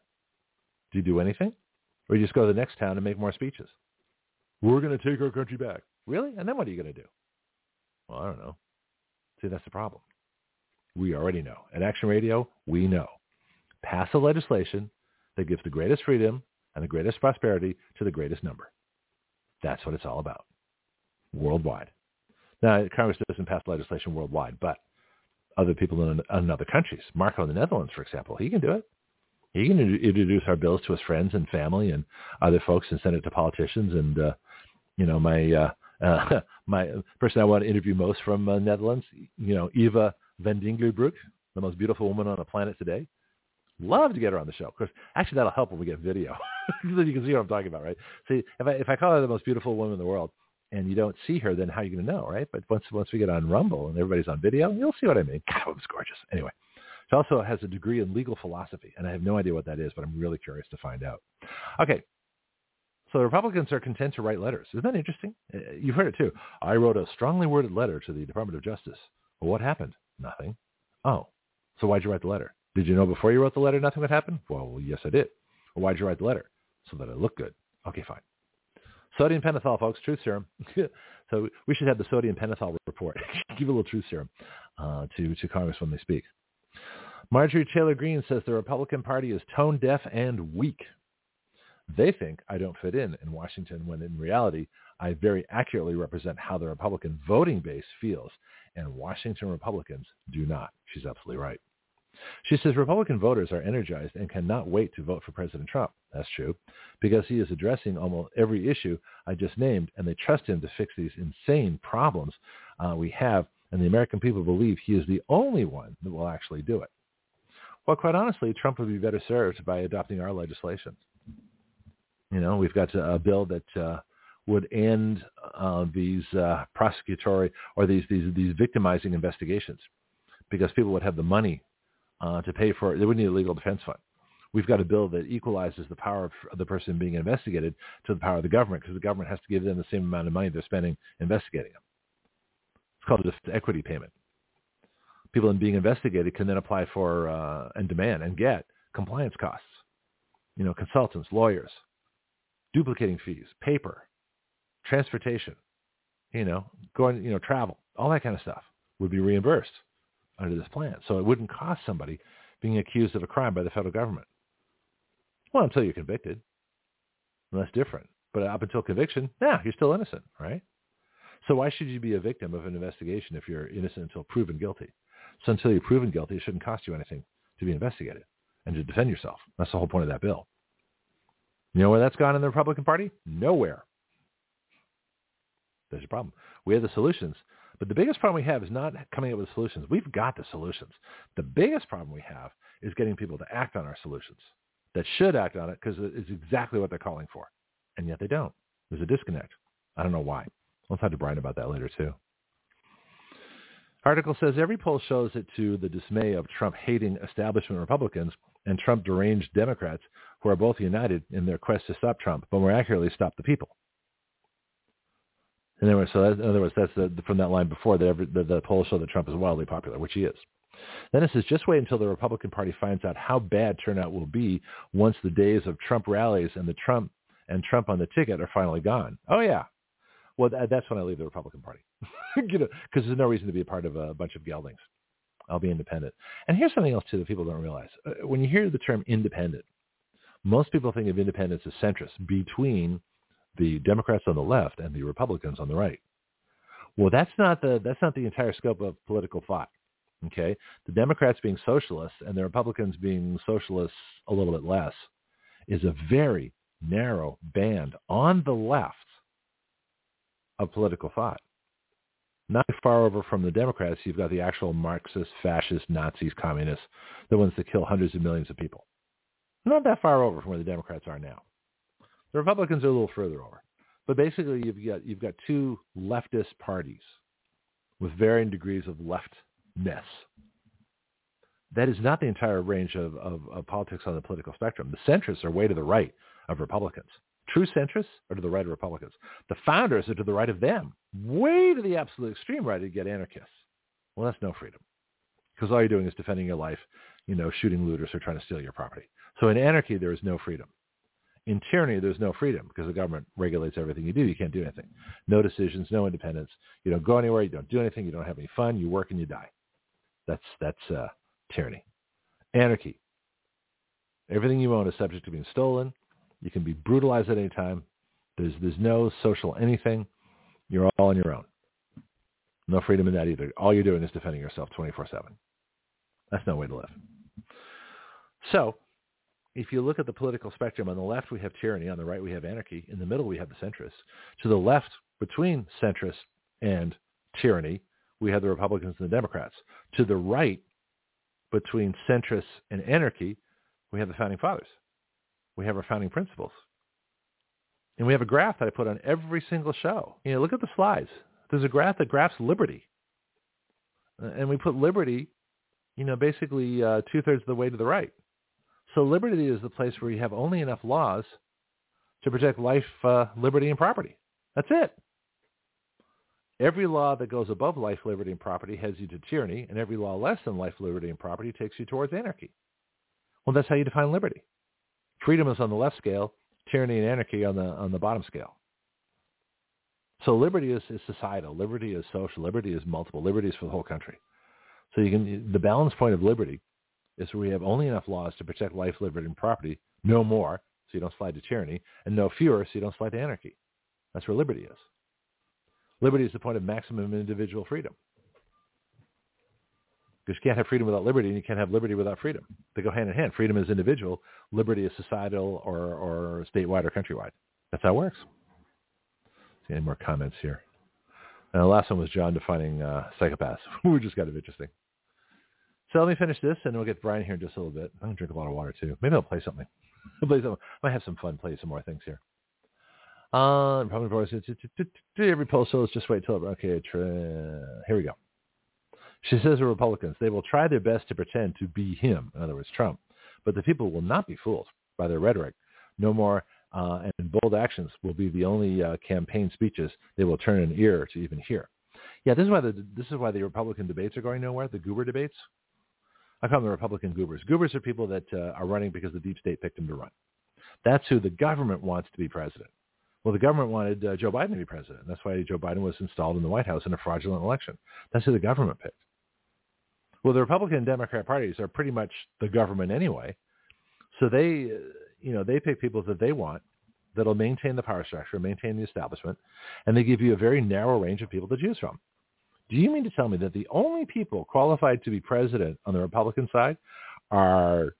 Do you do anything? Or you just go to the next town and make more speeches? We're going to take our country back. Really? And then what are you going to do? Well, I don't know. See, that's the problem. We already know. At Action Radio, we know. Pass a legislation that gives the greatest freedom and the greatest prosperity to the greatest number. That's what it's all about. Worldwide. Now, Congress doesn't pass legislation worldwide, but other people in, in other countries, Marco in the Netherlands, for example, he can do it. He can introduce our bills to his friends and family and other folks and send it to politicians. And, uh, you know, my, uh, uh, my person I want to interview most from uh, Netherlands, you know, Eva Vlaardingerbroek, the most beautiful woman on the planet today. Love to get her on the show. Of course, actually, that'll help when we get video, you can see what I'm talking about, right? See, if I if I call her the most beautiful woman in the world, and you don't see her, then how are you going to know, right? But once once we get on Rumble and everybody's on video, you'll see what I mean. God, it was gorgeous. Anyway, she also has a degree in legal philosophy, and I have no idea what that is, but I'm really curious to find out. Okay, so the Republicans are content to write letters. Isn't that interesting? Uh, you've heard it too. I wrote a strongly worded letter to the Department of Justice. Well, what happened? Nothing. Oh, so why'd you write the letter? Did you know before you wrote the letter nothing would happen? Well, yes, I did. Well, why'd you write the letter? So that it looked good. Okay, fine. Sodium pentothal, folks, truth serum. so we should have the sodium pentothal report. Give a little truth serum uh, to, to Congress when they speak. Marjorie Taylor Greene says the Republican Party is tone deaf and weak. They think I don't fit in in Washington when in reality I very accurately represent how the Republican voting base feels, and Washington Republicans do not. She's absolutely right. She says Republican voters are energized and cannot wait to vote for President Trump. That's true, because he is addressing almost every issue I just named, and they trust him to fix these insane problems uh, we have, and the American people believe he is the only one that will actually do it. Well, quite honestly, Trump would be better served by adopting our legislation. You know, we've got a bill that uh, would end uh, these uh, prosecutory or these, these these victimizing investigations because people would have the money uh, to pay for. They wouldn't need a legal defense fund. We've got a bill that equalizes the power of the person being investigated to the power of the government because the government has to give them the same amount of money they're spending investigating them. It's called a equity payment. People in being investigated can then apply for uh, and demand and get compliance costs. You know, consultants, lawyers, duplicating fees, paper, transportation, you know, going, you know, travel, all that kind of stuff would be reimbursed under this plan. So it wouldn't cost somebody being accused of a crime by the federal government. Well, until you're convicted. That's different. But up until conviction, yeah, you're still innocent, right? So why should you be a victim of an investigation if you're innocent until proven guilty? So until you're proven guilty, it shouldn't cost you anything to be investigated and to defend yourself. That's the whole point of that bill. You know where that's gone in the Republican Party? Nowhere. There's a problem. We have the solutions, but the biggest problem we have is not coming up with solutions. We've got the solutions. The biggest problem we have is getting people to act on our solutions that should act on it because it's exactly what they're calling for. And yet they don't. There's a disconnect. I don't know why. We'll talk to Bryan about that later too. Article says every poll shows it to the dismay of Trump hating establishment Republicans and Trump deranged Democrats who are both united in their quest to stop Trump, but more accurately stop the people. Other words, so that, in other words, that's the, from that line before that every, the, the polls show that Trump is wildly popular, which he is. Then it says, just wait until the Republican Party finds out how bad turnout will be once the days of Trump rallies and the Trump and Trump on the ticket are finally gone. Oh yeah, well that's when I leave the Republican Party, you know, because there's no reason to be a part of a bunch of geldings. I'll be independent. And here's something else too that people don't realize. Uh, when you hear the term independent, most people think of independence as centrist between the Democrats on the left and the Republicans on the right. Well, that's not the that's not the entire scope of political thought. Okay, the Democrats being socialists and the Republicans being socialists a little bit less is a very narrow band on the left of political thought. Not far over from the Democrats, you've got the actual Marxist, fascist, Nazis, communists, the ones that kill hundreds of millions of people. Not that far over from where the Democrats are now. The Republicans are a little further over. But basically, you've got, you've got two leftist parties with varying degrees of leftness. That is not the entire range of, of, of politics on the political spectrum. The centrists are way to the right of Republicans. True centrists are to the right of Republicans. The founders are to the right of them, way to the absolute extreme right to get anarchists. Well, that's no freedom because all you're doing is defending your life, you know, shooting looters or trying to steal your property. So in anarchy, there is no freedom. In tyranny, there's no freedom because the government regulates everything you do. You can't do anything. No decisions, no independence. You don't go anywhere. You don't do anything. You don't have any fun. You work and you die. That's that's uh, tyranny. Anarchy. Everything you own is subject to being stolen. You can be brutalized at any time. There's there's no social anything. You're all on your own. No freedom in that either. All you're doing is defending yourself 24/7. That's no way to live. So if you look at the political spectrum, on the left we have tyranny, on the right we have anarchy, in the middle we have the centrists. To the left, between centrists and tyranny, we have the Republicans and the Democrats. To the right, between centrists and anarchy, we have the founding fathers. We have our founding principles. And we have a graph that I put on every single show. You know, look at the slides. There's a graph that graphs liberty. And we put liberty, you know, basically uh, two-thirds of the way to the right. So liberty is the place where you have only enough laws to protect life, uh, liberty, and property. That's it. Every law that goes above life, liberty, and property heads you to tyranny, and every law less than life, liberty, and property takes you towards anarchy. Well, that's how you define liberty. Freedom is on the left scale, tyranny and anarchy on the on the bottom scale. So liberty is, is societal. Liberty is social. Liberty is multiple. Liberty is for the whole country. So you can the balance point of liberty is where we have only enough laws to protect life, liberty, and property, no more, so you don't slide to tyranny, and no fewer, so you don't slide to anarchy. That's where liberty is. Liberty is the point of maximum individual freedom. Because you can't have freedom without liberty, and you can't have liberty without freedom. They go hand in hand. Freedom is individual. Liberty is societal or, or statewide or countrywide. That's how it works. See any more comments here? And the last one was John defining uh, psychopaths, which is kind of interesting. So let me finish this, and we'll get Bryan here in just a little bit. I'm gonna drink a lot of water too. Maybe I'll play something. I'll play something. I might have some fun. Play some more things here. Uh, Republican voice. Every postal is just wait till okay. Tra- here we go. She says the Republicans they will try their best to pretend to be him, in other words, Trump, but the people will not be fooled by their rhetoric. No more uh, and bold actions will be the only uh, campaign speeches they will turn an ear to even hear. Yeah, this is why the this is why the Republican debates are going nowhere. The goober debates. I call them the Republican goobers. Goobers are people that uh, are running because the deep state picked them to run. That's who the government wants to be president. Well, the government wanted uh, Joe Biden to be president. That's why Joe Biden was installed in the White House in a fraudulent election. That's who the government picked. Well, the Republican and Democrat parties are pretty much the government anyway. So they, uh, you know, they pick people that they want that'll maintain the power structure, maintain the establishment, and they give you a very narrow range of people to choose from. Do you mean to tell me that the only people qualified to be president on the Republican side are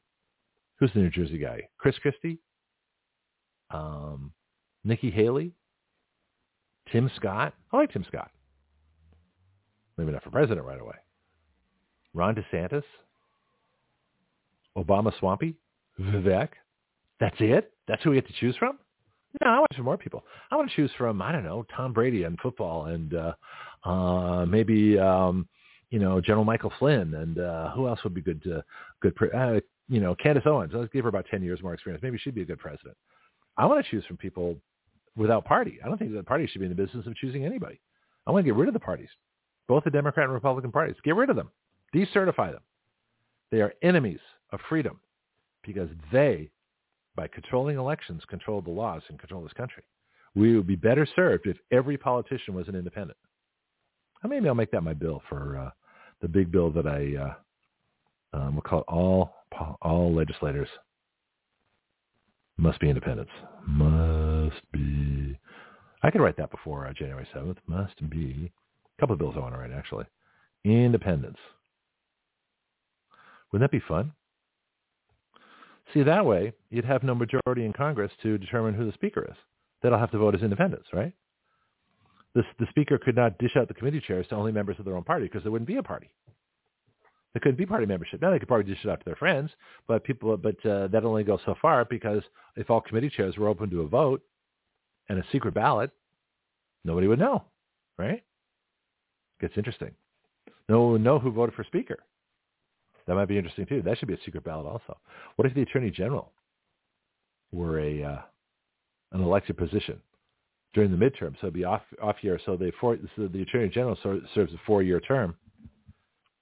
who's the New Jersey guy? Chris Christie, um, Nikki Haley, Tim Scott. I like Tim Scott. Maybe not for president right away. Ron DeSantis, Obama Swampy, Vivek. That's it. That's who we get to choose from. No, I want some more people. I want to choose from I don't know Tom Brady and football, and uh, uh, maybe um, you know General Michael Flynn, and uh, who else would be good? To, good, pre- uh, you know Candace Owens. Let's give her about ten years more experience. Maybe she'd be a good president. I want to choose from people without party. I don't think the party should be in the business of choosing anybody. I want to get rid of the parties, both the Democrat and Republican parties. Get rid of them. Decertify them. They are enemies of freedom because they by controlling elections, control the laws and control this country. We would be better served if every politician was an independent. Or maybe I'll make that my bill for uh, the big bill that I uh, um, we'll call it all all legislators must be independents. Must be. I could write that before uh, January seventh. Must be. A couple of bills I want to write actually. Independence. Wouldn't that be fun? See, that way, you'd have no majority in Congress to determine who the speaker is. They'll have to vote as independents, right? The, the speaker could not dish out the committee chairs to only members of their own party because there wouldn't be a party. There couldn't be party membership. Now they could probably dish it out to their friends, but people, but uh, that only goes so far because if all committee chairs were open to a vote and a secret ballot, nobody would know, right? Gets interesting. No one would know who voted for speaker. That might be interesting too. That should be a secret ballot also. What if the attorney general were a uh, an elected position during the midterm? So it'd be off off year. So they for, so the attorney general serves a four year term.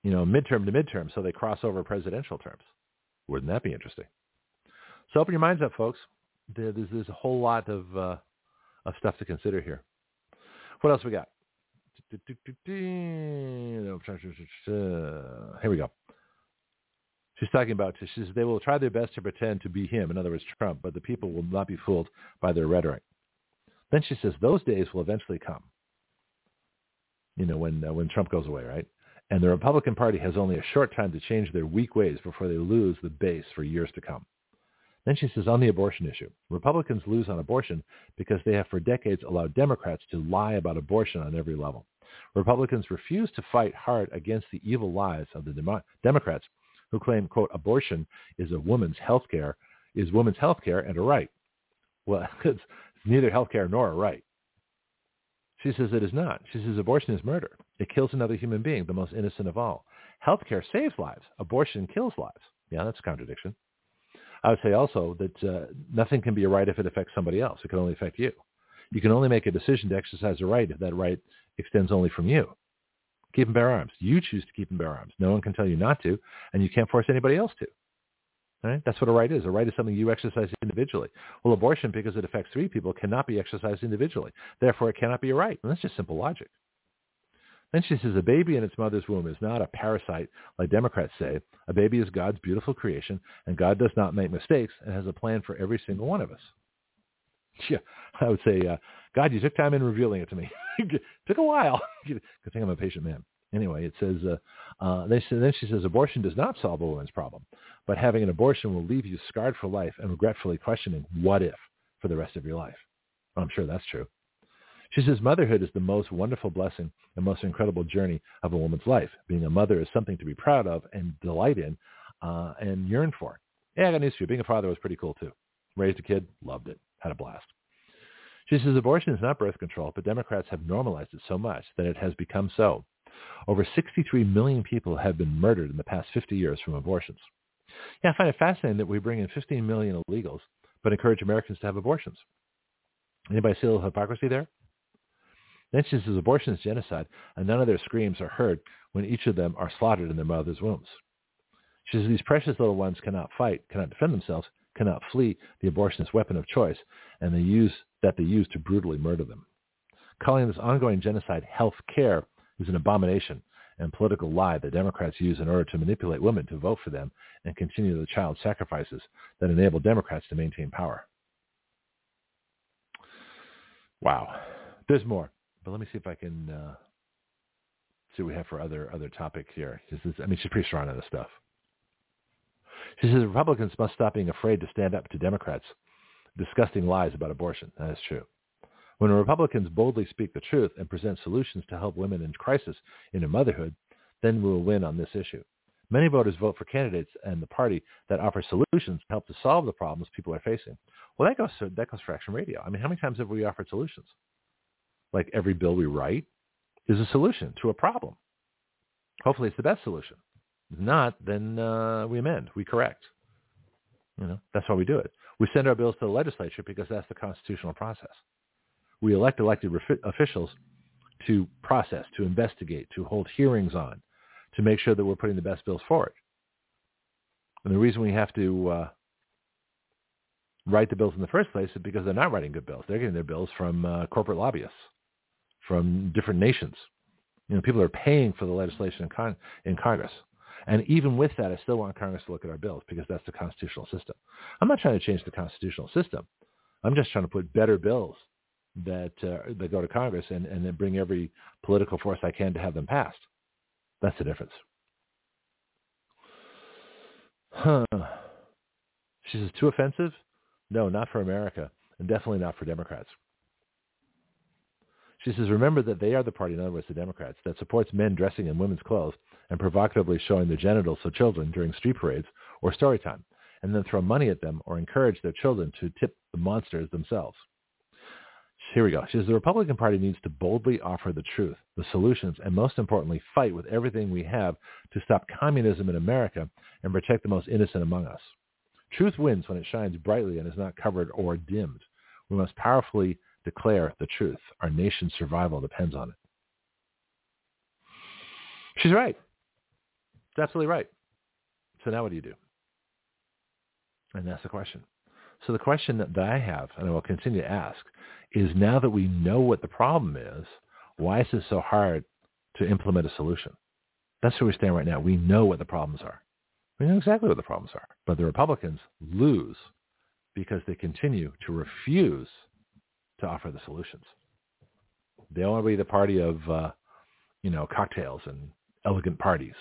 You know, midterm to midterm, so they cross over presidential terms. Wouldn't that be interesting? So open your minds up, folks. There's, there's a whole lot of uh, of stuff to consider here. What else we got? Here we go. She's talking about, she says, they will try their best to pretend to be him, in other words, Trump, but the people will not be fooled by their rhetoric. Then she says, those days will eventually come. You know, when, uh, when Trump goes away, right? And the Republican Party has only a short time to change their weak ways before they lose the base for years to come. Then she says, on the abortion issue, Republicans lose on abortion because they have for decades allowed Democrats to lie about abortion on every level. Republicans refuse to fight hard against the evil lies of the Demo- Democrats who claim, quote, abortion is a woman's health care, is women's health care and a right. Well, it's neither health care nor a right. She says it is not. She says abortion is murder. It kills another human being, the most innocent of all. Health care saves lives. Abortion kills lives. Yeah, that's a contradiction. I would say also that uh, nothing can be a right if it affects somebody else. It can only affect you. You can only make a decision to exercise a right if that right extends only from you. Keep and bear arms. You choose to keep and bear arms. No one can tell you not to, and you can't force anybody else to. Right? That's what a right is. A right is something you exercise individually. Well, abortion, because it affects three people, cannot be exercised individually. Therefore, it cannot be a right. And that's just simple logic. Then she says, a baby in its mother's womb is not a parasite, like Democrats say. A baby is God's beautiful creation, and God does not make mistakes and has a plan for every single one of us. Yeah, I would say, uh, God, you took time in revealing it to me. it took a while. Good thing I'm a patient man. Anyway, it says, uh, uh, then she says, abortion does not solve a woman's problem, but having an abortion will leave you scarred for life and regretfully questioning what if for the rest of your life. I'm sure that's true. She says motherhood is the most wonderful blessing and most incredible journey of a woman's life. Being a mother is something to be proud of and delight in uh, and yearn for. Yeah, I got news for you. Being a father was pretty cool too. Raised a kid, loved it, had a blast. She says abortion is not birth control, but Democrats have normalized it so much that it has become so. Over 63 million people have been murdered in the past 50 years from abortions. Yeah, I find it fascinating that we bring in 15 million illegals, but encourage Americans to have abortions. Anybody see a little hypocrisy there? Then she says abortion is genocide, and none of their screams are heard when each of them are slaughtered in their mother's wombs. She says these precious little ones cannot fight, cannot defend themselves, cannot flee the abortionist weapon of choice, and they use that they use to brutally murder them. Calling this ongoing genocide health care is an abomination and political lie that Democrats use in order to manipulate women to vote for them and continue the child sacrifices that enable Democrats to maintain power. Wow. There's more, but let me see if I can uh, see what we have for other other topics here. This is, I mean, she's pretty strong on this stuff. She says Republicans must stop being afraid to stand up to Democrats disgusting lies about abortion. That is true. When Republicans boldly speak the truth and present solutions to help women in crisis in motherhood, then we will win on this issue. Many voters vote for candidates and the party that offer solutions to help to solve the problems people are facing. Well, that goes, to, that goes for Action Radio. I mean, how many times have we offered solutions? Like every bill we write is a solution to a problem. Hopefully it's the best solution. If not, then uh, we amend, we correct. You know, that's why we do it. We send our bills to the legislature because that's the constitutional process. We elect elected officials to process, to investigate, to hold hearings on, to make sure that we're putting the best bills forward. And the reason we have to uh, write the bills in the first place is because they're not writing good bills. They're getting their bills from uh, corporate lobbyists, from different nations. You know, people are paying for the legislation in, con- in Congress. And even with that, I still want Congress to look at our bills because that's the constitutional system. I'm not trying to change the constitutional system. I'm just trying to put better bills that uh, that go to Congress and, and then bring every political force I can to have them passed. That's the difference. Huh. She says, too offensive? No, not for America, and definitely not for Democrats. She says, remember that they are the party, in other words, the Democrats, that supports men dressing in women's clothes and provocatively showing their genitals to children during street parades or story time, and then throw money at them or encourage their children to tip the monsters themselves. Here we go. She says the Republican Party needs to boldly offer the truth, the solutions, and most importantly, fight with everything we have to stop communism in America and protect the most innocent among us. Truth wins when it shines brightly and is not covered or dimmed. We must powerfully declare the truth. Our nation's survival depends on it. She's right. That's absolutely right. So now what do you do? And that's the question. So the question that I have, and I will continue to ask, is now that we know what the problem is, why is it so hard to implement a solution? That's where we stand right now. We know what the problems are. We know exactly what the problems are. But the Republicans lose because they continue to refuse to offer the solutions. They want to be the party of, uh, you know, cocktails and elegant parties.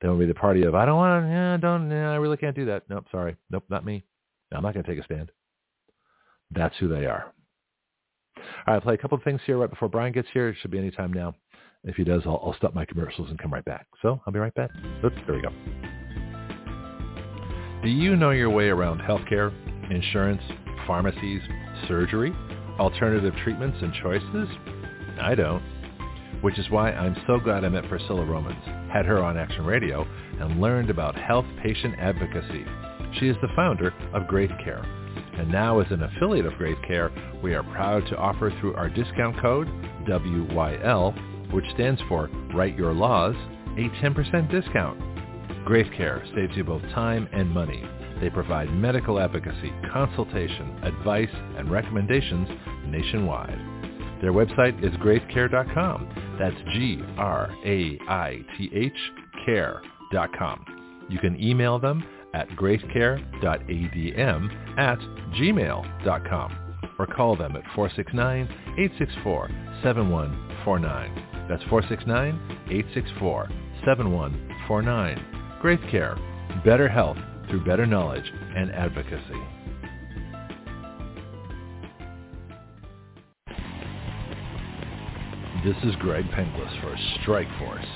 They want to be the party of, I don't want to, yeah, don't, yeah, I really can't do that. Nope, sorry. Nope, not me. I'm not going to take a stand. That's who they are. All right, I'll play a couple of things here right before Bryan gets here. It should be any time now. If he does, I'll, I'll stop my commercials and come right back. So I'll be right back. Oops, there we go. Do you know your way around healthcare, insurance, pharmacies, surgery, alternative treatments and choices? I don't. Which is why I'm so glad I met Priscilla Romans, had her on Action Radio, and learned about health patient advocacy. She is the founder of Graith Care and now as an affiliate of Graith Care, we are proud to offer through our discount code, WYL, which stands for Write Your Laws, a 10% discount. Graith Care saves you both time and money. They provide medical advocacy, consultation, advice, and recommendations nationwide. Their website is graithcare.com. That's G-R-A-I-T-H care.com. You can email them at graithcare.adm at gmail.com or call them at 469-864-7149. That's 469-864-7149. Graith Care. Better health through better knowledge and advocacy. This is Greg Penglis for Strikeforce,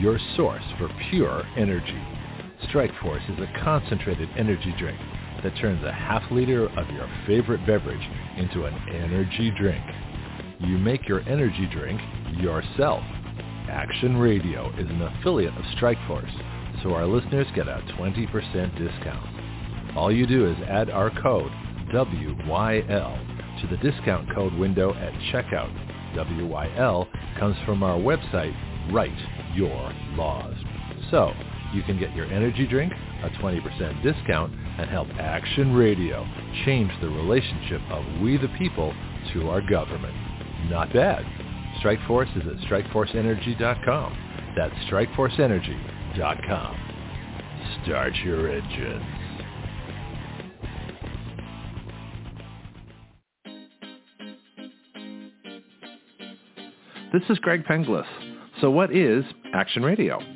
your source for pure energy. Strikeforce is a concentrated energy drink that turns a half liter of your favorite beverage into an energy drink. You make your energy drink yourself. Action Radio is an affiliate of Strikeforce, so our listeners get a 20% discount. All you do is add our code WYL to the discount code window at checkout. WYL comes from our website, Write Your Laws. So you can get your energy drink, a 20% discount, and help Action Radio change the relationship of we the people to our government. Not bad. Strikeforce is at strikeforceenergy.com. That's strikeforceenergy.com. Start your engines. This is Greg Penglis. So what is Action Radio?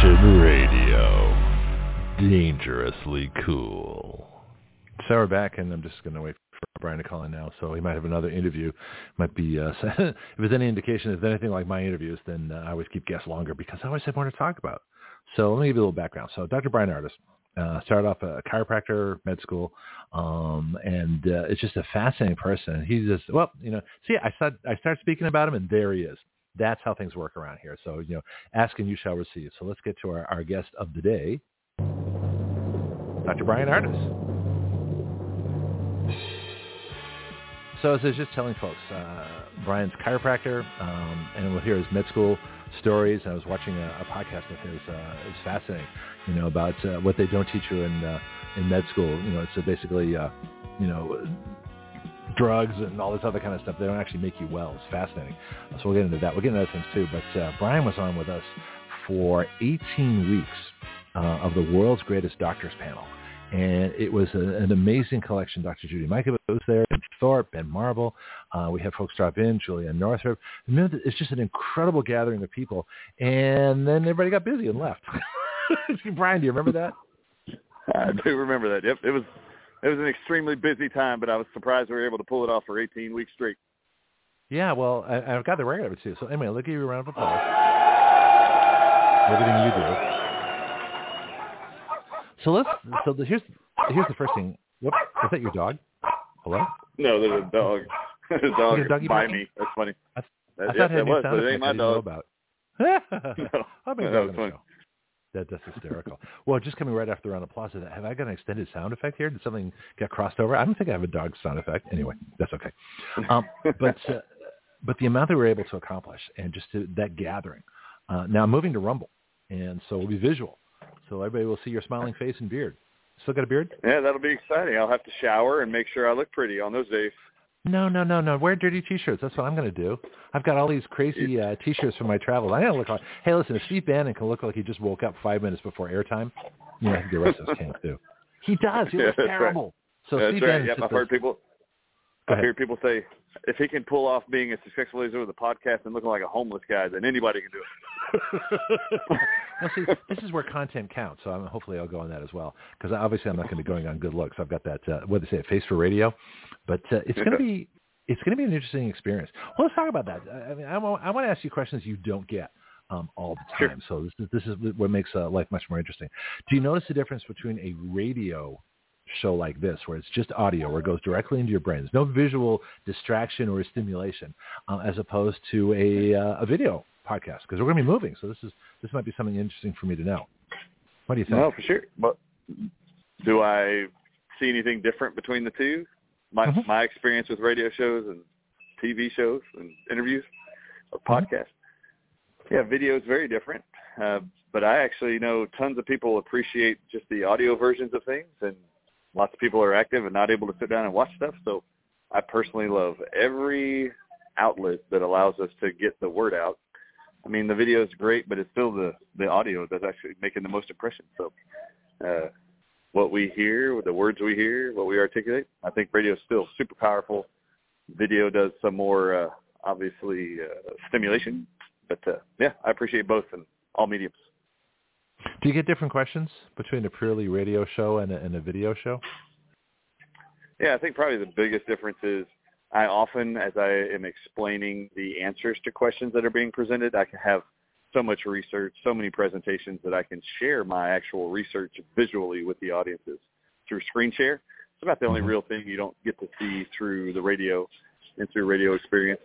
Radio. Dangerously cool. So we're back, and I'm just going to wait for Bryan to call in now. So he might have another interview. Might be uh, if there's any indication of anything like my interviews, then uh, I always keep guests longer because I always have more to talk about. So let me give you a little background. So Dr. Bryan Ardis uh, started off a chiropractor, med school, um, and uh, it's just a fascinating person. He's just well, you know. See, I start I start speaking about him, and there he is. That's how things work around here. So you know, ask and you shall receive. So let's get to our, our guest of the day, Dr. Bryan Ardis. So as I was just telling folks, uh, Bryan's chiropractor, um, and we'll hear his med school stories. I was watching a, a podcast of his. Uh, it's fascinating, you know, about uh, what they don't teach you in uh, in med school. You know, it's basically, uh, you know, drugs and all this other kind of stuff. They don't actually make you well. It's fascinating. So we'll get into that. We'll get into other things too. But uh, Bryan was on with us for 18 weeks uh, of the world's greatest doctors panel. And it was a, an amazing collection. Dr. Judy Mikovits was there, Ben Thorpe, Ben Marble. Uh, we had folks drop in, Christiane Northrup. It's just an incredible gathering of people. And then everybody got busy and left. Bryan, do you remember that? I do remember that. Yep, it was it was an extremely busy time, but I was surprised we were able to pull it off for 18 weeks straight. Yeah, well, I, I've got the record of it too. So anyway, let's give you a round of applause. Everything you do. So let's. So the, here's here's the first thing. Whoop, is that your dog? Hello? No, there's a dog. there's a dog Is it by barking? me. That's funny. I, That, I yes, it that had new was, sound but it ain't my I didn't know dog. about. No. I'll make a That was funny. show. That, that's hysterical. well, just coming right after the round of applause, have I got an extended sound effect here? Did something get crossed over? I don't think I have a dog sound effect. Anyway, that's okay. Um, but uh, but the amount that we were able to accomplish and just to, that gathering. Uh, now I'm moving to Rumble, and so it'll be visual. So everybody will see your smiling face and beard. Still got a beard? Yeah, that'll be exciting. I'll have to shower and make sure I look pretty on those days. No, no, no, no. Wear dirty T-shirts. That's what I'm going to do. I've got all these crazy uh, T-shirts from my travels. I gotta look like. Hey, listen, if Steve Bannon can look like he just woke up five minutes before airtime, you know, the rest of us can too. He does. He Yeah, looks right. terrible. So That's Steve right. Bannon's Yep, I've heard people. I hear people say if he can pull off being as successful as he with a podcast and looking like a homeless guy, then anybody can do it. now, see, this is where content counts. So I'm, hopefully I'll go on that as well. Because obviously I'm not going to be going on good looks. I've got that, uh, what do they say, a face for radio. But uh, it's going to be it's going to be an interesting experience. Well, let's talk about that. I I mean, I want, I want to ask you questions you don't get um, all the Sure. time. So this is this is what makes uh, life much more interesting. Do you notice the difference between a radio show like this, where it's just audio, where it goes directly into your brain, there's no visual distraction or stimulation, uh, as opposed to a uh, a video podcast? Because we're going to be moving, so this is this might be something interesting for me to know. What do you think? No, for sure. But do I see anything different between the two? My Mhm. my experience with radio shows and TV shows and interviews or Mhm. podcasts. Yeah, video is very different. Uh, but I actually know tons of people appreciate just the audio versions of things, and lots of people are active and not able to sit down and watch stuff. So I personally love every outlet that allows us to get the word out. I mean, the video is great, but it's still the the audio that's actually making the most impression. So, uh, what we hear, the words we hear, what we articulate, I think radio is still super powerful. Video does some more, uh, obviously, uh, stimulation. But uh, yeah, I appreciate both in all mediums. Do you get different questions between a purely radio show and a, and a video show? Yeah, I think probably the biggest difference is I often, as I am explaining the answers to questions that are being presented, I can have so much research, so many presentations that I can share my actual research visually with the audiences through screen share. It's about the only Mhm. real thing you don't get to see through the radio and through radio experience.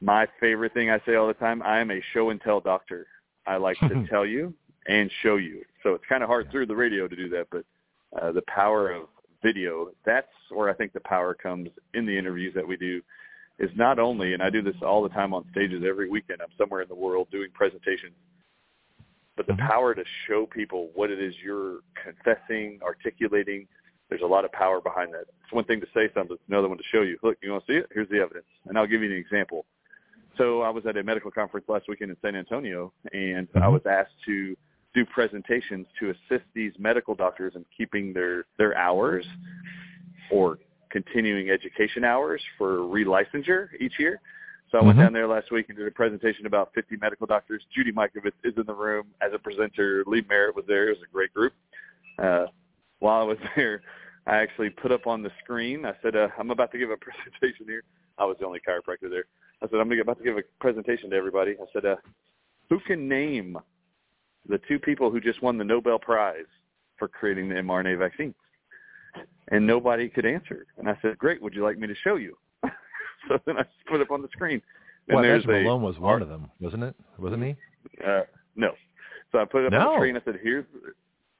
My favorite thing I say all the time, I am a show and tell doctor. I like to tell you and show you. So it's kind of hard through the radio to do that, but uh, the power of video, that's where I think the power comes in the interviews that we do is not only, and I do this all the time on stages every weekend, I'm somewhere in the world doing presentations, but the Mhm. power to show people what it is you're confessing, articulating, there's a lot of power behind that. It's one thing to say something, it's another one to show you, look, you want to see it? Here's the evidence. And I'll give you an example. So I was at a medical conference last weekend in San Antonio, and I Mhm. was asked to do presentations to assist these medical doctors in keeping their their hours or continuing education hours for relicensure each year. So I went Mhm. down there last week and did a presentation about 50 medical doctors. Judy Mikovits is in the room as a presenter. Lee Merritt was there. It was a great group. Uh, while I was there, I actually put up on the screen. I said, uh, "I'm about to give a presentation here." I was the only chiropractor there. I said, "I'm about to give a presentation to everybody." I said, uh, "Who can name the two people who just won the Nobel Prize for creating the mRNA vaccine?" And nobody could answer. And I said, "Great. Would you like me to show you?" so then I put it up on the screen. And Well, there's Malone was one of them, wasn't it? Wasn't he? uh, no. So I put it up on the screen. I said, "Here's."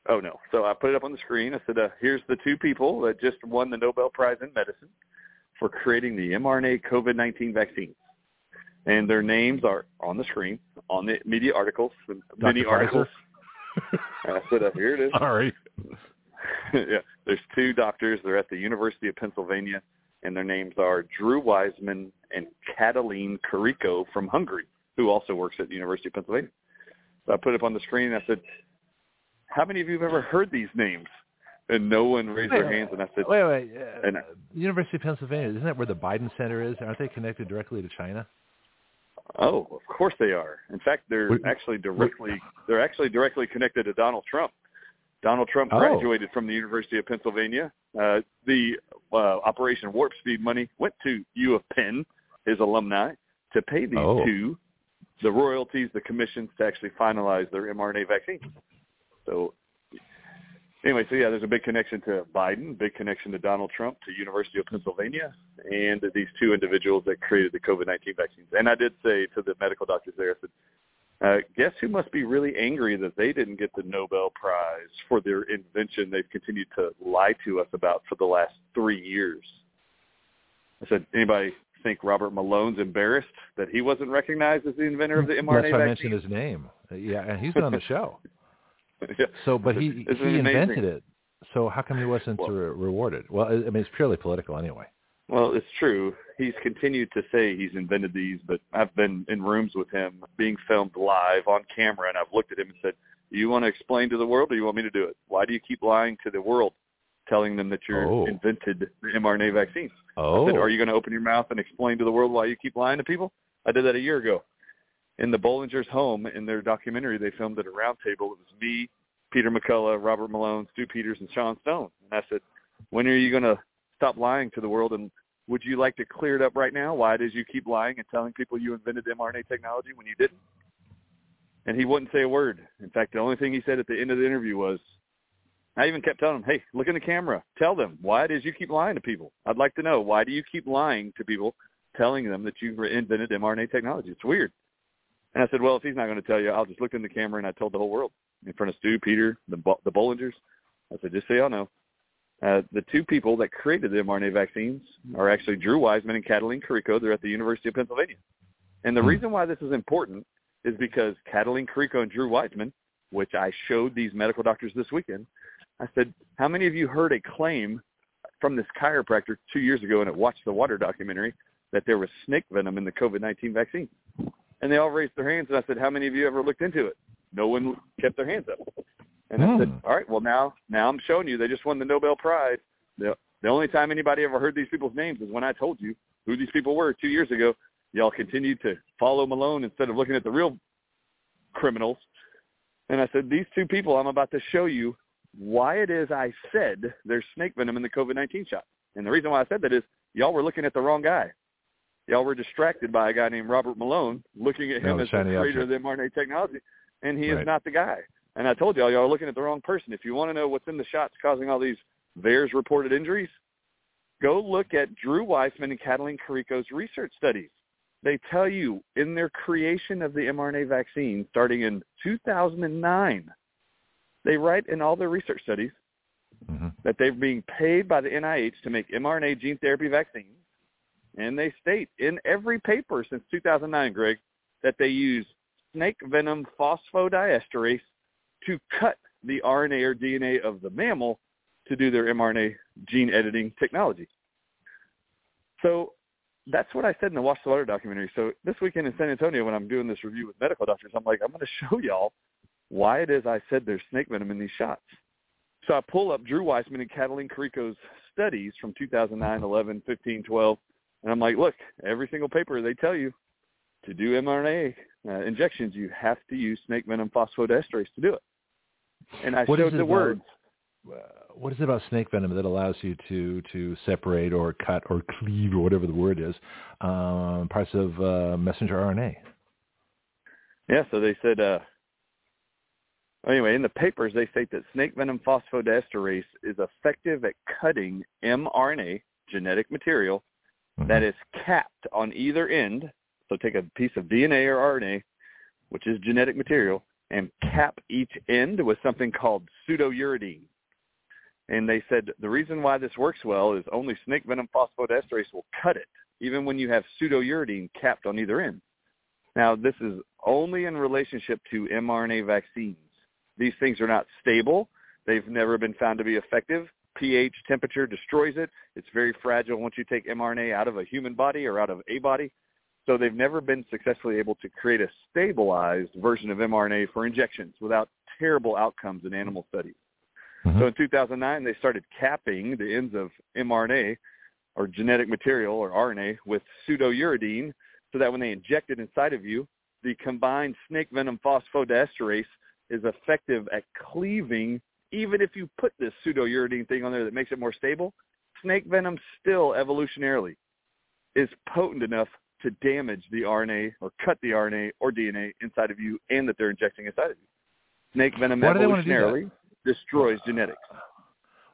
Oh no. So I put it up on the screen. I said, uh, "Here's the two people that just won the Nobel Prize in medicine for creating the mRNA COVID-19 vaccine." And their names are on the screen, on the media articles, the many articles. And I said, uh, "Here it is." Sorry. yeah, there's two doctors. They're at the University of Pennsylvania, and their names are Drew Weissman and Katalin Karikó from Hungary, who also works at the University of Pennsylvania. So I put it up on the screen, and I said, "How many of you have ever heard these names?" And no one raised their hands, and I said, Wait, wait. Uh, And I- University of Pennsylvania, isn't that where the Biden Center is? Aren't they connected directly to China? "Oh, of course they are. In fact, they're Wait, actually directly they're actually directly connected to Donald Trump. Donald Trump Oh. graduated from the University of Pennsylvania. Uh, the uh, Operation Warp Speed money went to U of Penn, his alumni, to pay these Oh. two the royalties, the commissions to actually finalize their mRNA vaccine. So anyway, so yeah, there's a big connection to Biden, big connection to Donald Trump, to University of Pennsylvania, and these two individuals that created the COVID-19 vaccines. And I did say to the medical doctors there, I said, uh, guess who must be really angry that they didn't get the Nobel Prize for their invention they've continued to lie to us about for the last three years? I said, anybody think Robert Malone's embarrassed that he wasn't recognized as the inventor of the mRNA That's why I mentioned his name. Uh, Yeah, and he's been on the show. yeah. So, but he he amazing? invented it. So how come he wasn't Well- re- rewarded? Well, I I mean, it's purely political anyway. Well, it's true. He's continued to say he's invented these, but I've been in rooms with him being filmed live on camera, and I've looked at him and said, "Do you want to explain to the world, or do you want me to do it? Why do you keep lying to the world, telling them that you're Oh. invented the mRNA vaccine?" Oh, I said, oh. "Are you going to open your mouth and explain to the world why you keep lying to people?" I did that a year ago. In the Bollingers' home, in their documentary, they filmed at a round table. It was me, Peter McCullough, Robert Malone, Stu Peters, and Sean Stone. And I said, "When are you going to stop lying to the world? And would you like to clear it up right now? Why did you keep lying and telling people you invented mRNA technology when you didn't?" and he wouldn't say a word. In fact, the only thing he said at the end of the interview was, I even kept telling him, hey, look in the camera. Tell them why is you keep lying to people. I'd like to know why do you keep lying to people, telling them that you've invented mRNA technology? It's weird. And I said, well, if he's not going to tell you, I'll just look in the camera and I told the whole world in front of Stu, Peter, the the Bollingers. I said, just so y'all know, uh, the two people that created the mRNA vaccines are actually Drew Weissman and Katalin Karikó. They're at the University of Pennsylvania. And the hmm. reason why this is important is because Katalin Karikó and Drew Weissman, which I showed these medical doctors this weekend, I said, how many of you heard a claim from this chiropractor two years ago and it watched the water documentary that there was snake venom in the COVID-19 vaccine? And they all raised their hands, and I said, how many of you ever looked into it? No one kept their hands up. And I said, hmm. all right, well now, now I'm showing you they just won the Nobel Prize. The, the only time anybody ever heard these people's names is when I told you who these people were two years ago. Y'all continued to follow Malone instead of looking at the real criminals. And I said, these two people, I'm about to show you why it is I said there's snake venom in the COVID-19 shot. And the reason why I said that is y'all were looking at the wrong guy. Y'all were distracted by a guy named Robert Malone, looking at him no, as the creator object. of the mRNA technology, and he right. is not the guy. And I told y'all, y'all are looking at the wrong person. If you want to know what's in the shots causing all these VAERS reported injuries, go look at Drew Weissman and Katalin Karikó's research studies. They tell you in their creation of the mRNA vaccine starting in 2009, they write in all their research studies mm-hmm. that they're being paid by the NIH to make mRNA gene therapy vaccines. And they state in every paper since 2009, Greg, that they use snake venom phosphodiesterase to cut the RNA or DNA of the mammal to do their mRNA gene editing technology. So that's what I said in the Watch the Water documentary. So this weekend in San Antonio, when I'm doing this review with medical doctors, I'm like, I'm going to show y'all why it is I said there's snake venom in these shots. So I pull up Drew Weissman and Katalin Karikó's studies from 2009, 11, 15, 12, and I'm like, look, every single paper they tell you to do mRNA uh, injections, you have to use snake venom phosphodiesterase to do it. And I what showed the about, words. Uh, what is it about snake venom that allows you to to separate or cut or cleave or whatever the word is um, parts of uh, messenger RNA? Yeah, so they said. Uh, anyway, in the papers they state that snake venom phosphodiesterase is effective at cutting mRNA genetic material mm-hmm. that is capped on either end. So take a piece of DNA or RNA, which is genetic material, and cap each end with something called pseudouridine. And they said the reason why this works well is only snake venom phosphodiesterase will cut it, even when you have pseudouridine capped on either end. Now, this is only in relationship to mRNA vaccines. These things are not stable. They've never been found to be effective. pH temperature destroys it. It's very fragile once you take mRNA out of a human body or out of a body. So they've never been successfully able to create a stabilized version of mRNA for injections without terrible outcomes in animal studies. Mm-hmm. So in 2009, they started capping the ends of mRNA or genetic material or RNA with pseudouridine so that when they inject it inside of you, the combined snake venom phosphodiesterase is effective at cleaving even if you put this pseudouridine thing on there that makes it more stable, snake venom still evolutionarily is potent enough to damage the RNA or cut the RNA or DNA inside of you and that they're injecting inside of you. Snake venom why evolutionarily destroys genetics.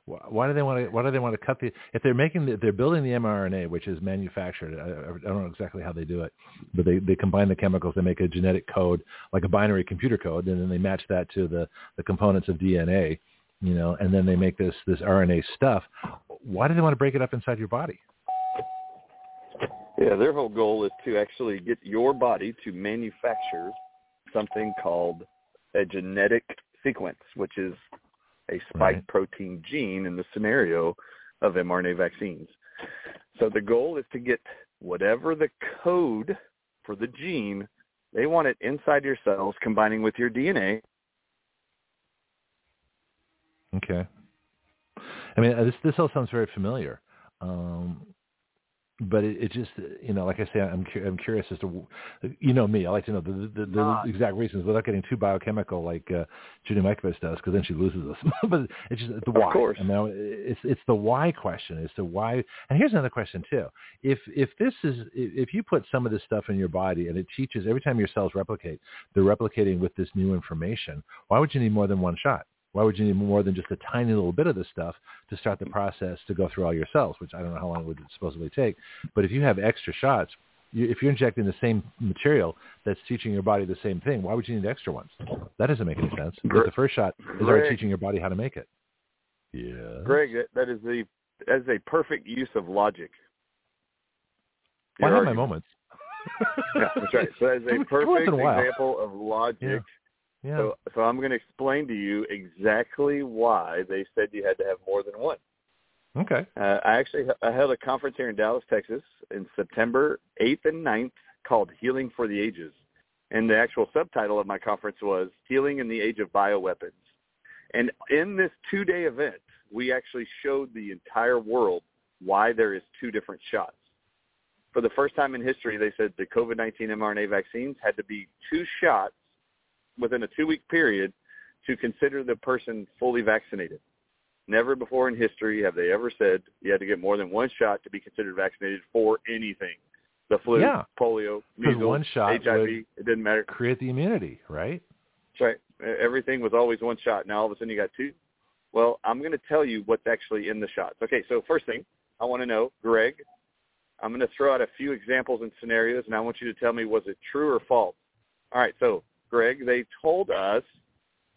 Why do they want to? Why do they want to cut the? If they're making, the, they're building the mRNA, which is manufactured, I, I don't know exactly how they do it, but they they combine the chemicals. They make a genetic code, like a binary computer code, and then they match that to the the components of DNA, you know, and then they make this this RNA stuff. Why do they want to break it up inside your body? Yeah, their whole goal is to actually get your body to manufacture something called a genetic sequence, which is a spike right. protein gene in the scenario of mRNA vaccines. So the goal is to get whatever the code for the gene, they want it inside your cells combining with your DNA. Okay. I mean, this this all sounds very familiar. Um, but it, it just you know like I say I'm cu- I'm curious as to you know me I like to know the the, the Not. exact reasons without getting too biochemical like uh, Judy Mikovits does because then she loses us but it's just the why of course. I mean, it's it's the why question as to why and here's another question too if if this is if you put some of this stuff in your body and it teaches every time your cells replicate they're replicating with this new information why would you need more than one shot why would you need more than just a tiny little bit of this stuff to start the mm. process to go through all your cells, which I don't know how long it would supposedly take. But if you have extra shots, you, if you're injecting the same material that's teaching your body the same thing, why would you need extra ones? That doesn't make any sense. Because the first shot is already teaching your body how to make it. Yeah. Greg, that, that is the that is a perfect use of logic. Well, I have my moments. Yeah, that's right. So that is a perfect in a while. example of logic. Yeah. Yeah. So, so I'm going to explain to you exactly why they said you had to have more than one. okay. Uh, I actually I held a conference here in Dallas, Texas, in September 8th and 9th called "Healing for the Ages," and the actual subtitle of my conference was "Healing in the Age of Bioweapons." And in this two-day event, we actually showed the entire world why there is two different shots. For the first time in history, they said the COVID-19 mRNA vaccines had to be two shots within a two-week period to consider the person fully vaccinated. Never before in history have they ever said you had to get more than one shot to be considered vaccinated for anything. The flu, Yeah. polio, measles, one shot HIV, it didn't matter. Create the immunity, right? That's right. Everything was always one shot. Now all of a sudden you got two. Well, I'm going to tell you what's actually in the shots. Okay, so first thing I want to know, Greg, I'm going to throw out a few examples and scenarios, and I want you to tell me was it true or false. All right, so Greg, they told us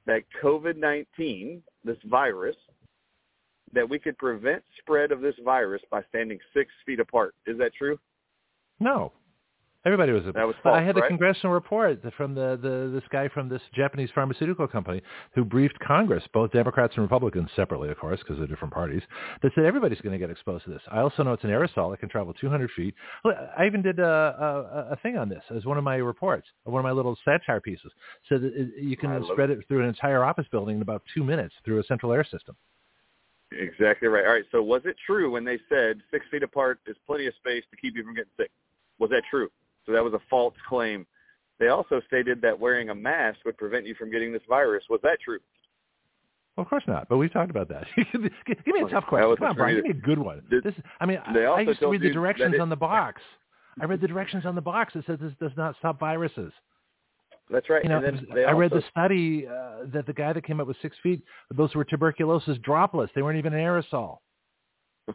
that COVID-19, this virus, that we could prevent spread of this virus by standing six feet apart. Is that true? No. Everybody was. That was But I had a right? congressional report from the, the this guy from this Japanese pharmaceutical company who briefed Congress, both Democrats and Republicans separately, of course, because they're different parties, that said everybody's going to get exposed to this. I also know it's an aerosol that can travel 200 feet. I even did a, a, a thing on this as one of my reports, one of my little satire pieces. So that it, you can spread it through an entire office building in about two minutes through a central air system. Exactly right. All right. So was it true when they said six feet apart is plenty of space to keep you from getting sick? Was that true? So that was a false claim. They also stated that wearing a mask would prevent you from getting this virus. Was that true? Well, of course not, but we've talked about that. give me a tough question. Come on, Bryan. Give me a good one. Did- this, I mean, they I, I used to read the directions it- on the box. I read the directions on the box. It says this does not stop viruses. That's right. You know, and then they I read also- the study uh, that the guy that came up with six feet, those were tuberculosis droplets. They weren't even an aerosol.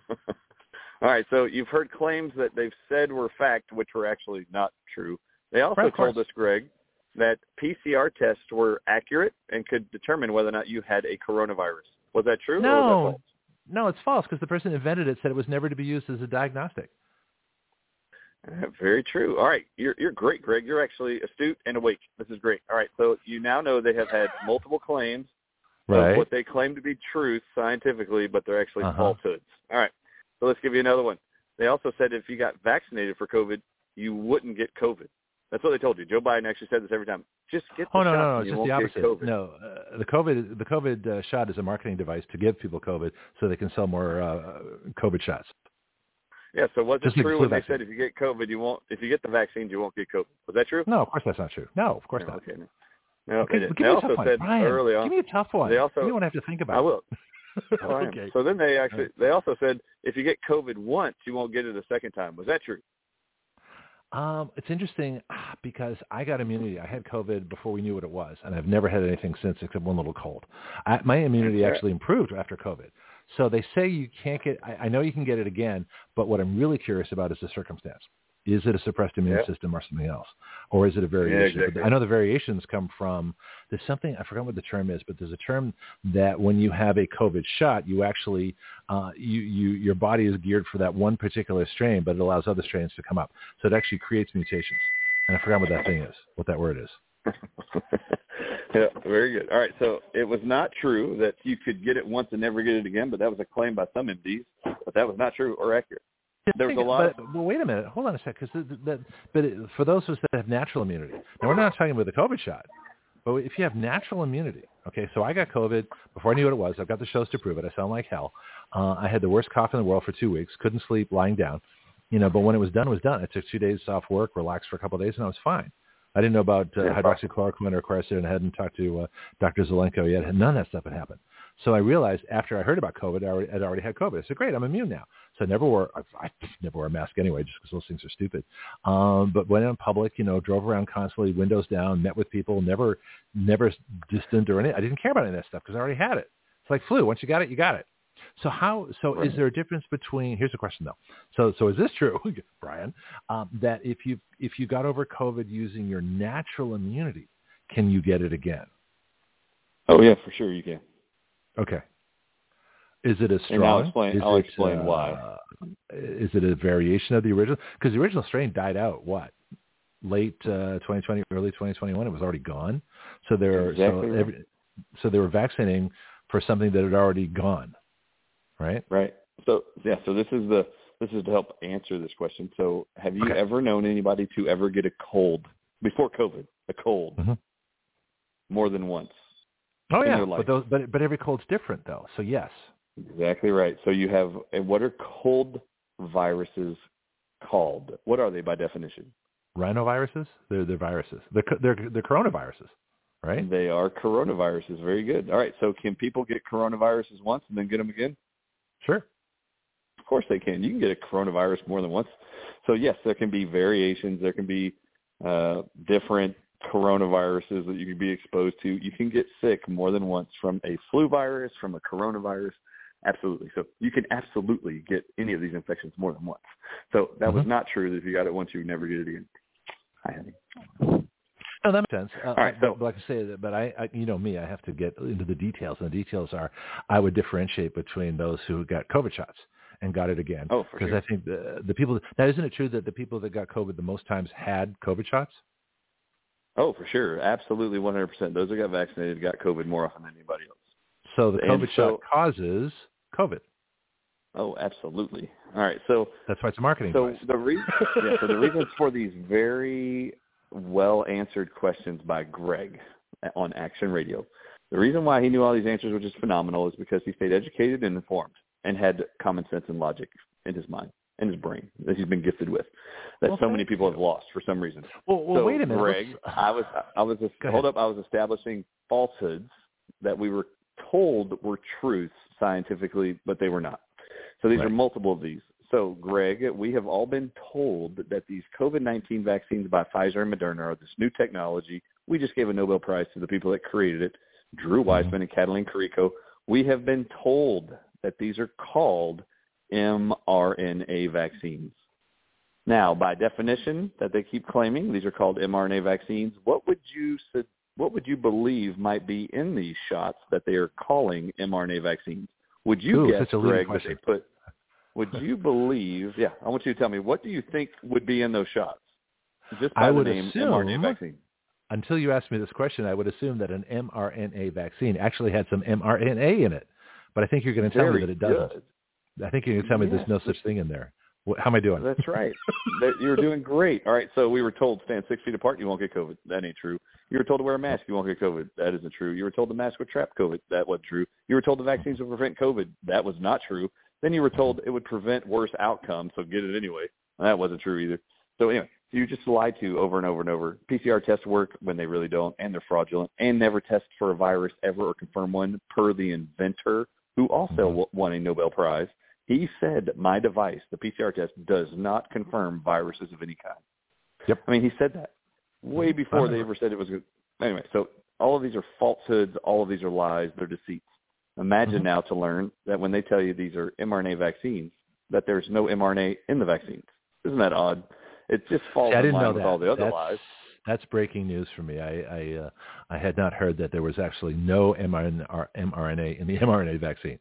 All right. So you've heard claims that they've said were fact, which were actually not true. They also Right, told us, Greg, that PCR tests were accurate and could determine whether or not you had a coronavirus. Was that true? Or was No. that false? No, it's false because the person who invented it said it was never to be used as a diagnostic. Uh, Very true. All right, you're you're great, Greg. You're actually astute and awake. This is great. All right, so you now know they have had multiple claims of what they claim to be truth scientifically, but they're actually Uh-huh. falsehoods. All right, so let's give you another one. They also said if you got vaccinated for COVID, you wouldn't get COVID. That's what they told you. Joe Biden actually said this every time. Just get the Oh no, shot no, no! It's just the opposite. No, uh, the COVID, the COVID uh, shot is a marketing device to give people COVID so they can sell more uh, COVID shots. Yeah. So was it Just the true when they said if you get COVID, you won't? If you get the vaccines, you won't get COVID. Was that true? No, of course that's not true. No, of course No, not. Okay. No, Okay, they give They me a tough one, Bryan. on. Give me a tough one. They also- you don't have to think about. I will. Oh, okay. So then they actually they also said if you get COVID once, you won't get it a second time. Was that true? Um, it's interesting ah, because I got immunity. I had COVID before we knew what it was, and I've never had anything since except one little cold. I, my immunity actually improved after COVID. So they say you can't get. I, I know you can get it again, but what I'm really curious about is the circumstance. Is it a suppressed immune Yeah. system or something else, or is it a variation? But exactly. I know the variations come from. There's something I forgot what the term is, but there's a term that when you have a COVID shot, you actually uh, you you your body is geared for that one particular strain, but it allows other strains to come up. So it actually creates mutations. And I forgot what that thing is, what that word is. yeah, very good. All right, so it was not true that you could get it once and never get it again, but that was a claim by some MDs. But that was not true or accurate. There was a lot. But, well, wait a minute. Hold on a sec. Because that, but it, for those of us that have natural immunity, now we're not talking about the COVID shot, but if you have natural immunity, okay. So I got COVID before I knew what it was. I've got the shows to prove it. I sound like hell. Uh, I had the worst cough in the world for two weeks. Couldn't sleep, lying down. You know, but when it was done, it was done. I took two days off work, relaxed for a couple of days, and I was fine. I didn't know about uh, Yeah. hydroxychloroquine or quercetin, and I hadn't talked to uh, Dr. Zelenko yet. None of that stuff had happened. So I realized after I heard about COVID, I already, I'd already had COVID. I said, great, I'm immune now. So I never wore, I, I never wore a mask anyway, just because those things are stupid. Um, but went in public, you know, drove around constantly, windows down, met with people, never, never distant or any. I didn't care about any of that stuff because I already had it. It's like flu. Once you got it, you got it. So how? So is there a difference between? Here's a question though. So so is this true, Bryan? Um, that if you if you got over COVID using your natural immunity, can you get it again? Oh yeah, for sure you can. Okay. Is it a strong? And I'll explain- Is I'll it, explain uh, why. Is it a variation of the original? Because the original strain died out. What? Late uh, 2020, early 2021. It was already gone. So they're Exactly so, every, so they were vaccinating for something that had already gone, right? Right. So yeah, so this is the this is to help answer this question. So have you Okay. ever known anybody to ever get a cold before COVID? A cold Mhm. more than once. Oh yeah, but those, but but every cold's different though. So yes. Exactly right. So you have and what are cold viruses called? What are they by definition? Rhinoviruses? They're they're viruses. They're they're they're coronaviruses, right? They are coronaviruses. Very good. All right. So can people get coronaviruses once and then get them again? Sure. Of course they can. You can get a coronavirus more than once. So yes, there can be variations. There can be uh, different coronaviruses that you can be exposed to. You can get sick more than once from a flu virus, from a coronavirus. Absolutely. So you can absolutely get any of these infections more than once. So that was Mhm. not true that if you got it once, you would never get it again. Hi, honey. No, that makes sense. Uh, All right, but, so- like I say, but I, I, you know me, I have to get into the details, and the details are, I would differentiate between those who got COVID shots and got it again. Oh, for because sure. I think the the people now isn't it true that the people that got COVID the most times had COVID shots? Oh, for sure. Absolutely 100%. Those that got vaccinated got COVID more often than anybody else. So the COVID so- shot causes COVID. Oh, absolutely. All right. So That's why it's a marketing So the reason, yeah, so the reasons for these very well answered questions by Greg on Action Radio. The reason why he knew all these answers, which is phenomenal, is because he stayed educated and informed and had common sense and logic in his mind and his brain that he's been gifted with that Well, so many people you. have lost for some reason. Well, well so wait a minute. Greg, let's- I was I was hold up. I was establishing falsehoods that we were told were truths scientifically, but they were not. So these Right. are multiple of these. So Greg, we have all been told that these COVID-19 vaccines by Pfizer and Moderna are this new technology. We just gave a Nobel Prize to the people that created it, Drew mm-hmm. Weissman and Catalina Karikó. We have been told that these are called mRNA vaccines. Now, by definition, that they keep claiming these are called mRNA vaccines. What would you su- what would you believe might be in these shots that they are calling mRNA vaccines? Would you Ooh, guess, such a leading Greg, that they put? Would you believe? Yeah, I want you to tell me what do you think would be in those shots? Just by I the name assume- mRNA vaccine. Until you asked me this question, I would assume that an mRNA vaccine actually had some mRNA in it. But I think you're going to tell Very me that it doesn't. good. I think you're going to tell me there's no such thing in there. How am I doing? That's right. You're doing great. All right. So we were told stand six feet apart, you won't get COVID. That ain't true. You were told to wear a mask, you won't get COVID. That isn't true. You were told the mask would trap COVID. That wasn't true. You were told the vaccines would prevent COVID. That was not true. Then you were told it would prevent worse outcomes, so get it anyway. That wasn't true either. So anyway, you just lied to over and over and over. PCR tests work when they really don't, and they're fraudulent, and never test for a virus ever or confirm one, per the inventor, who also mm-hmm. won a Nobel Prize. He said, my device, the PCR test, does not confirm viruses of any kind. Yep. I mean, he said that way before they ever said it was good. Anyway, so all of these are falsehoods. All of these are lies. They're deceits. Imagine Mhm. now to learn that when they tell you these are mRNA vaccines, that there's no mRNA in the vaccines. Isn't that odd? It just falls See, in line with all the other that's, lies. that's breaking news for me. I I, uh, I had not heard that there was actually no mRNA, mRNA in the mRNA vaccine.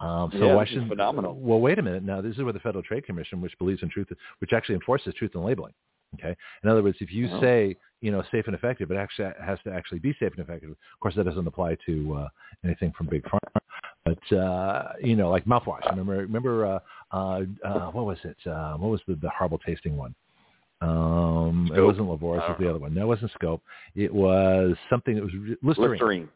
Um, so Yeah, why is shouldn't? phenomenal. Well, wait a minute. Now this is where the Federal Trade Commission, which believes in truth, which actually enforces truth in labeling. Okay. In other words, if you Oh. say you know safe and effective, it actually has to actually be safe and effective. Of course, that doesn't apply to uh, anything from big pharma. But uh, you know, like mouthwash. Remember, remember, uh, uh, uh, what was it? Uh, what was the, the horrible tasting one? Um, it wasn't Lavoris. It was the other one. No, it wasn't Scope. It was something that was Listerine. Listerine.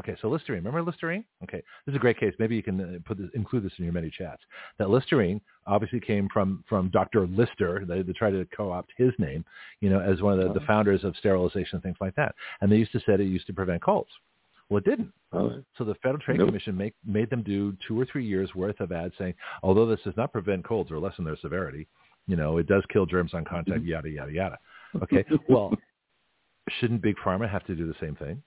Okay, so Listerine. Remember Listerine? Okay, this is a great case. Maybe you can uh, put this, include this in your many chats. That Listerine obviously came from from Dr. Lister. They, they tried to co-opt his name, you know, as one of the, the founders of sterilization and things like that. And they used to say it used to prevent colds. Well, it didn't. Oh, So the Federal Trade Nope. Commission make, made them do two or three years worth of ads saying, although this does not prevent colds or lessen their severity, you know, it does kill germs on contact, Mm-hmm. yada yada yada. Okay, well, shouldn't Big Pharma have to do the same thing?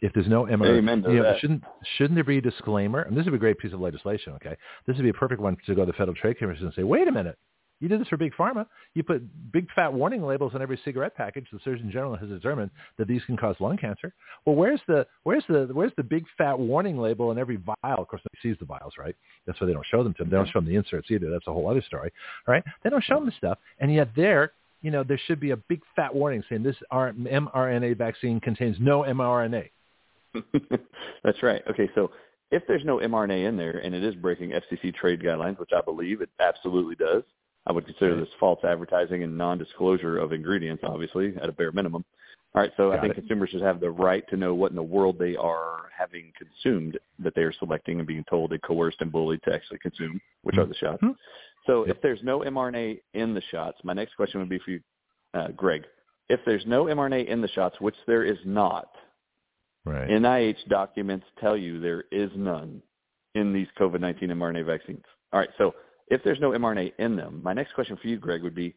If there's no MR, Amen to you know, that. shouldn't shouldn't there be a disclaimer? And this would be a great piece of legislation. Okay, this would be a perfect one to go to the Federal Trade Commission and say, wait a minute, you did this for Big Pharma. You put big fat warning labels on every cigarette package. The Surgeon General has determined that these can cause lung cancer. Well, where's the where's the where's the big fat warning label on every vial? Of course, nobody sees the vials, right? That's why they don't show them to them. They don't show them the inserts either. That's a whole other story, all right? They don't show them the stuff, and yet there, you know, there should be a big fat warning saying this mRNA vaccine contains no mRNA. That's right. Okay, so if there's no mRNA in there and it is breaking FCC trade guidelines, which I believe it absolutely does, I would consider this false advertising and non-disclosure of ingredients, obviously, at a bare minimum. All right, so I think it. consumers should have the right to know what in the world they are having consumed that they are selecting and being told and coerced and bullied to actually consume, which are the shots. Mhm. So Yep. if there's no mRNA in the shots, my next question would be for you, uh, Greg. If there's no mRNA in the shots, which there is not, Right. NIH documents tell you there is none in these COVID-19 mRNA vaccines. All right, so if there's no mRNA in them, my next question for you, Greg, would be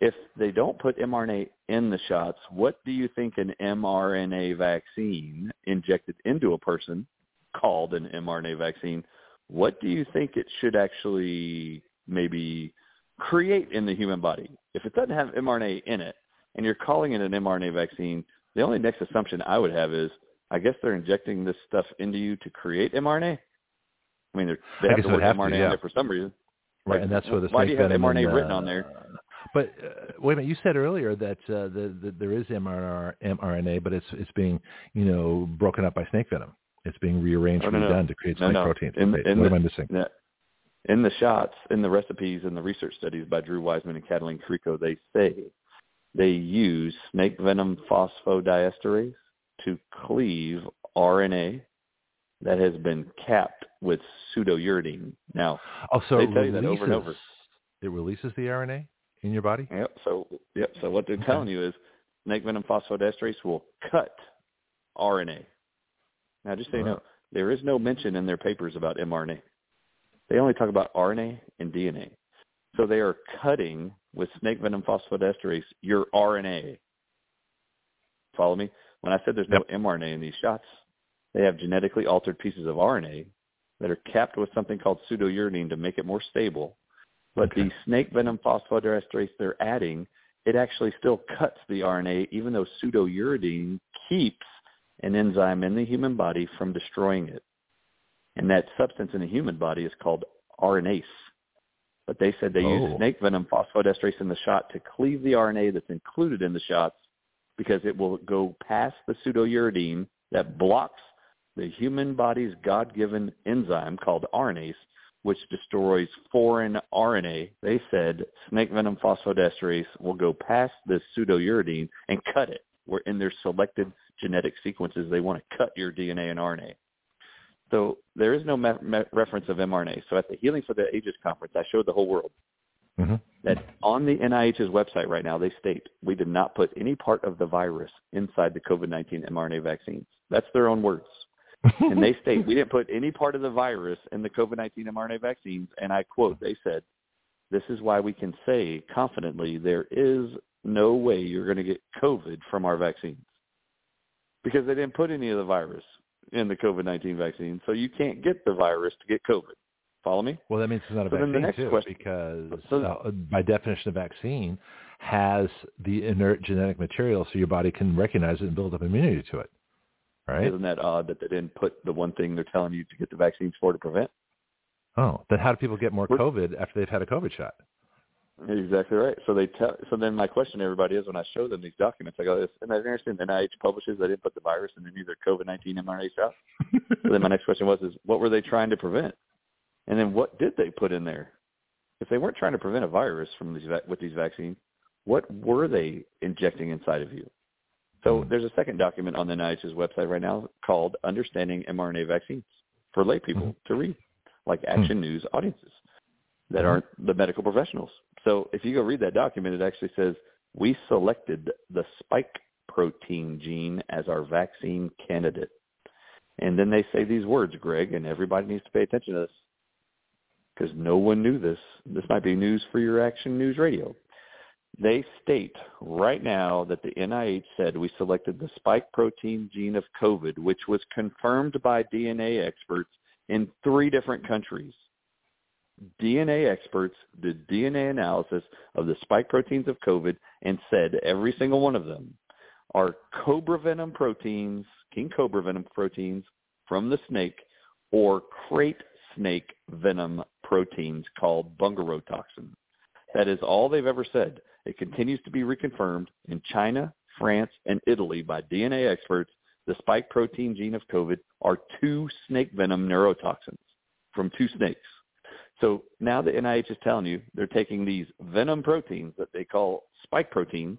if they don't put mRNA in the shots, what do you think an mRNA vaccine injected into a person called an mRNA vaccine, what do you think it should actually maybe create in the human body? If it doesn't have mRNA in it and you're calling it an mRNA vaccine, the only next assumption I would have is I guess they're injecting this stuff into you to create mRNA. I mean, they're, they have guess the they word have to, mRNA yeah. in there for some reason. Right, Like, and that's where the why do you have mRNA and, written uh, on there? But uh, wait a minute, you said earlier that, uh, the, the, there is mRNA, mRNA, but it's it's being you know broken up by snake venom. It's being rearranged, Oh, no, no. redone to create No, snake no. proteins. In- Wait, in what the- am I missing? in the shots, in the recipes, in the research studies by Drew Weissman and Kathleen Karikó, they say they use snake venom phosphodiesterase to cleave RNA that has been capped with pseudouridine. Now, Oh, so they tell you that over and over. It releases the RNA in your body. Yep. So yep. So what they're Okay. telling you is snake venom phosphodiesterase will cut RNA. Now, just so you know, there is no mention in their papers about mRNA. They only talk about RNA and DNA. So they are cutting with snake venom phosphodiesterase your RNA. Follow me? When I said there's no mRNA in these shots, they have genetically altered pieces of RNA that are capped with something called pseudouridine to make it more stable. But Okay. the snake venom phosphodiesterase they're adding, it actually still cuts the RNA, even though pseudouridine keeps an enzyme in the human body from destroying it. And that substance in the human body is called RNase. But they said they Oh. use snake venom phosphodiesterase in the shot to cleave the RNA that's included in the shots because it will go past the pseudouridine that blocks the human body's God-given enzyme called RNase, which destroys foreign RNA. They said snake venom phosphodiesterase will go past the pseudouridine and cut it. Where in their selected genetic sequences, they want to cut your DNA and RNA. So there is no me- me- reference of mRNA. So at the Healing for the Ages conference, I showed the whole world hmm that on the NIH's website right now, they state we did not put any part of the virus inside the COVID-19 mRNA vaccines. That's their own words. and they state we didn't put any part of the virus in the COVID-19 mRNA vaccines. And I quote, they said, this is why we can say confidently there is no way you're going to get COVID from our vaccines. Because they didn't put any of the virus in the COVID-19 vaccine. So you can't get the virus to get COVID. Follow me? Well, that means it's not a So vaccine the next too, question- because So- uh, by definition, a vaccine has the inert genetic material, so your body can recognize it and build up immunity to it. Right? Isn't that odd that they didn't put the one thing they're telling you to get the vaccines for to prevent? Oh, then how do people get more We're- COVID after they've had a COVID shot? Exactly right. So they tell. So then my question to everybody is, when I show them these documents, I go, "This and I understand the NIH publishes they didn't put the virus in any of their COVID nineteen mRNA shots." so then my next question was, "Is what were they trying to prevent? And then what did they put in there? If they weren't trying to prevent a virus from these with these vaccines, what were they injecting inside of you? So hmm. there's a second document on the NIH's website right now called Understanding mRNA Vaccines for lay people hmm. to read, like hmm. Action News audiences that aren't the medical professionals. So if you go read that document, it actually says we selected the spike protein gene as our vaccine candidate. And then they say these words, Greg, and everybody needs to pay attention to this because no one knew this. This might be news for your Action News Radio. They state right now that the NIH said we selected the spike protein gene of COVID, which was confirmed by DNA experts in three different countries. DNA experts did DNA analysis of the spike proteins of COVID and said every single one of them are cobra venom proteins, king cobra venom proteins from the snake or krait snake venom proteins called bungarotoxin. That is all they've ever said. It continues to be reconfirmed in China, France, and Italy by DNA experts. The spike protein gene of COVID are two snake venom neurotoxins from two snakes. So now the NIH is telling you they're taking these venom proteins that they call spike proteins,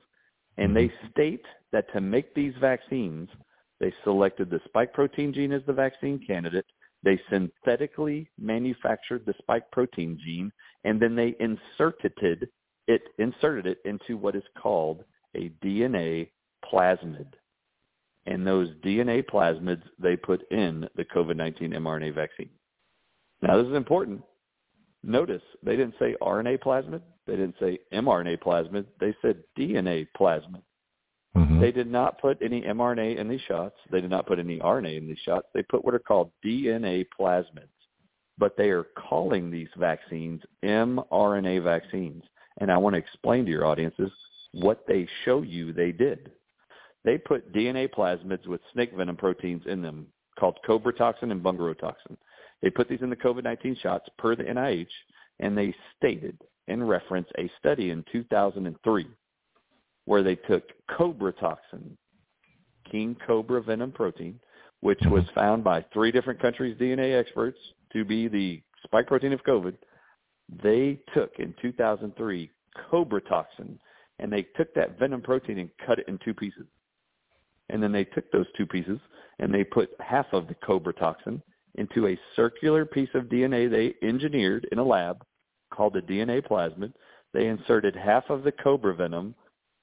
and they mm-hmm. state that to make these vaccines, they selected the spike protein gene as the vaccine candidate. They synthetically manufactured the spike protein gene, and then they inserted it inserted it into what is called a DNA plasmid. And those DNA plasmids they put in the COVID-19 mRNA vaccine. Now this is important. Notice they didn't say RNA plasmid. They didn't say mRNA plasmid. They said DNA plasmid. Mm-hmm. They did not put any mRNA in these shots. They did not put any RNA in these shots. They put what are called DNA plasmids. But they are calling these vaccines mRNA vaccines. And I want to explain to your audiences what they show you they did. They put DNA plasmids with snake venom proteins in them called cobra toxin and bungarotoxin. They put these in the COVID-19 shots per the NIH, and they stated in reference a study in 2003 where they took cobra toxin, king cobra venom protein, which was mm-hmm. found by three different countries' DNA experts to be the spike protein of COVID. They took in 2003 cobra toxin, and they took that venom protein and cut it in two pieces. And then they took those two pieces and they put half of the cobra toxin into a circular piece of DNA they engineered in a lab called a DNA plasmid. They inserted half of the cobra venom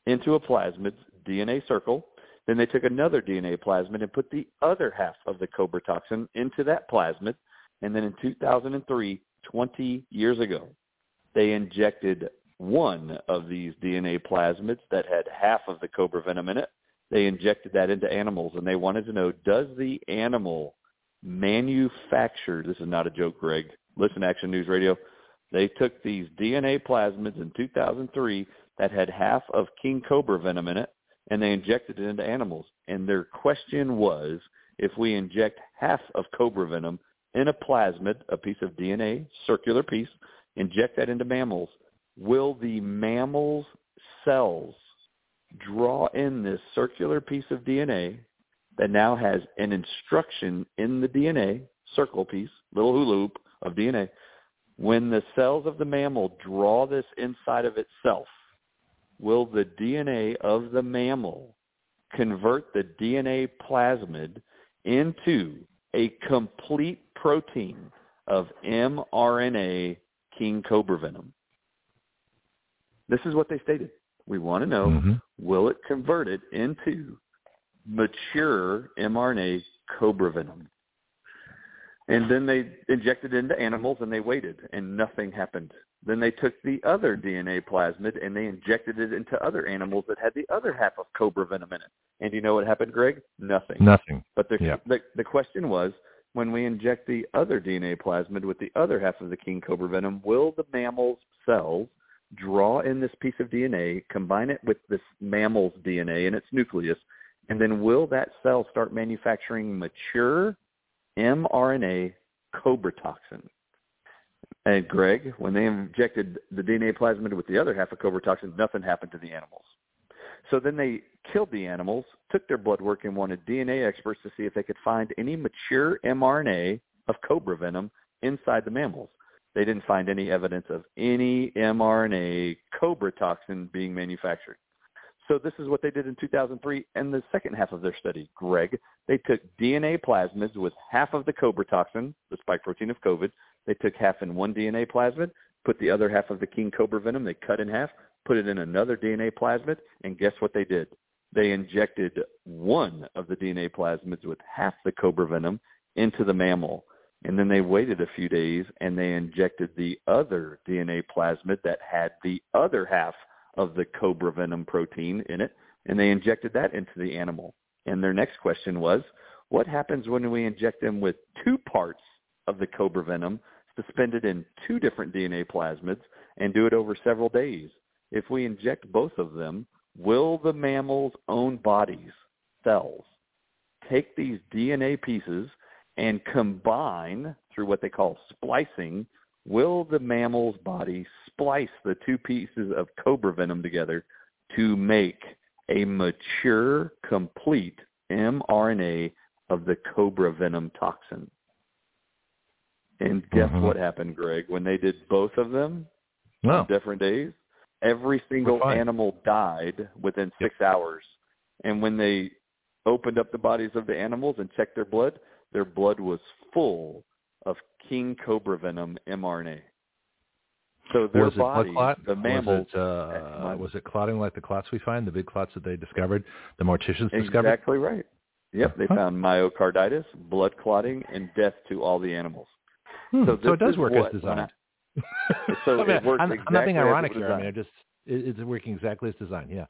into a plasmid DNA circle. Then they took another DNA plasmid and put the other half of the cobra toxin into that plasmid. And then in 2003, 20 years ago, they injected one of these DNA plasmids that had half of the cobra venom in it. They injected that into animals and they wanted to know, does the animal manufacture, this is not a joke, Greg, listen Action News Radio, they took these DNA plasmids in 2003 that had half of king cobra venom in it and they injected it into animals. And their question was, if we inject half of cobra venom in a plasmid, a piece of DNA, circular piece, inject that into mammals, will the mammal's cells draw in this circular piece of DNA that now has an instruction in the DNA, circle piece, little hula hoop of DNA. When the cells of the mammal draw this inside of itself, will the DNA of the mammal convert the DNA plasmid into a complete protein of mRNA king cobra venom? This is what they stated. We want to know, Mm-hmm. will it convert it into mature mRNA cobra venom? And then they injected it into animals and they waited and nothing happened. Then they took the other DNA plasmid and they injected it into other animals that had the other half of cobra venom in it. And you know what happened, Greg? Nothing. Nothing. But the, Yeah. the the question was, when we inject the other DNA plasmid with the other half of the king cobra venom, will the mammal's cells draw in this piece of DNA, combine it with this mammal's DNA in its nucleus, and then will that cell start manufacturing mature mRNA cobra toxin? And Greg, when they injected the DNA plasmid with the other half of cobra toxin, nothing happened to the animals. So then they killed the animals, took their blood work, and wanted DNA experts to see if they could find any mature mRNA of cobra venom inside the mammals. They didn't find any evidence of any mRNA cobra toxin being manufactured. So this is what they did in 2003 and the second half of their study, Greg. They took DNA plasmids with half of the cobra toxin, the spike protein of COVID. They took half in one DNA plasmid, put the other half of the king cobra venom, they cut in half, put it in another DNA plasmid, and guess what they did? They injected one of the DNA plasmids with half the cobra venom into the mammal. And then they waited a few days and they injected the other DNA plasmid that had the other half of the cobra venom protein in it, and they injected that into the animal. And their next question was, what happens when we inject them with two parts of the cobra venom suspended in two different DNA plasmids and do it over several days? If we inject both of them, will the mammal's own bodies, cells, take these DNA pieces and combine through what they call splicing will the mammal's body splice the two pieces of cobra venom together to make a mature, complete mRNA of the cobra venom toxin? And guess Mhm. what happened, Greg? When they did both of them No. on different days, every single animal died within six hours. And when they opened up the bodies of the animals and checked their blood, their blood was full of king cobra venom mRNA. So their was it blood bodies, clot? the mammals, was it, uh, was it clotting like the clots we find, the big clots that they discovered, the morticians discovered? exactly right. Yep, they found myocarditis, blood clotting, and death to all the animals. Hmm, So so, it does work what- as when I- designed. So I mean, it works I'm, I'm not being exactly ironic here. I mean, I just it, it's working exactly as designed. Yeah,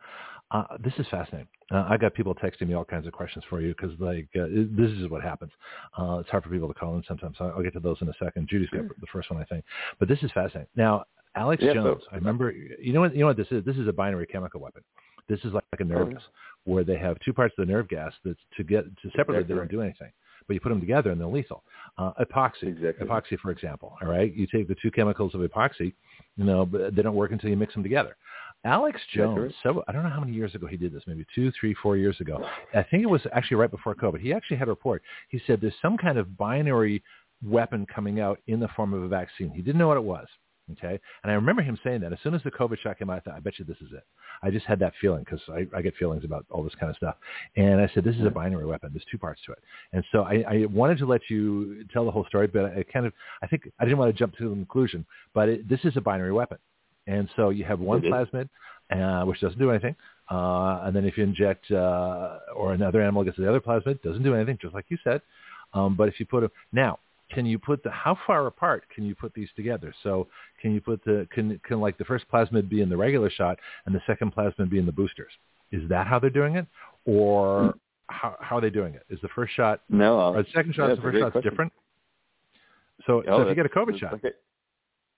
uh, this is fascinating. Uh, I got people texting me all kinds of questions for you because like uh, it, this is what happens. Uh, it's hard for people to call in sometimes. I'll, I'll get to those in a second. Judy's got the first one, I think. But this is fascinating. Now, Alex Yeah, so- Jones. I remember. You know what? You know what this is? This is a binary chemical weapon. This is like, like a nerve Oh, gas where they have two parts of the nerve gas that's to get to separately Exactly they don't do anything. But you put them together and they're lethal. Uh, epoxy, Exactly. epoxy, for example. All right, you take the two chemicals of epoxy, you know, but they don't work until you mix them together. Alex Jones, so I don't know how many years ago he did this, maybe two, three, four years ago. I think it was actually right before COVID. He actually had a report. He said there's some kind of binary weapon coming out in the form of a vaccine. He didn't know what it was. Okay, and I remember him saying that as soon as the COVID shot came out, I thought, I bet you this is it. I just had that feeling because I, I get feelings about all this kind of stuff. And I said, this is a binary weapon. There's two parts to it. And so I, I wanted to let you tell the whole story, but I kind of, I think I didn't want to jump to the conclusion, but it, this is a binary weapon. And so you have one plasmid, uh, which doesn't do anything. Uh, and then if you inject, uh, or another animal gets the other plasmid, doesn't do anything, just like you said. Um, but if you put them, now, can you put the, how far apart can you put these together? So can you put the, can, can like the first plasmid be in the regular shot and the second plasmid be in the boosters? Is that how they're doing it? Or how, how are they doing it? Is the first shot, No, uh, or the second shot, yeah, is the first shot different? So, Oh, so if you get a COVID shot, okay.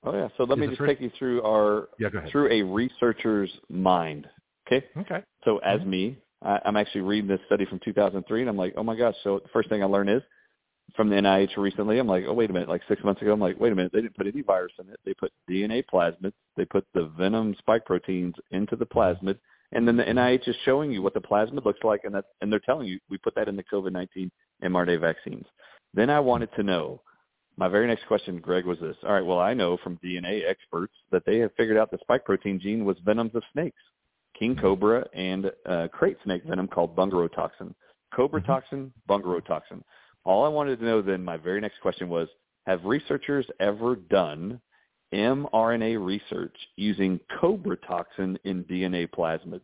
Oh yeah. So let me just first- take you through our yeah, through a researcher's mind. Okay. Okay. So as Mm-hmm. me, I, I'm actually reading this study from 2003, and I'm like, oh my gosh. So the first thing I learned is from the NIH recently. I'm like, oh wait a minute. Like six months ago, I'm like, wait a minute. They didn't put any virus in it. They put DNA plasmids. They put the venom spike proteins into the plasmid, and then the NIH is showing you what the plasmid looks like, and that and they're telling you we put that in the COVID-19 mRNA vaccines. Then I wanted to know. My very next question, Greg, was this. All right, well, I know from DNA experts that they have figured out the spike protein gene was venoms of snakes, king cobra and uh, crate snake venom called bungarotoxin. Cobra Mhm. toxin, bungarotoxin. All I wanted to know then, my very next question was, have researchers ever done mRNA research using cobra toxin in DNA plasmids?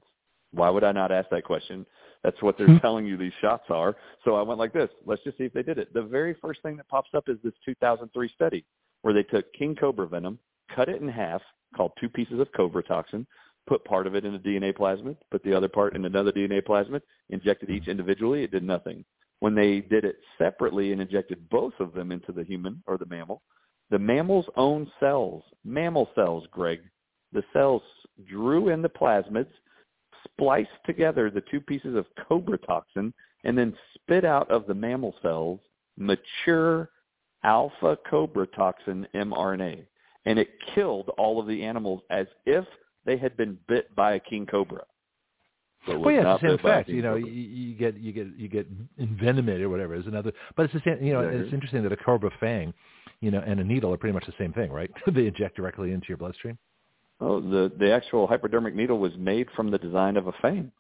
Why would I not ask that question? That's what they're telling you these shots are. So I went like this. Let's just see if they did it. The very first thing that pops up is this 2003 study where they took king cobra venom, cut it in half, called two pieces of cobra toxin, put part of it in a DNA plasmid, put the other part in another DNA plasmid, injected each individually. It did nothing. When they did it separately and injected both of them into the human or the mammal, the mammal's own cells, mammal cells, Greg, the cells drew in the plasmids, spliced together the two pieces of cobra toxin, and then spit out of the mammal cells mature alpha cobra toxin mRNA. And it killed all of the animals as if they had been bit by a king cobra. Well, yeah, it's the same bit by a effect. You know, you, you get you get you get envenomated or whatever is another. But it's the same. You know, it's interesting that a cobra fang, you know, and a needle are pretty much the same thing, right? they inject directly into your bloodstream. Oh, the the actual hypodermic needle was made from the design of a fang.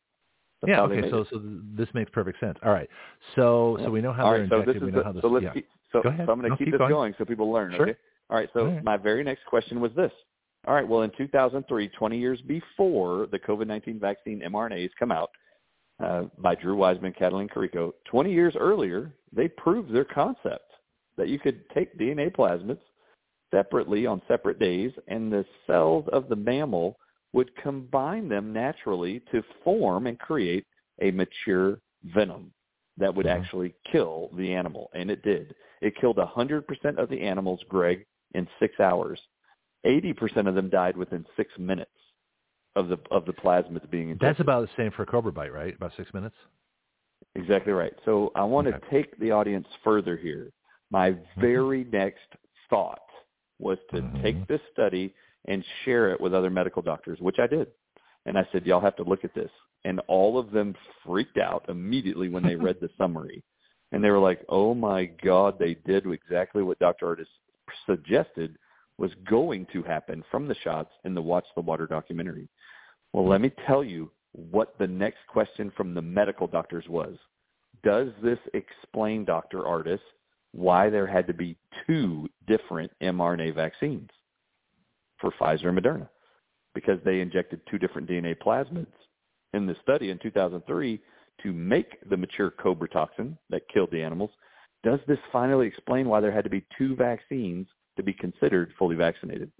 That's yeah. Okay. So it. so this makes perfect sense. All right. So so we know how All they're right, so injected. this we know the, how this. so let's yeah. keep, so, Go ahead. so I'm going No, to keep, keep this going. going. so people learn. Sure. Okay. All right. So All right. my very next question was this. All right. Well, in 2003, 20 years before the COVID-19 vaccine mRNAs come out uh, by Drew Wiseman, Catalin Carrico, 20 years earlier, they proved their concept that you could take DNA plasmids separately on separate days, and the cells of the mammal would combine them naturally to form and create a mature venom that would Mhm. actually kill the animal. And it did. It killed 100% of the animals, Greg, in six hours. 80% of them died within six minutes of the of the plasmids being injected. That's about the same for a Cobra Bite, right? About six minutes. Exactly right. So I want to take the audience further here. My very next thought was to Mhm. take this study and share it with other medical doctors, which I did. And I said, y'all have to look at this. And all of them freaked out immediately when they read the summary. And they were like, oh my God, they did exactly what Dr. Artis suggested was going to happen from the shots in the Watch the Water documentary. Well, let me tell you what the next question from the medical doctors was. Does this explain, Dr. Artis, why there had to be two different mRNA vaccines for Pfizer and Moderna? Because they injected two different DNA plasmids in the study in 2003 to make the mature cobra toxin that killed the animals. Does this finally explain why there had to be two vaccines to be considered fully vaccinated?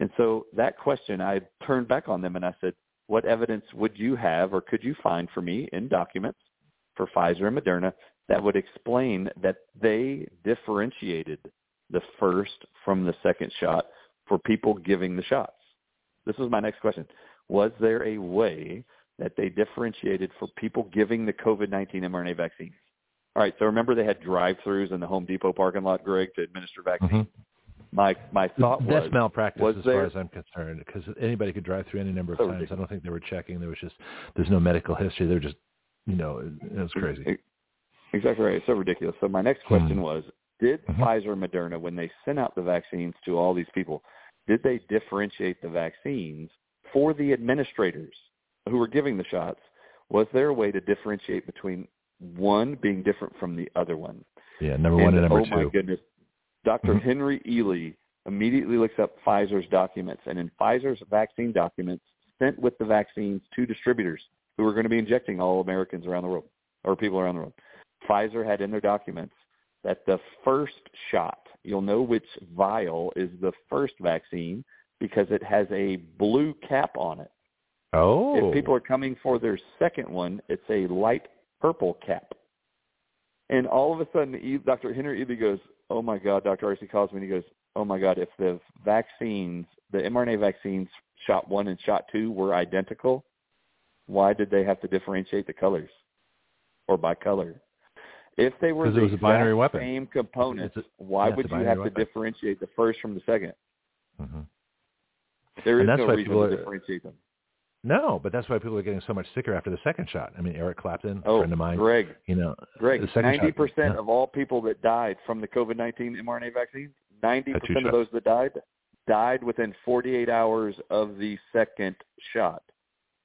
And so that question, I turned back on them and I said, what evidence would you have or could you find for me in documents for Pfizer and Moderna that would explain that they differentiated the first from the second shot for people giving the shots? This was my next question. Was there a way that they differentiated for people giving the COVID-19 mRNA vaccines? All right, so remember they had drive-throughs in the Home Depot parking lot, Greg, to administer vaccines? Mm-hmm. My my thought was That's malpractice was as there- far as I'm concerned, because anybody could drive through any number of So times. I don't think they were checking. There was just there's no medical history. They're just you know it, it was crazy. Exactly right. It's so ridiculous. So my next question Hmm. was, did Mhm. Pfizer and Moderna, when they sent out the vaccines to all these people, did they differentiate the vaccines for the administrators who were giving the shots? Was there a way to differentiate between one being different from the other one? Yeah, number one and number oh two. my goodness, doctor Mhm. Henry Ely immediately looks up Pfizer's documents, and in Pfizer's vaccine documents sent with the vaccines to distributors who were going to be injecting all Americans around the world or people around the world, Pfizer had in their documents that the first shot, you'll know which vial is the first vaccine because it has a blue cap on it. Oh, If people are coming for their second one, it's a light purple cap. And all of a sudden, Dr. Henry Ely goes, oh my God, Dr. R.C. calls me and he goes, oh my God, if the vaccines, the mRNA vaccines, shot one and shot two were identical, why did they have to differentiate the colors or by color? If they were the it was a binary exact weapon. same components, a- why yeah, would you have to differentiate the first from the second? Mhm. There is And that's no why reason people to differentiate them. No, but that's why people are getting so much sicker after the second shot. I mean, Eric Clapton, a Oh, friend of mine, Greg, you know, Greg, the second ninety shot- percent yeah. of all people that died from the COVID nineteen mRNA vaccine, 90% of those that died died within forty eight hours of the second shot.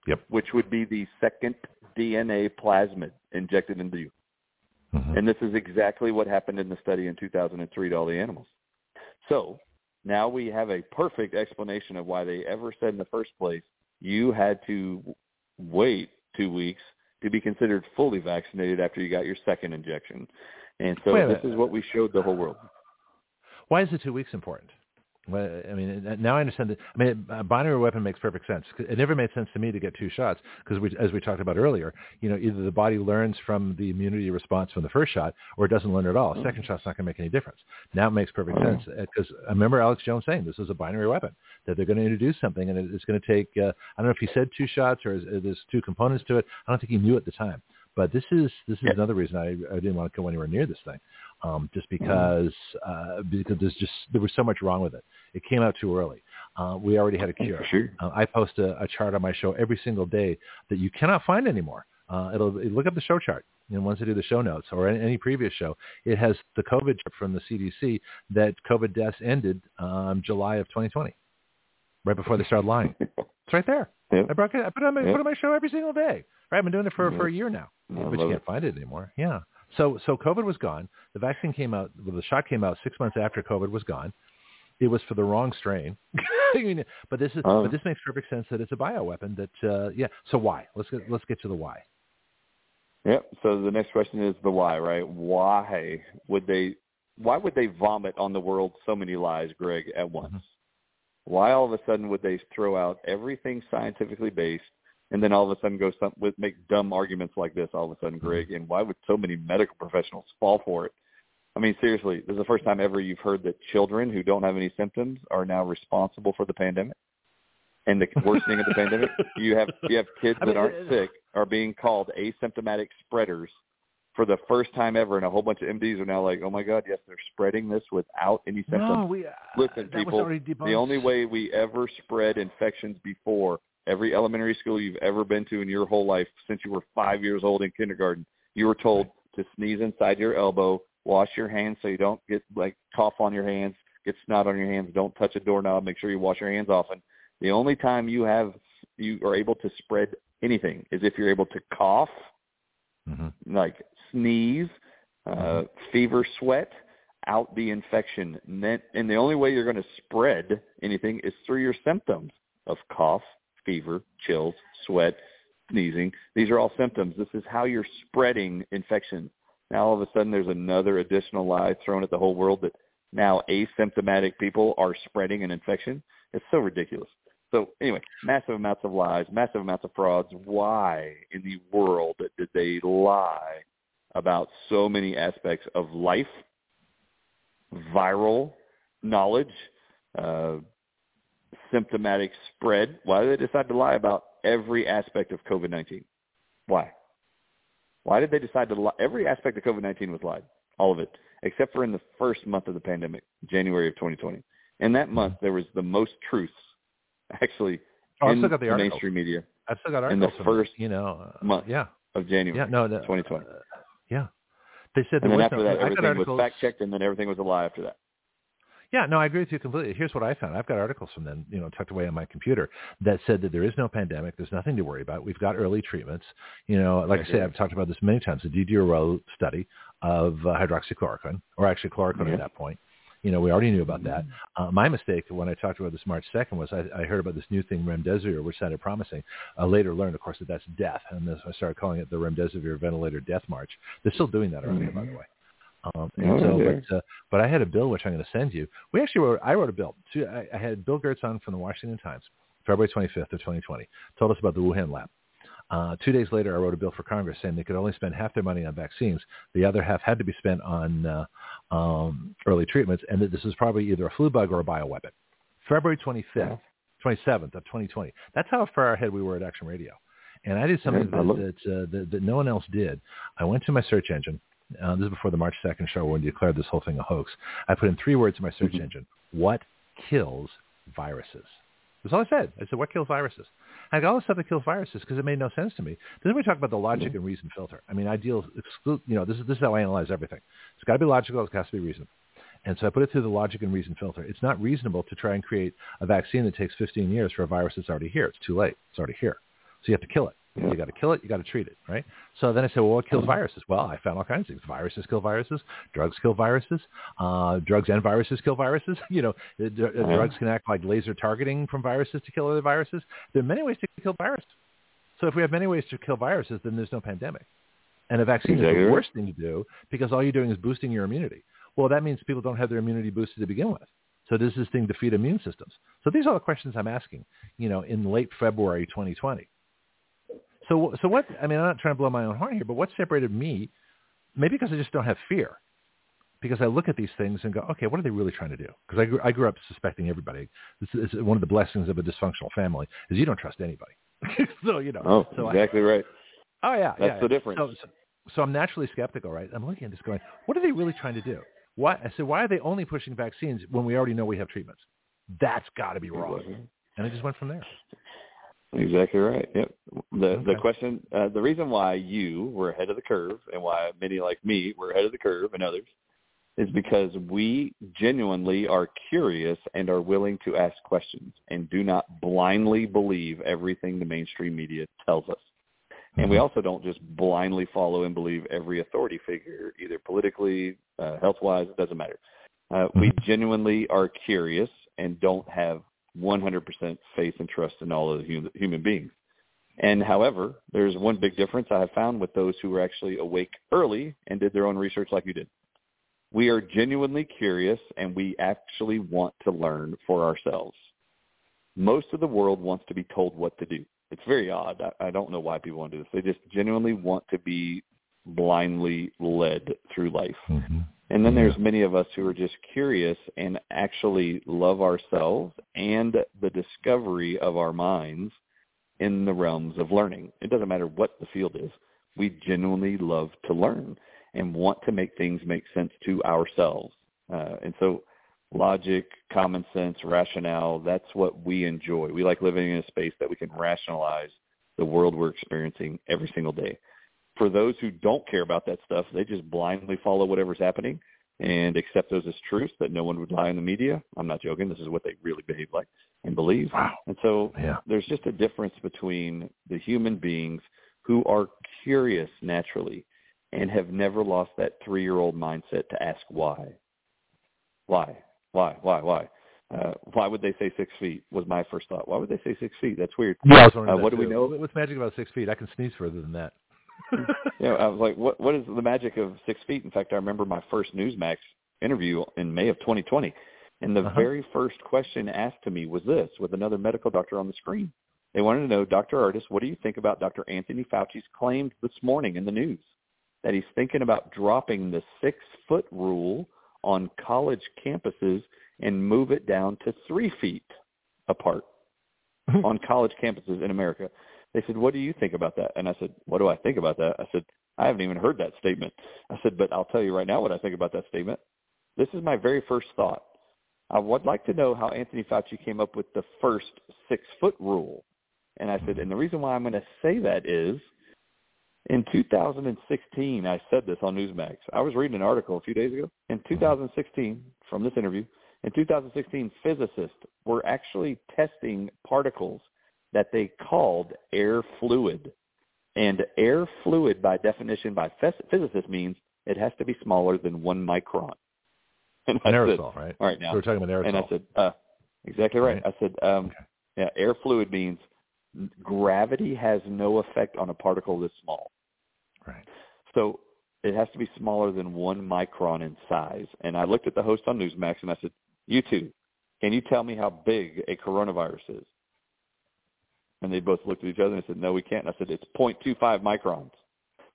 Yep. Which would be the second DNA plasmid injected into you. Mhm. And this is exactly what happened in the study in 2003 to all the animals. So now we have a perfect explanation of why they ever said in the first place you had to wait two weeks to be considered fully vaccinated after you got your second injection. And so this is what we showed the whole world. Why is the two weeks important? Well, I mean, uh, now I understand that. I mean, a binary weapon makes perfect sense. It never made sense to me to get two shots because, we, as we talked about earlier, you know, either the body learns from the immunity response from the first shot, or it doesn't learn at all. A second shot's not going to make any difference. Now it makes perfect Oh. sense uh, because I uh, remember Alex Jones saying this is a binary weapon that they're going to introduce something, and it's going to take. Uh, I don't know if he said two shots or is, uh, there's two components to it. I don't think he knew at the time. But this is this is Yeah. another reason I, I didn't want to go anywhere near this thing, um, just because uh, because there's just there was so much wrong with it. It came out too early. Uh, we already had a cure. Sure. Uh, I post a, a chart on my show every single day that you cannot find anymore. Uh, it'll look up the show chart. And once I do the show notes or any, any previous show, it has the COVID chart from the CDC that COVID deaths ended um, July of 2020. right before they started lying. It's right there. Yep. I brought it. I put it on my, Yep. put on my show every single day. Right, I've been doing it for for a year now, I but you can't it. find it anymore. Yeah. So so COVID was gone. The vaccine came out. Well, the shot came out six months after COVID was gone. It was for the wrong strain. I mean, but this is Oh. but this makes perfect sense that it's a bioweapon. That uh, yeah. So why? Let's get let's get to the why. Yep. So the next question is the why, right? Why would they? Why would they vomit on the world so many lies, Greg, at once? Mhm. Why all of a sudden would they throw out everything scientifically based, and then all of a sudden go some with make dumb arguments like this? All of a sudden, Greg, and why would so many medical professionals fall for it? I mean, seriously, this is the first time ever you've heard that children who don't have any symptoms are now responsible for the pandemic and the worsening of the pandemic. You have you have kids I that mean, aren't sick are being called asymptomatic spreaders for the first time ever, and a whole bunch of MDs are now like, "Oh my God, yes, they're spreading this without any symptoms." No, we uh, Listen, people, the only way we ever spread infections before every elementary school you've ever been to in your whole life since you were five years old in kindergarten, you were told to sneeze inside your elbow, wash your hands so you don't get like cough on your hands, get snot on your hands, don't touch a doorknob, make sure you wash your hands often. The only time you have you are able to spread anything is if you're able to cough, Mhm. like sneeze, uh, Mhm. fever, sweat out the infection. And, then, and the only way you're going to spread anything is through your symptoms of cough, fever, chills, sweat, sneezing. These are all symptoms. This is how you're spreading infection. Now all of a sudden there's another additional lie thrown at the whole world that now asymptomatic people are spreading an infection. It's so ridiculous. So anyway, massive amounts of lies, massive amounts of frauds. Why in the world did they lie about so many aspects of life, viral knowledge, uh, symptomatic spread? Why did they decide to lie about every aspect of COVID-19? Why? Why did they decide to lie? Every aspect of COVID-19 was lied, all of it, except for in the first month of the pandemic, January of 2020. In that month, there was the most truths, actually, Oh, in the the mainstream media I've still got articles. in the first you know, uh, month Yeah, of January. yeah, no, no, 2020. uh, yeah, they said and there then was after no, that, everything was fact checked, and then everything was a lie after that. Yeah, no, I agree with you completely. Here's what I found. I've got articles from them, you know, tucked away on my computer that said that there is no pandemic. There's nothing to worry about. We've got early treatments. You know, like I say, Exactly. I've talked about this many times. The Diderot study of uh, hydroxychloroquine, or actually chloroquine Yeah. at that point. You know, we already knew about that. Uh, my mistake when I talked about this March 2nd was I, I heard about this new thing, remdesivir, which sounded promising. I later learned, of course, that that's death, and this, I started calling it the remdesivir ventilator death march. They're still doing that around here, by the way. Um, and Oh, so, but, uh, but I had a bill which I'm going to send you. We actually wrote, I wrote a bill. Two, I, I had Bill Gertz on from the Washington Times, February 25th of 2020, told us about the Wuhan lab. Uh, two days later, I wrote a bill for Congress saying they could only spend half their money on vaccines. The other half had to be spent on uh, um, early treatments, and that this is probably either a flu bug or a bioweapon. February 25th, Yeah. 27th of 2020. That's how far ahead we were at Action Radio. And I did something Yeah, I that, uh, that, that no one else did. I went to my search engine. Uh, this is before the March 2nd show when you declared this whole thing a hoax. I put in three words in my search Mhm. engine. What kills viruses? That's all I said. I said, what kills viruses? I got all the stuff that kills viruses because it made no sense to me. Then we talk about the logic and reason filter. I mean, I deal exclu- you know, this is, this is how I analyze everything. It's got to be logical. It's got to be reasonable. And so I put it through the logic and reason filter. It's not reasonable to try and create a vaccine that takes 15 years for a virus that's already here. It's too late. It's already here. So you have to kill it. Yeah. You got to kill it. You got to treat it, right? So then I said, well, what kills viruses? Well, I found all kinds of things. Viruses kill viruses. Drugs kill viruses. Uh, drugs and viruses kill viruses. You know, uh, dr- uh, Yeah. drugs can act like laser targeting from viruses to kill other viruses. There are many ways to kill viruses. So if we have many ways to kill viruses, then there's no pandemic. And a vaccine Exactly is the worst thing to do because all you're doing is boosting your immunity. Well, that means people don't have their immunity boosted to begin with. So does this thing defeat immune systems? So these are the questions I'm asking, you know, in late February 2020. So, so what, I mean, I'm not trying to blow my own horn here, but what separated me, maybe because I just don't have fear, because I look at these things and go, okay, what are they really trying to do? Because I grew, I grew up suspecting everybody. This is one of the blessings of a dysfunctional family is you don't trust anybody. so, you know, Oh, so I- exactly right. Oh yeah, That's yeah, the difference. So, so, so I'm naturally skeptical, right? I'm looking at this going, what are they really trying to do? Why? I said, why are they only pushing vaccines when we already know we have treatments? That's got to be wrong. And I just went from there. Exactly right. Yep. The the question, uh, the reason why you were ahead of the curve, and why many like me were ahead of the curve, and others, is because we genuinely are curious and are willing to ask questions and do not blindly believe everything the mainstream media tells us. And we also don't just blindly follow and believe every authority figure, either politically, uh, health-wise, it doesn't matter. Uh, we genuinely are curious and don't have 100% faith and trust in all of the human, beings. And however, there's one big difference I have found with those who were actually awake early and did their own research like you did. We are genuinely curious and we actually want to learn for ourselves. Most of the world wants to be told what to do. It's very odd. I, I don't know why people want to do this. They just genuinely want to be blindly led through life. Mm-hmm. And then there's many of us who are just curious and actually love ourselves and the discovery of our minds in the realms of learning. It doesn't matter what the field is. We genuinely love to learn and want to make things make sense to ourselves. Uh, and so logic, common sense, rationale, that's what we enjoy. We like living in a space that we can rationalize the world we're experiencing every single day for those who don't care about that stuff, they just blindly follow whatever's happening and accept those as truths that no one would lie in the media. I'm not joking. This is what they really behave like and believe. Wow. And so Yeah. there's just a difference between the human beings who are curious naturally and have never lost that three-year-old mindset to ask why. Why? Why? Why? Why? Uh, why would they say six feet? Was my first thought. Why would they say six feet? That's weird. Yeah, I was wondering Uh, what do we know? What's magic about six feet? I can sneeze further than that. yeah, I was like, what what is the magic of six feet? In fact, I remember my first Newsmax interview in May of 2020, and the Uh-huh. very first question asked to me was this, with another medical doctor on the screen. They wanted to know, Dr. Artis, what do you think about Dr. Anthony Fauci's claims this morning in the news that he's thinking about dropping the six foot rule on college campuses and move it down to three feet apart on college campuses in America. They said, what do you think about that? And I said, what do I think about that? I said, I haven't even heard that statement. I said, but I'll tell you right now what I think about that statement. This is my very first thought. I would like to know how Anthony Fauci came up with the first six-foot rule. And I said, and the reason why I'm going to say that is in 2016, I said this on Newsmax. I was reading an article a few days ago. In mm-hmm. 2016, from this interview, in 2016, physicists were actually testing particles that they called air fluid. And air fluid, by definition, by phys- physicists, means it has to be smaller than one micron. And An said, aerosol, right? All right, now. So we're talking about aerosol. And I said, uh, exactly right. Right. I said, um, Okay. yeah, air fluid means gravity has no effect on a particle this small. right. So it has to be smaller than one micron in size. And I looked at the host on Newsmax and I said, you two, can you tell me how big a coronavirus is? And they both looked at each other and said, no, we can't. And I said, it's 0.25 microns.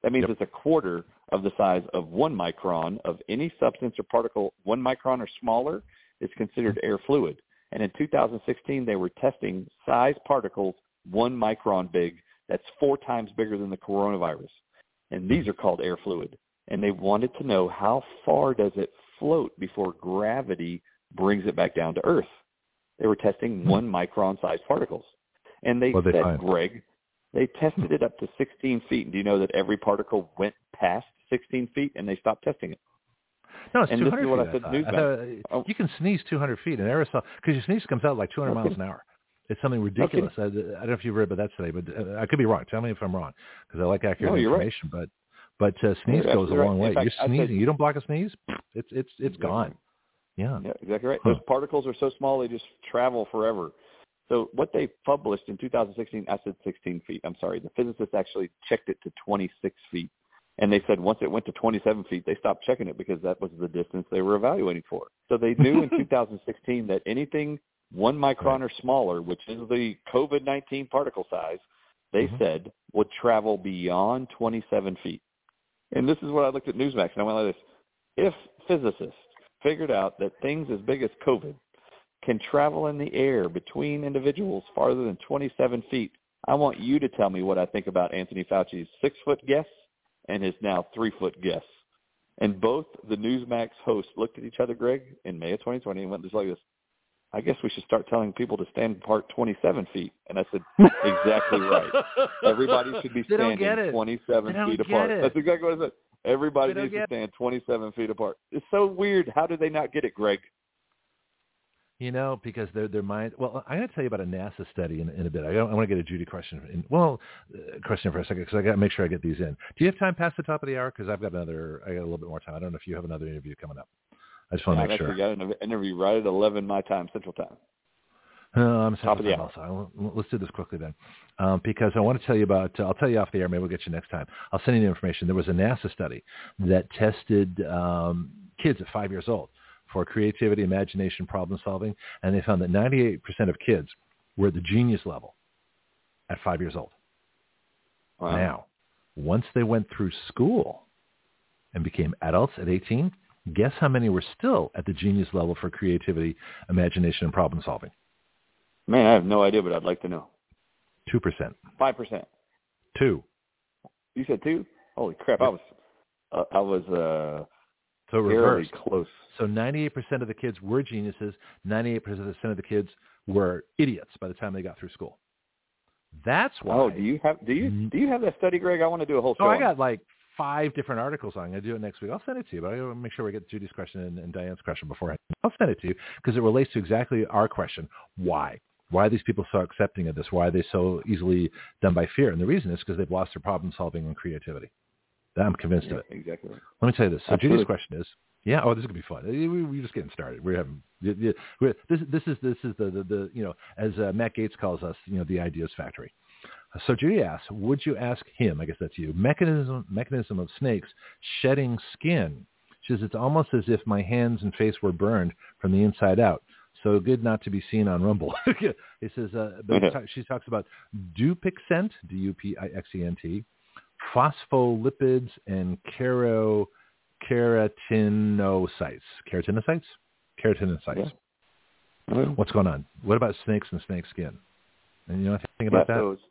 That means Yep. it's a quarter of the size of one micron of any substance or particle. One micron or smaller is considered air fluid. And in 2016, they were testing size particles one micron big. That's four times bigger than the coronavirus. And these are called air fluid. And they wanted to know how far does it float before gravity brings it back down to Earth. They were testing one micron sized particles. And they What'd they said, find? Greg, they tested it up to 16 feet. And do you know that every particle went past 16 feet and they stopped testing it? No, it's And this 200 is what I feet. said thought. Newsmax. I thought, Oh. You can sneeze 200 feet in aerosol because your sneeze comes out like 200 Okay. miles an hour. It's something ridiculous. I, I don't know if you've read about that today, but uh, I could be wrong. Tell me if I'm wrong because I like accurate No, you're right. information. But but uh, sneeze You're goes a long way. Fact, you're I said- sneezing. you don't block a sneeze, it's it's it's Exactly. gone. Yeah. Yeah, exactly right. Huh. Those particles are so small they just travel forever. So what they published in 2016, I said 16 feet. I'm sorry. The physicists actually checked it to 26 feet. And they said once it went to 27 feet, they stopped checking it because that was the distance they were evaluating for. So they knew in 2016 that anything one micron or smaller, which is the COVID-19 particle size, they Mhm. said would travel beyond 27 feet. And this is what I looked at Newsmax and I went like this. If physicists figured out that things as big as COVID can travel in the air between individuals farther than 27 feet, I want you to tell me what I think about Anthony Fauci's six-foot guess and his now three-foot guess. And both the Newsmax hosts looked at each other, Greg, in May of 2020 and went just like this. I guess we should start telling people to stand apart 27 feet. And I said, exactly right. Everybody should be standing 27 feet apart. it. That's exactly what I said. Everybody needs to stand 27 feet apart. It's so weird. How did they not get it, Greg? You know, because their their mind. Well, I'm going to tell you about a NASA study in, in a bit. I, I want to get a Judy question. In, well, uh, question for a second because I got to make sure I get these in. Do you have time past the top of the hour? Because I've got another. I got a little bit more time. I don't know if you have another interview coming up. I just want to I've make sure. got an interview right at 11 my time, Central Time. Uh, I'm Top of the Time also. I- Let's do this quickly then, um, because I want to tell you about. Uh, I'll tell you off the air. Maybe we'll get you next time. I'll send you the information. There was a NASA study that tested um, kids at five years old for creativity, imagination, problem solving, and they found that 98% of kids were at the genius level at five years old. Wow. Now, once they went through school and became adults at 18, guess how many were still at the genius level for creativity, imagination, and problem solving? Man, I have no idea, but I'd like to know. 2%. 5%. Two. You said two? Holy crap. I was, uh, I was, uh, So fairly reversed. close. So 98% of the kids were geniuses. 98% of the kids were idiots by the time they got through school. That's why. Oh, do you have, do you, Mhm. do you have that study, Greg? I want to do a whole show. Oh, I on got like five different articles on. I'm going to do it next week. I'll send it to you, but I want to make sure we get Judy's question and, and Diane's question beforehand. I'll send it to you because it relates to exactly our question: why? Why are these people so accepting of this? Why are they so easily done by fear? And the reason is because they've lost their problem solving and creativity. I'm convinced Yeah, of it. exactly. Let me tell you this. So Absolutely. Judy's question is, yeah, oh, this is gonna be fun. We- we- We're just getting started. We're having we're, this. This is this is the, the the you know as uh, Matt Gates calls us, you know, the ideas factory. So Judy asks, would you ask him? I guess that's you. Mechanism mechanism of snakes shedding skin. She says it's almost as if my hands and face were burned from the inside out. So good not to be seen on Rumble. it says, uh, but she talks about Dupixent, D-U-P-I-X-E-N-T, phospholipids, and caro keratinocytes. Keratinocytes? Keratinocytes. Yeah. What's going on? What about snakes and snake skin? And you know anything about yeah, that? it's-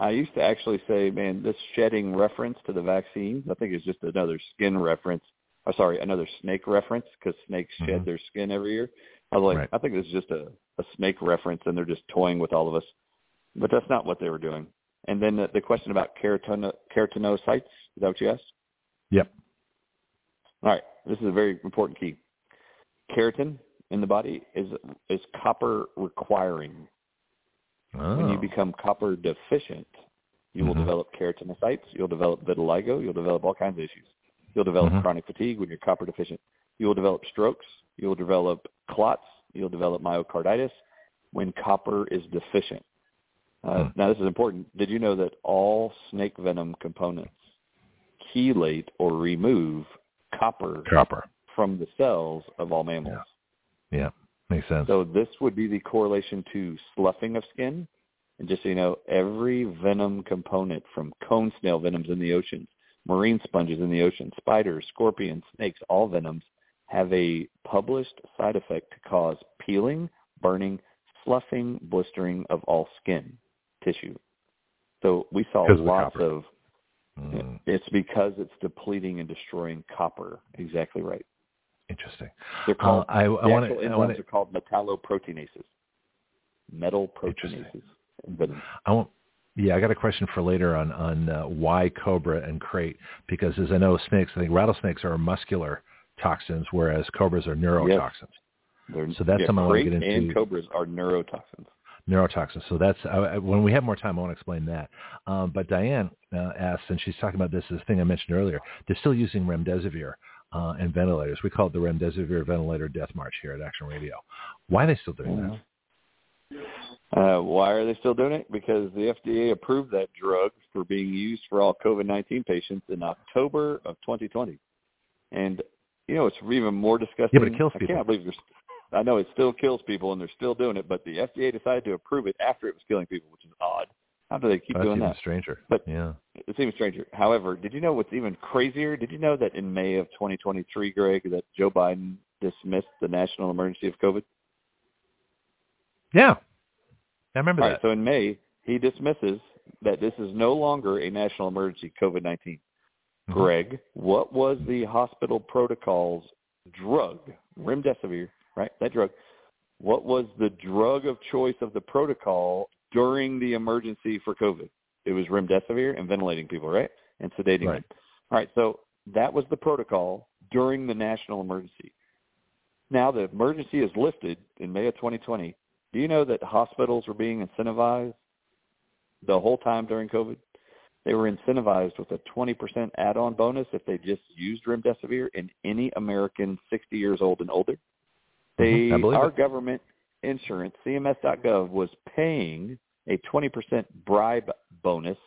I used to actually say, man, this shedding reference to the vaccine, I think is just another skin reference. Or sorry, another snake reference because snakes shed Mhm. their skin every year. I was like, Right. I think this is just a, a snake reference and they're just toying with all of us. But that's not what they were doing. And then the, the question about keratino, keratinocytes, is that what you asked? Yep. All right. This is a very important key. Keratin in the body is is copper requiring. Oh. When you become copper deficient, you will Mhm. develop keratinocytes, you'll develop vitiligo, you'll develop all kinds of issues. You'll develop Mhm. chronic fatigue when you're copper deficient. You will develop strokes, you'll develop clots, you'll develop myocarditis when copper is deficient. Uh, Hmm. Now, this is important. Did you know that all snake venom components chelate or remove copper Copper. from the cells of all mammals? Yeah. Makes sense. So this would be the correlation to sloughing of skin. And just so you know, every venom component from cone snail venoms in the oceans, marine sponges in the ocean, spiders, scorpions, snakes, all venoms have a published side effect to cause peeling, burning, sloughing, blistering of all skin tissue. So we saw of lots copper. of, Mm, it's because it's depleting and destroying copper. Exactly right. interesting. They're Uh, called I, I the want actual to. I enzymes want are called metalloproteinases. Metal proteinases. I want. Yeah, I got a question for later on on uh, why cobra and crate because as I know snakes, I think rattlesnakes are muscular toxins, whereas cobras are neurotoxins. they're, So that's yeah, something I wanna crate get into. And cobras are neurotoxins. Neurotoxins. So that's I- when we have more time, I want to explain that. Um, but Diane uh, asked, and she's talking about this this thing I mentioned earlier. They're still using remdesivir uh, and ventilators. We call it the remdesivir ventilator death march here at Action Radio. Why are they still doing that? Uh, why are they still doing it? Because the FDA approved that drug for being used for all COVID-19 patients in October of 2020. And, you know, it's even more disgusting. Yeah, but it kills people. I can't believe there's, I know it still kills people and they're still doing it, but the FDA decided to approve it after it was killing people, which is odd. How do they keep that's doing even that? stranger. But- yeah, It's even stranger. However, did you know what's even crazier? Did you know that in May of 2023, Greg, that Joe Biden dismissed the national emergency of COVID? yeah, I remember All that. right, so in May, he dismisses that this is no longer a national emergency, COVID-19. Mhm. Greg, what was the hospital protocol's drug, remdesivir, right? That drug. What was the drug of choice of the protocol during the emergency for COVID? It was remdesivir and ventilating people, right? And sedating Right. them. All right, so That was the protocol during the national emergency. Now the emergency is lifted in May of 2020. Do you know that hospitals were being incentivized the whole time during COVID? They were incentivized with a 20% add-on bonus if they just used remdesivir in any American 60 years old and older. They, Mhm, our it. government insurance, CMS.gov, was paying a 20% bribe bonus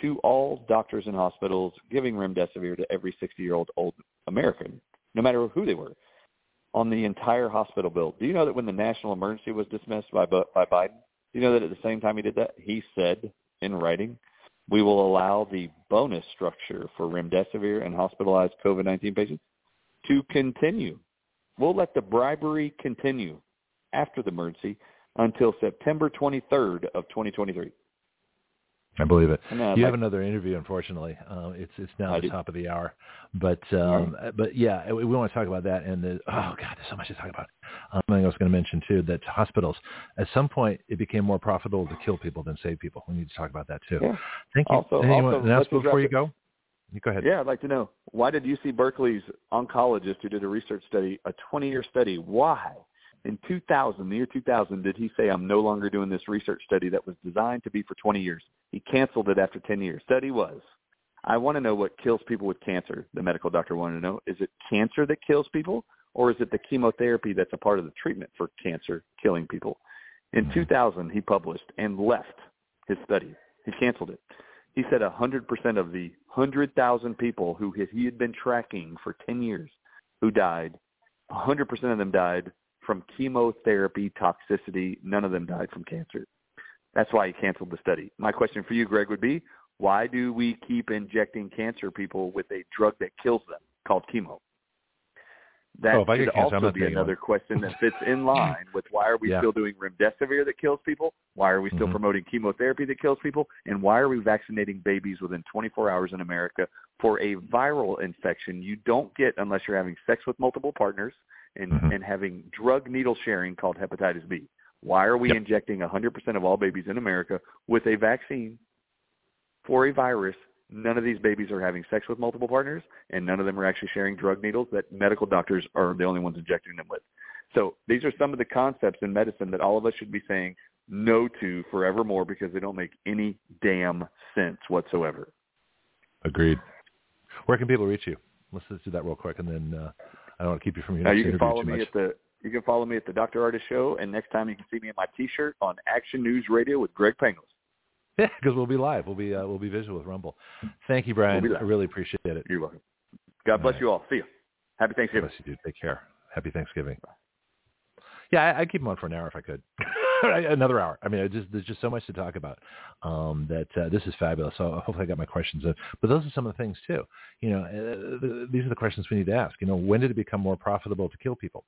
to all doctors and hospitals giving remdesivir to every 60-year-old old American, no matter who they were, on the entire hospital bill. Do you know that when the national emergency was dismissed by by Biden, do you know that at the same time he did that, he said in writing, we will allow the bonus structure for remdesivir and hospitalized COVID-19 patients to continue. We'll let the bribery continue after the emergency until September 23rd of 2023. I believe it. Uh, you have another interview, unfortunately. Uh, it's it's now I the do. top of the hour, but um, but yeah, we, we want to talk about that. And the, oh god, there's so much to talk about. Um, I was going to mention too that hospitals, at some point, it became more profitable to kill people than save people. We need to talk about that too. Yeah. Thank you. Also- Anyone also, an let's announcement address before you go? Go ahead. Yeah, I'd like to know why did UC Berkeley's oncologist who did a research study, a 20-year study, why in 2000, the year 2000, did he say I'm no longer doing this research study that was designed to be for 20 years? He canceled it after 10 years. Study was. I want to know what kills people with cancer. The medical doctor wanted to know: is it cancer that kills people, or is it the chemotherapy that's a part of the treatment for cancer killing people? In mm-hmm. 2000, he published and left his study. He canceled it. He said 100% of the 100,000 people who he- had been tracking for 10 years who died, 100% of them died from chemotherapy toxicity. None of them died from cancer. That's why he canceled the study. My question for you, Greg, would be, why do we keep injecting cancer people with a drug that kills them called chemo? That Oh, if should get cancer, also be another question that fits in line with why are we Yeah. still doing remdesivir that kills people? Why are we still Mhm. promoting chemotherapy that kills people? And why are we vaccinating babies within 24 hours in America for a viral infection you don't get unless you're having sex with multiple partners and, Mhm. and having drug needle sharing called hepatitis B? Why are we Yep. injecting 100% of all babies in America with a vaccine for a virus? None of these babies are having sex with multiple partners, and none of them are actually sharing drug needles that medical doctors are the only ones injecting them with. So these are some of the concepts in medicine that all of us should be saying no to forevermore because they don't make any damn sense whatsoever. Agreed. Where can people reach you? Let's just do that real quick, and then uh, I don't want to keep you from your Now next you can follow me much. at the you can follow me at the Dr. Ardis Show, and next time you can see me in my T-shirt on Action News Radio with Greg Penglis. Yeah, because we'll be live. We'll be uh, we'll be visual with Rumble. Thank you, Bryan. We'll. I really appreciate it. You're welcome. God bless All right. you all. See you. Happy Thanksgiving. Bless you, dude. Take care. Happy Thanksgiving. Yeah, I, I'd keep him on for an hour if I could. Another hour. I mean, I just, there's just so much to talk about um, that uh, this is fabulous. So hopefully I got my questions in. But those are some of the things too. You know, uh, th- these are the questions we need to ask. You know, when did it become more profitable to kill people?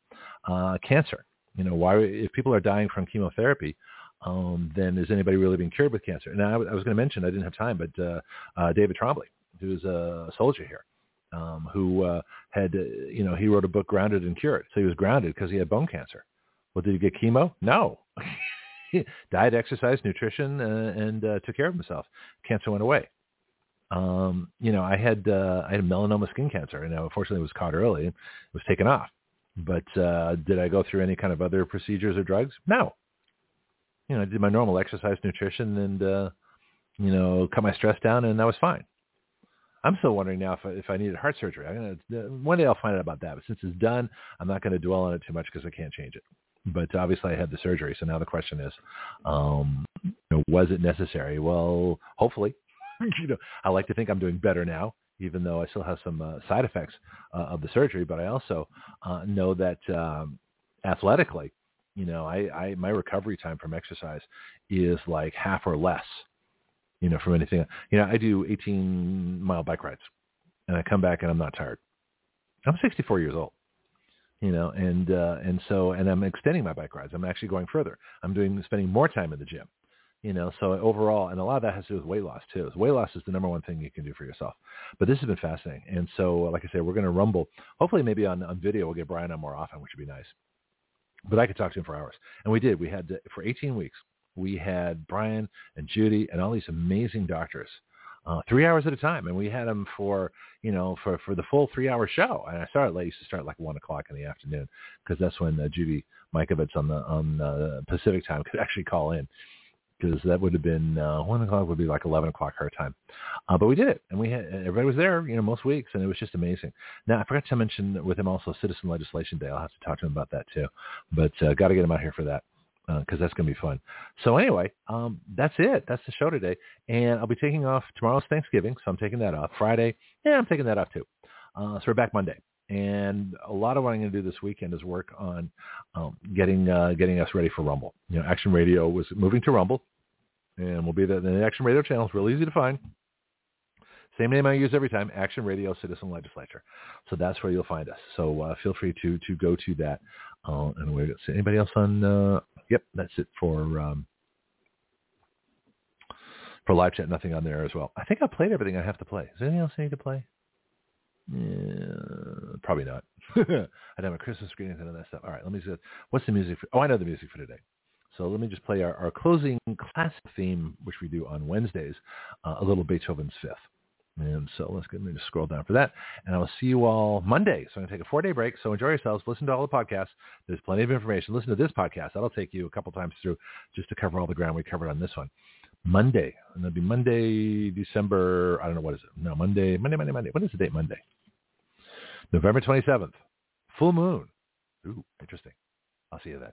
Uh, cancer. You know, why if people are dying from chemotherapy, um, then is anybody really being cured with cancer? And I, was going to mention, I didn't have time, but uh, uh, David Trombley, who's a soldier here, um, who uh, had, uh, you know, he wrote a book, Grounded and Cured. So he was grounded because he had bone cancer. Well, did he get chemo? No. diet, exercise, nutrition, uh, and uh, took care of himself. Cancer went away. Um, you know, I had uh, I had melanoma skin cancer, and unfortunately, it was caught early it was taken off. But uh, did I go through any kind of other procedures or drugs? No. You know, I did my normal exercise, nutrition, and uh, you know, cut my stress down, and I was fine. I'm still wondering now if I, if I needed heart surgery. I'm gonna one day I'll find out about that. But since it's done, I'm not going to dwell on it too much because I can't change it. But obviously, I had the surgery, so now the question is, um, you know, was it necessary? Well, hopefully. you know, I like to think I'm doing better now, even though I still have some uh, side effects uh, of the surgery. But I also uh, know that um, athletically, you know, I, I my recovery time from exercise is like half or less you know, from anything. You know, I do 18 mile bike rides and I come back and I'm not tired. I'm 64 years old, you know, and, uh, and so, and I'm extending my bike rides. I'm actually going further. I'm doing, spending more time in the gym, you know, so overall, and a lot of that has to do with weight loss too. Weight loss is the number one thing you can do for yourself, but this has been fascinating. And so, like I said, we're going to rumble, hopefully maybe on, on video, we'll get Bryan on more often, which would be nice, but I could talk to him for hours. And we did, we had, for 18 weeks, we had Bryan and Judy and all these amazing doctors uh, three hours at a time, and we had them for you know for for the full three hour show. And I started late, used to start like one o'clock in the afternoon because that's when uh, Judy Mikovits on the on uh, Pacific time could actually call in because that would have been uh, one o'clock would be like eleven o'clock her time. Uh, but we did it, and we had everybody was there, you know, most weeks, and it was just amazing. Now I forgot to mention with him also Citizen Legislation Day. I'll have to talk to him about that too, but uh, got to get him out here for that because uh, that's going to be fun. So anyway, um, that's it. That's the show today, and I'll be taking off tomorrow's Thanksgiving, so I'm taking that off. Friday, yeah, I'm taking that off too. Uh, so we're back Monday and a lot of what I'm going to do this weekend is work on um, getting uh, getting us ready for Rumble. You know, Action Radio was moving to Rumble, and we'll be there. The Action Radio channel is real easy to find. Same name I use every time, Action Radio Citizen Legislature. So that's where you'll find us. So uh, feel free to to go to that. Uh, and wait, anybody else on? Uh, yep, that's it for um, for live chat. Nothing on there as well. I think I played everything I have to play. Is there anything else I need to play? Yeah, probably not. I'd have a Christmas screen and all that stuff. All right, let me see. What's the music? For, oh, I know the music for today. So let me just play our, our closing classic theme, which we do on Wednesdays, uh, a little Beethoven's Fifth. And so let's get, me just scroll down for that. And I will see you all Monday. So I'm going to take a four-day break. So enjoy yourselves. Listen to all the podcasts. There's plenty of information. Listen to this podcast. That'll take you a couple times through just to cover all the ground we covered on this one. Monday, and that'll be Monday, December, I don't know, what is it? No, Monday, Monday, Monday, Monday. When is the date Monday? November 27th. Full moon. Ooh, interesting. I'll see you then.